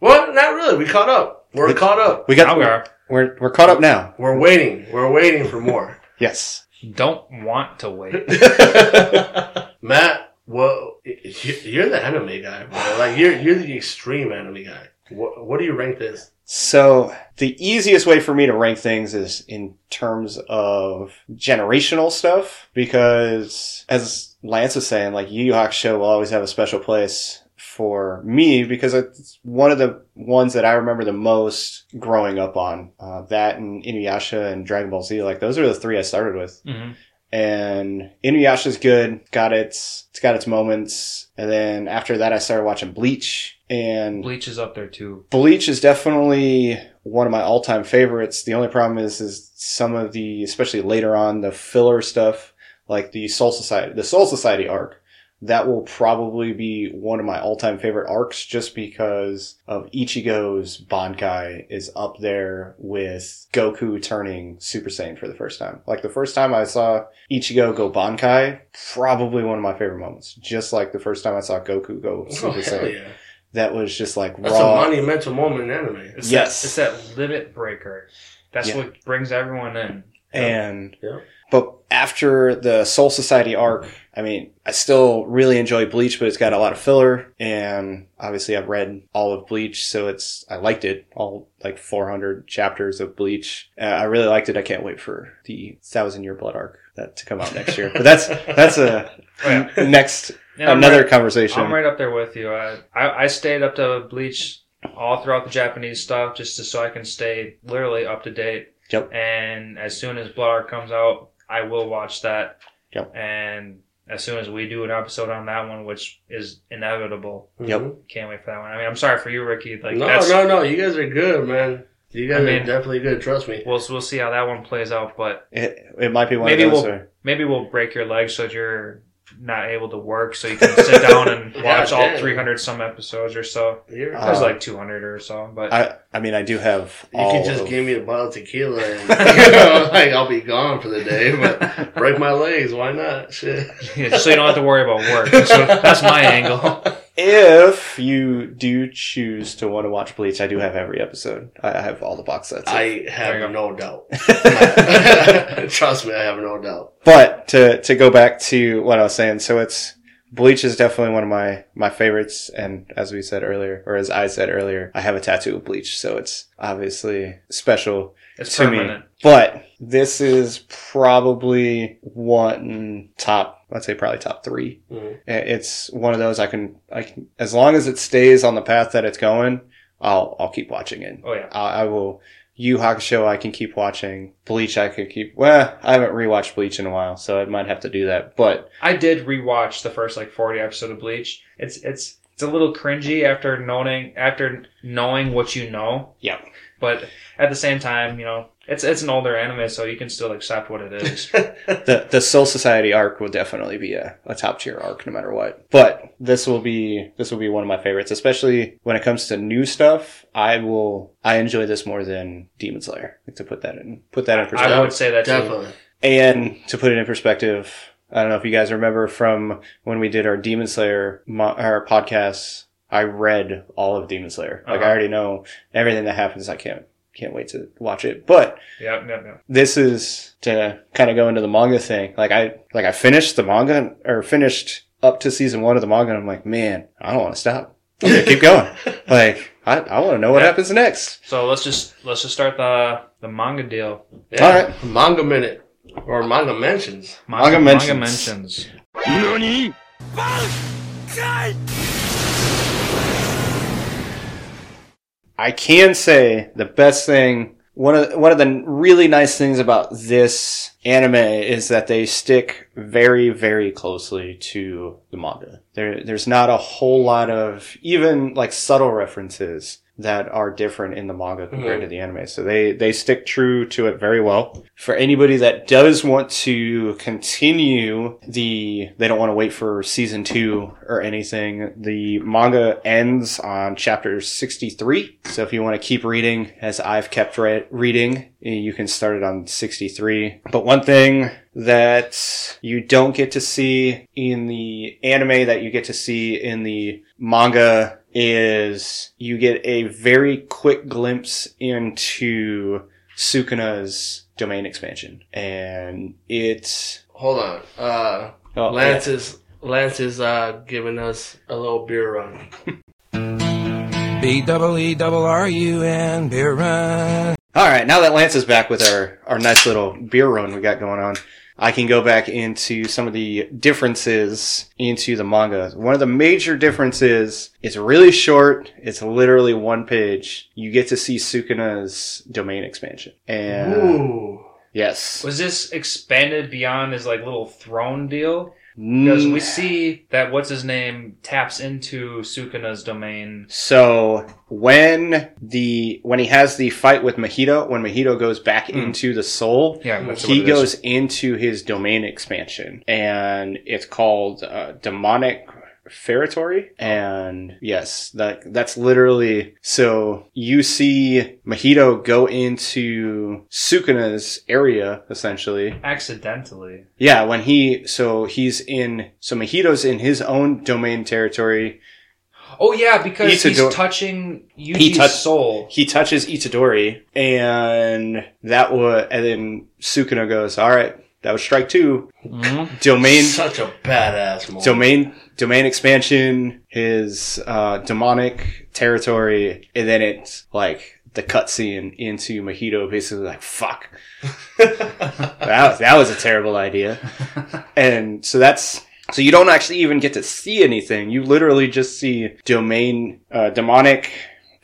Well, not really. We caught up. We're We- caught up. We got. Now we are. we're we're caught up now. We're waiting. We're waiting for more. Yes. Don't want to wait. Matt, well, you're the anime guy, bro. Like you're you're the extreme anime guy. What what do you rank this? So the easiest way for me to rank things is in terms of generational stuff because as Lance was saying, like Yu Yu Hakusho will always have a special place for me because it's one of the ones that I remember the most growing up on. Uh, that and Inuyasha and Dragon Ball Z, like those are the three I started with. hmm and Inuyasha's good. Got its it's got its moments. And then after that, I started watching Bleach, and Bleach is up there too. Bleach is definitely one of my all time favorites. The only problem is is some of the especially later on the filler stuff, like the Soul Society, the Soul Society arc. That will probably be one of my all time favorite arcs just because of Ichigo's Bankai is up there with Goku turning Super Saiyan for the first time. Like the first time I saw Ichigo go Bankai, probably one of my favorite moments. Just like the first time I saw Goku go Oh Super hell Saiyan. yeah! That was just like raw. That's a monumental moment in anime. It's Yes. that, it's that limit breaker. That's Yeah. what brings everyone in. And Yeah. but after the Soul Society arc, I mean, I still really enjoy Bleach, but it's got a lot of filler. And obviously, I've read all of Bleach, so it's I liked it all like 400 chapters of Bleach. Uh, I really liked it. I can't wait for the Thousand Year Blood arc that to come out next year. But that's that's a Oh, yeah. next Yeah, I'm another right- conversation. I'm right up there with you. I, I I stayed up to Bleach all throughout the Japanese stuff just to, so I can stay literally up to date. Yep. And as soon as Blood Art comes out, I will watch that. Yep. And as soon as we do an episode on that one, which is inevitable, Yep. Can't wait for that one. I mean, I'm sorry for you, Ricky. Like no, that's, no, no. You guys are good, man. You guys I mean- are definitely good. Trust me. We'll we'll see how that one plays out, but It, it might be one Maybe of those. we'll- where- maybe we'll break your legs so that you're not able to work, so you can sit down and Yeah, watch all 300 some episodes or so. You're, Uh, There's like 200 or so, but I I mean, I do have. If you all could just of- give me a bottle of tequila and you know, like I'll be gone for the day. But break my legs, why not? Shit. Yeah, so you don't have to worry about work. So that's my angle. If you do choose to want to watch Bleach, I do have every episode. I I have all the box sets. I have no doubt. Trust me, I have no doubt. But to to go back to what I was saying, so it's Bleach is definitely one of my my favorites, and as we said earlier, or as I said earlier, I have a tattoo of Bleach, so it's obviously special It's to permanent. me. But this is probably one top. I'd say probably top three. Mhm. It's one of those I can I can as long as it stays on the path that it's going, I'll I'll keep watching it. Oh yeah. I, I will. Yu Hakusho, I can keep watching. Bleach, I could keep. Well, I haven't rewatched Bleach in a while, so I might have to do that. But I did rewatch the first like 40 episode of Bleach. It's it's it's a little cringy after knowing after knowing what you know. Yeah. But at the same time, you know, it's it's an older anime, so you can still accept what it is. the the Soul Society arc will definitely be a, a top tier arc, no matter what. But this will be this will be one of my favorites, especially when it comes to new stuff. I will I enjoy this more than Demon Slayer. Like to put that in put that in perspective. I would say that too. Definitely. And to put it in perspective, I don't know if you guys remember from when we did our Demon Slayer mo- our podcast I read all of Demon Slayer. Like I Uh-huh. already know everything that happens. I can't can't wait to watch it. But Yep, yep, yep. this is to kind of go into the manga thing. Like I like I finished the manga or finished up to season one of the manga. and I'm like, man, I don't want to stop. I'm keep going. Like I, I want to know what Yeah. happens next. So let's just let's just start the the manga deal. Yeah. All right. Manga minute or manga mentions. Manga mentions. mentions. I can say the best thing one of one of the really nice things about this anime is that they stick very very closely to the manga. There there's not a whole lot of even like subtle references that are different in the manga compared Mhm. to the anime. So they they stick true to it very well. For anybody that does want to continue the they don't want to wait for season 2 or anything, the manga ends on chapter 63. So if you want to keep reading as I've kept re- reading, you can start it on 63. But one thing that you don't get to see in the anime that you get to see in the manga is you get a very quick glimpse into Sukuna's domain expansion. And it's Hold on. Uh, oh, Lance is Lance is uh, giving us a little beer run. B double E double R U N beer run. All right, now that Lance is back with our, our nice little beer run we got going on, I can go back into some of the differences into the manga. One of the major differences, it's really short. It's literally one page. You get to see Sukuna's domain expansion. And Ooh. yes. Was this expanded beyond his like little throne deal? Because Mm, we see that what's his name taps into Sukuna's domain. So when the when he has the fight with Mahito, when Mahito goes back Hmm. into the soul, Yeah, he what it is. goes into his domain expansion, and it's called uh, demonic territory and yes that that's literally so you see Mahito go into Sukuna's area essentially accidentally. yeah when he so he's in so Mahito's in his own domain territory Oh yeah, because Itadori- he's touching Yuji's He touched- soul. he touches Itadori, and that was, and then Sukuna goes, "All right, that was strike two. Mm-hmm. Domain, Such a badass moment. domain, domain expansion, his uh, demonic territory, and then it's like the cutscene into Mahito, basically like, "Fuck, that that was a terrible idea." and so that's so you don't actually even get to see anything. You literally just see domain, uh, demonic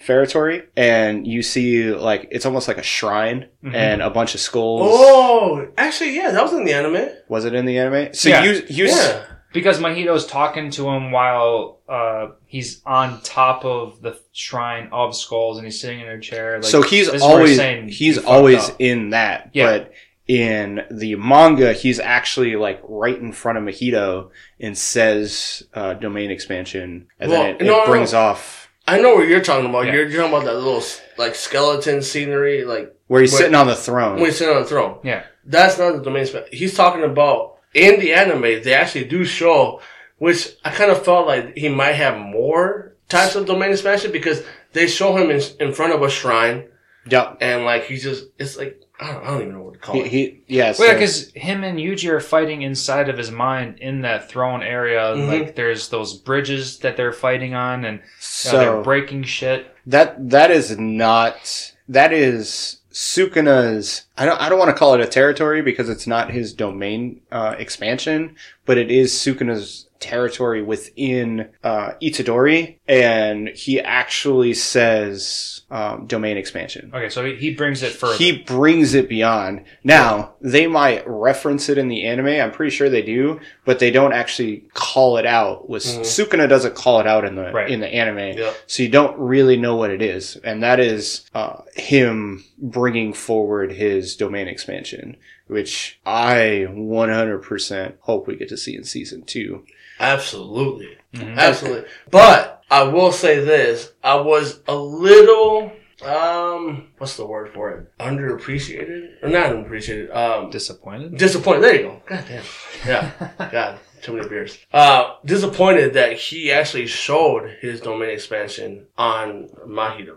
territory, and you see like it's almost like a shrine Mhm. and a bunch of skulls. Oh, actually, yeah, that was in the anime. Was it in the anime? So Yeah. you you Yeah. Because Mahito's talking to him while uh, he's on top of the shrine of skulls and he's sitting in a chair. Like, so he's this is where always saying he's he always up. in that, Yeah. but in the manga, he's actually like right in front of Mahito and says uh, domain expansion, and Well, then it, no, it brings no. off I know what you're talking about. Yeah. You're talking about that little like skeleton scenery, like where he's Wait. sitting on the throne. when he's sitting on the throne. Yeah. That's not the domain span. He's talking about in the anime. They actually do show, which I kind of felt like he might have more types of domain expansion because they show him in, in front of a shrine Yep. and like he's just it's like I don't, I don't even know what to call He, it. he yeah. Well, so- because him and Yuji are fighting inside of his mind in that throne area. Mhm. Like, there's those bridges that they're fighting on, and so they're breaking shit. That that is not that is Sukuna's I don't I don't want to call it a territory because it's not his domain uh, expansion, but it is Sukuna's territory within uh, Itadori, and he actually says um, domain expansion. Okay, so he, brings it further. He brings it beyond. Now, they might reference it in the anime. I'm pretty sure they do, but they don't actually call it out. With Mhm. Sukuna doesn't call it out in the Right. in the anime, Yep. so you don't really know what it is, and that is uh, him bringing forward his domain expansion, which I 100% hope we get to see in season two. Absolutely. Mhm. Absolutely. But I will say this. I was a little, um, what's the word for it? Underappreciated or not underappreciated? Um, Disappointed? disappointed. There you go. God damn. Yeah. God, too many beers. Uh, disappointed that he actually showed his domain expansion on Mahito.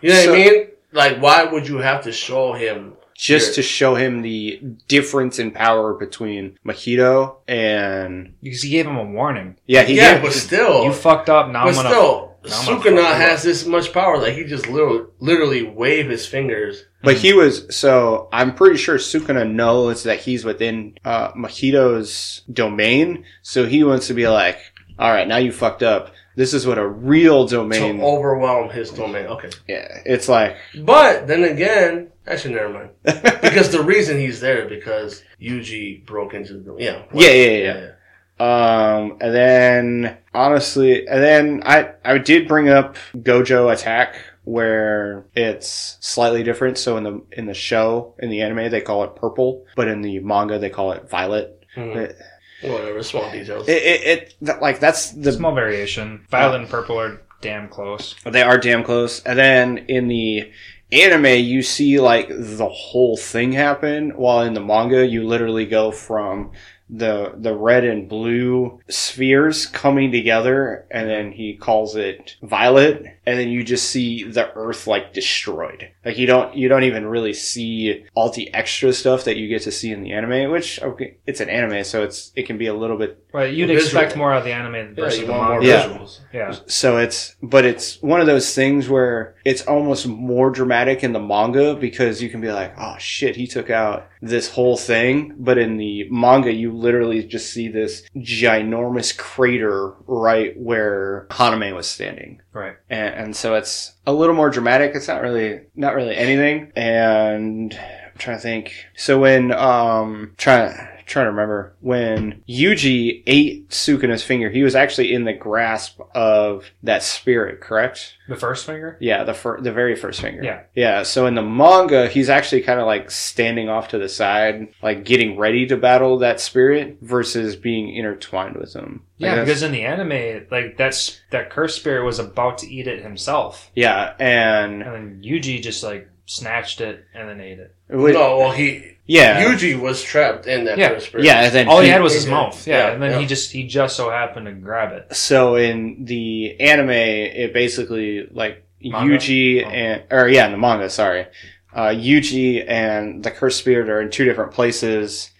You know what So- I mean? Like, why would you have to show him? Just your- to show him the difference in power between Mahito and Because he gave him a warning. yeah, he yeah, did. but still, You fucked up, now but I'm gonna. still, now I'm gonna Sukuna has this much power. Like he just literally, literally wave his fingers. But he was so I'm pretty sure Sukuna knows that he's within uh, Mahito's domain, so he wants to be like, "All right, now you fucked up. This is what a real domain." to overwhelm his domain. Okay, yeah, it's like but then again, actually, never mind. Because the reason he's there because Yuji broke into the yeah Yeah, yeah, yeah, Um, and then honestly, and then I I did bring up Gojo Attack where it's slightly different. So in the in the show in the anime they call it purple, but in the manga they call it violet. Mhm. It, Whatever, small details. it, it, it that- like that's the Small variation. Violet and purple are damn close. They are damn close. And then in the anime, you see like the whole thing happen, while in the manga, you literally go from the the red and blue spheres coming together, and then he calls it violet, and then you just see the earth like destroyed. Like you don't you don't even really see all the extra stuff that you get to see in the anime, which okay, it's an anime, so it's it can be a little bit Well, you'd Visual. expect more out of the anime yeah, versus you the want more manga. Yeah. visuals. Yeah. So it's, but it's one of those things where it's almost more dramatic in the manga because you can be like, oh shit, he took out this whole thing. But in the manga, you literally just see this ginormous crater right where Hanami was standing. Right. And, and so it's a little more dramatic. It's not really, not really anything. And I'm trying to think. So when, um, trying, trying to remember when Yuji ate Sukuna's finger, he was actually in the grasp of that spirit, correct? The first finger? Yeah, the fir- the very first finger. Yeah. Yeah. So in the manga, he's actually kind of like standing off to the side, like getting ready to battle that spirit versus being intertwined with him. Like, Yeah, that's- because in the anime, like that's that cursed spirit was about to eat it himself, yeah, and and then Yuji just like snatched it and then ate it. with- No, well, he yeah, Yuji was trapped in that Yeah. first spirit. yeah, and then All he had was his mouth. Yeah, Yeah, and then yeah. he just he just so happened to grab it. so in the anime, it basically like Manga? Yuji Oh. and or yeah, in the manga, sorry, uh, Yuji and the cursed spirit are in two different places,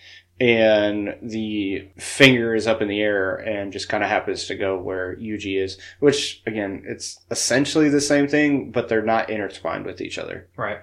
and the finger is up in the air and just kind of happens to go where Yuji is. Which again, it's essentially the same thing, but they're not intertwined with each other. Right.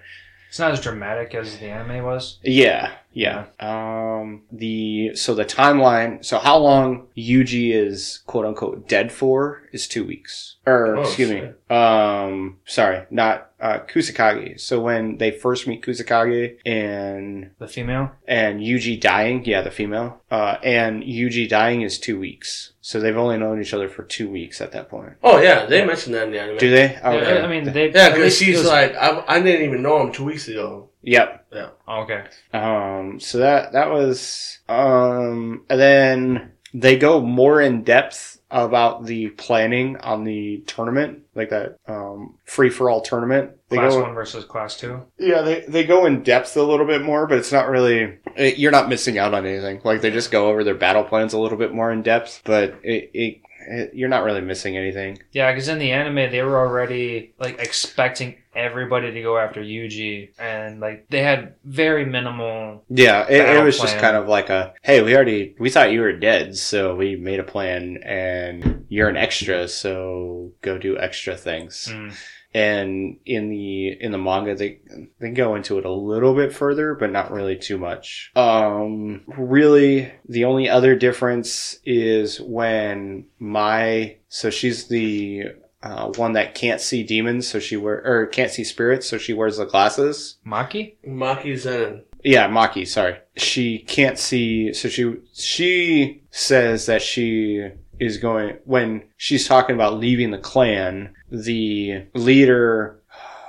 It's not as dramatic as the anime was. Yeah, yeah. Um, the so the timeline. So how long Yuji is quote unquote dead for is two weeks. Or Oh, excuse shit. me. Um, sorry, not uh, Kusakage. So when they first meet Kusakage and The female. and Yuji dying, yeah, the female, uh, and Yuji dying is two weeks. So they've only known each other for two weeks at that point. Oh yeah, they mentioned that in the anime. Do they? Yeah, Okay. I mean, they. Yeah, because she's was- like, I, I didn't even know him two weeks ago. Yep. Oh, okay. Um, so that that was um, and then they go more in depth about the planning on the tournament, like that um, free for all tournament. They Class go, one versus class two. yeah, they they go in depth a little bit more, but it's not really. It, you're not missing out on anything. Like they just go over their battle plans a little bit more in depth, but it, it, it you're not really missing anything. Yeah, because in the anime they were already like expecting everybody to go after Yuji, and like they had very minimal. Yeah, it, it was just kind of like a hey, we already we thought you were dead, so we made a plan, and you're an extra, so go do extra things. Mm, And in the in the manga, they they go into it a little bit further, but not really too much. Um, really, the only other difference is when my so she's the uh, one that can't see demons, so she wear or can't see spirits, so she wears the glasses. Maki. Maki Zen. Yeah, Maki, sorry. She can't see so she she says that she is going when she's talking about leaving the clan, the leader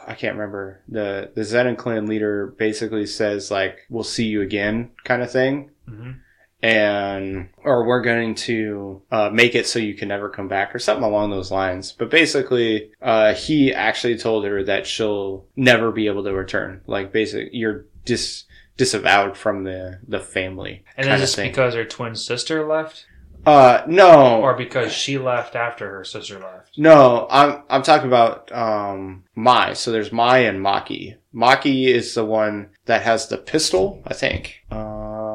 I can't remember. The the Zenin clan leader basically says like we'll see you again kind of thing. hmm and or we're going to uh, make it so you can never come back or something along those lines. But basically, uh, he actually told her that she'll never be able to return. Like, basically, you're dis disavowed from the the family. And is this thing. because her twin sister left, Uh, no, or because she left after her sister left? No, I'm I'm talking about um Mai. So there's Mai and Maki. Maki is the one that has the pistol, I think.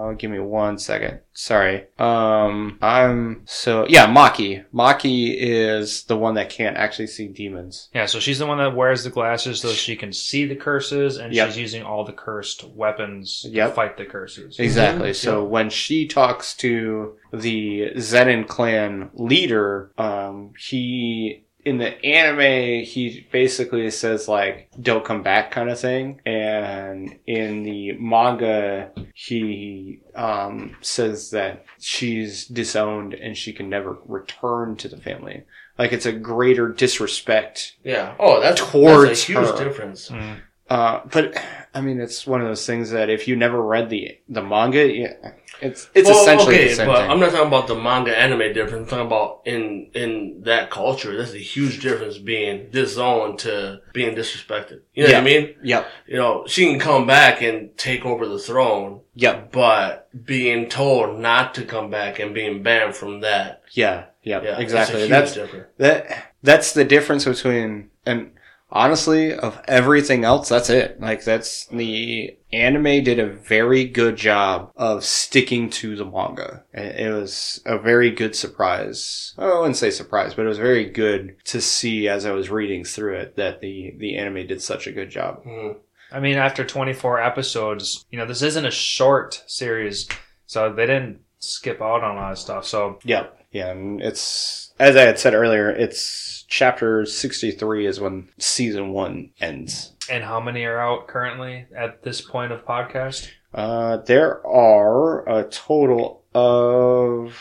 Uh give me one second. Sorry. Um I'm so yeah, Maki. Maki is the one that can't actually see demons. Yeah, so she's the one that wears the glasses so she can see the curses, and Yep. she's using all the cursed weapons to fight the curses. Exactly. Mhm. So when she talks to the Zenin clan leader, um, he in the anime he basically says like "don't come back" kind of thing, and in the manga he um, says that she's disowned and she can never return to the family. Like it's a greater disrespect Yeah. Oh, that's Towards that's a huge her. difference. Mm. Uh, but I mean, it's one of those things that if you never read the the manga, yeah, it's it's Well, essentially okay, the same but thing. I'm not talking about the manga anime difference. I'm talking about in in that culture. There's a huge difference being disowned to being disrespected. You know what I mean? Yep, You know, she can come back and take over the throne, yep, but being told not to come back and being banned from that. yeah, yep, Yeah, exactly. It's a huge That's difference. that. That's the difference between and honestly of everything else. That's it. Like that's the anime did a very good job of sticking to the manga. It it was a very good surprise. I wouldn't say surprise, but it was very good to see as I was reading through it that the the anime did such a good job. Mhm. I mean, after 24 episodes, you know, this isn't a short series, so they didn't skip out on a lot of stuff. So, Yeah, yeah, and it's as I had said earlier, it's chapter sixty-three is when season one ends. and how many are out currently at this point of podcast? Uh, there are a total of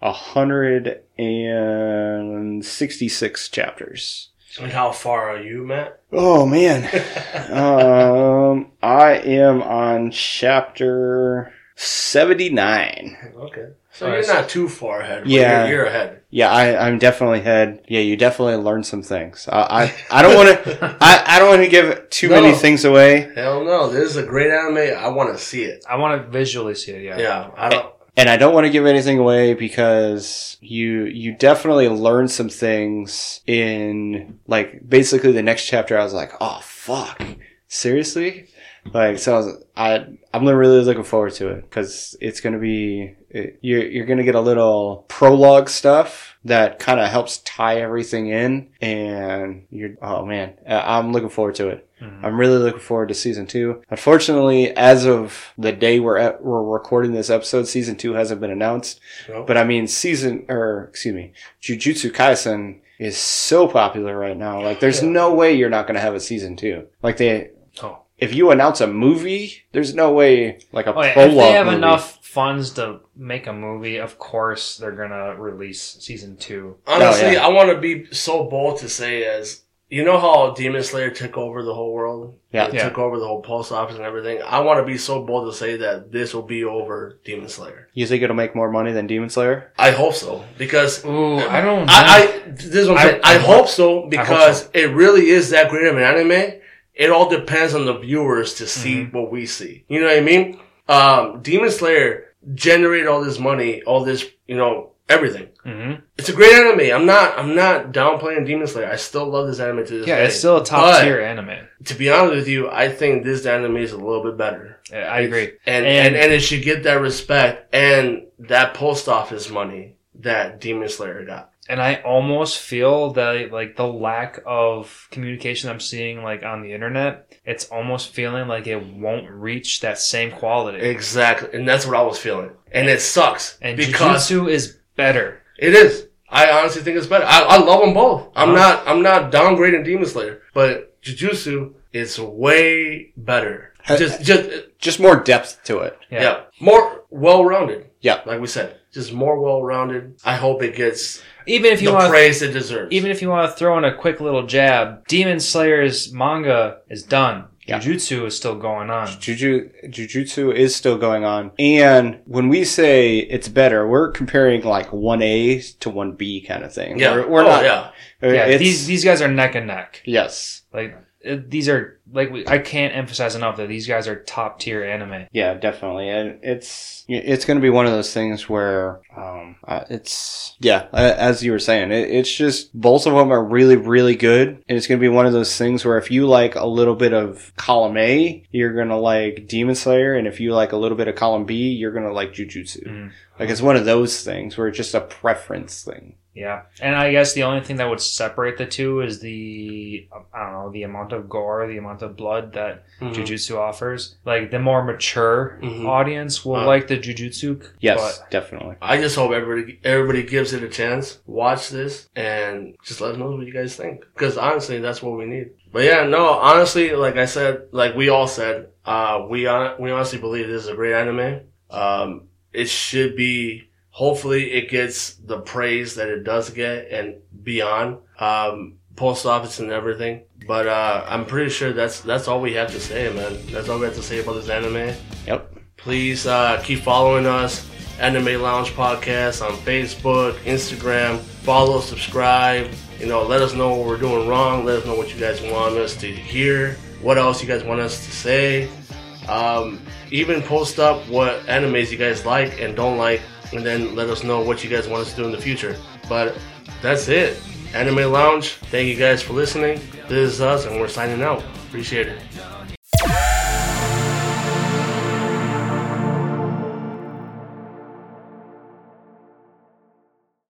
a hundred and sixty-six chapters. And how far are you, Matt? Oh man, um, I am on chapter seventy-nine. okay. So you're not too far ahead. but Yeah. You're, you're ahead. Yeah, I, I'm definitely ahead. Yeah, you definitely learned some things. I, I, I don't want to, I, I don't want to give too No. many things away. Hell no. This is a great anime. I want to see it. I want to visually see it, yeah. Yeah. I don't. And I don't want to give anything away because you, you definitely learned some things in, like, basically the next chapter. I was like, oh, fuck. Seriously? Like, so I was, I, I'm really looking forward to it because it's going to be, it, you're, you're going to get a little prologue stuff that kind of helps tie everything in. And you're, oh man, I'm looking forward to it. Mhm. I'm really looking forward to season two. Unfortunately, as of the day we're at, we're recording this episode, season two hasn't been announced. No. But I mean, season, or excuse me, Jujutsu Kaisen is so popular right now. Like, there's Yeah. no way you're not going to have a season two. Like, they, Oh. if you announce a movie, there's no way, like a Oh, yeah, prologue if they have movie. enough funds to make a movie, of course they're gonna release season two. Honestly, Oh, yeah. I want to be so bold to say as you know how Demon Slayer took over the whole world. Yeah. It Yeah. took over the whole post office and everything. I want to be so bold to say that this will be over Demon Slayer. You think it'll make more money than Demon Slayer? I hope so because Ooh, I don't know. I, I this is what I'm I- saying. I, I hope hope- so because it really is that great of an anime. It all depends on the viewers to see Mm-hmm. what we see. You know what I mean? Um, Demon Slayer generated all this money, all this, you know, everything. Mhm. It's a great anime. I'm not, I'm not downplaying Demon Slayer. I still love this anime to this Yeah, day. it's still a top tier anime. To be honest with you, I think this anime is a little bit better. Yeah, I agree. And, And- and, and it should get that respect and that post office money that Demon Slayer got. And I almost feel that like the lack of communication I'm seeing like on the internet, it's almost feeling like it won't reach that same quality. Exactly. And that's what I was feeling. And it sucks. and because Jujutsu is better. it is. I honestly think it's better. I, I love them both. I'm Uh-huh. not I'm not downgrading Demon Slayer, but Jujutsu is way better. Just just Just more depth to it. yeah. Yeah. More well rounded. Yeah. Like we said. Just more well rounded. I hope it gets Even if you the want praise it deserves. even if you want to throw in a quick little jab, Demon Slayer's manga is done. Yeah. Jujutsu is still going on. Juju, Jujutsu is still going on. And when we say it's better, we're comparing like 1A to 1B kind of thing. Yeah. We're, we're oh, not. Yeah. Uh, yeah, these these guys are neck and neck. Yes. Like it, these are like we, I can't emphasize enough that these guys are top tier anime. Yeah, definitely. And it's it's going to be one of those things where um, uh, it's yeah, as you were saying, it, it's just both of them are really really good, and it's going to be one of those things where if you like a little bit of column A, you're going to like Demon Slayer, and if you like a little bit of column B, you're going to like Jujutsu. Mm. Like it's one of those things where it's just a preference thing. Yeah, and I guess the only thing that would separate the two is the I don't know the amount of gore, the amount of blood that Mhm. Jujutsu offers. Like the more mature Mhm. audience will Uh. like the Jujutsu. Yes, but definitely. I just hope everybody everybody gives it a chance. Watch this and just let us know what you guys think. Because honestly, that's what we need. But yeah, no, honestly, like I said, like we all said, uh, we hon- we honestly believe this is a great anime. Um, it should be. Hopefully, it gets the praise that it does get and beyond. Um, post office and everything. But uh, I'm pretty sure that's that's all we have to say, man. That's all we have to say about this anime. Yep. Please uh, keep following us, Anime Lounge Podcast on Facebook, Instagram. Follow, subscribe. You know, let us know what we're doing wrong. Let us know what you guys want us to hear. What else you guys want us to say. Um, even post up what animes you guys like and don't like, and then let us know what you guys want us to do in the future. But that's it. Anime Lounge, thank you guys for listening. This is us, and we're signing out. Appreciate it.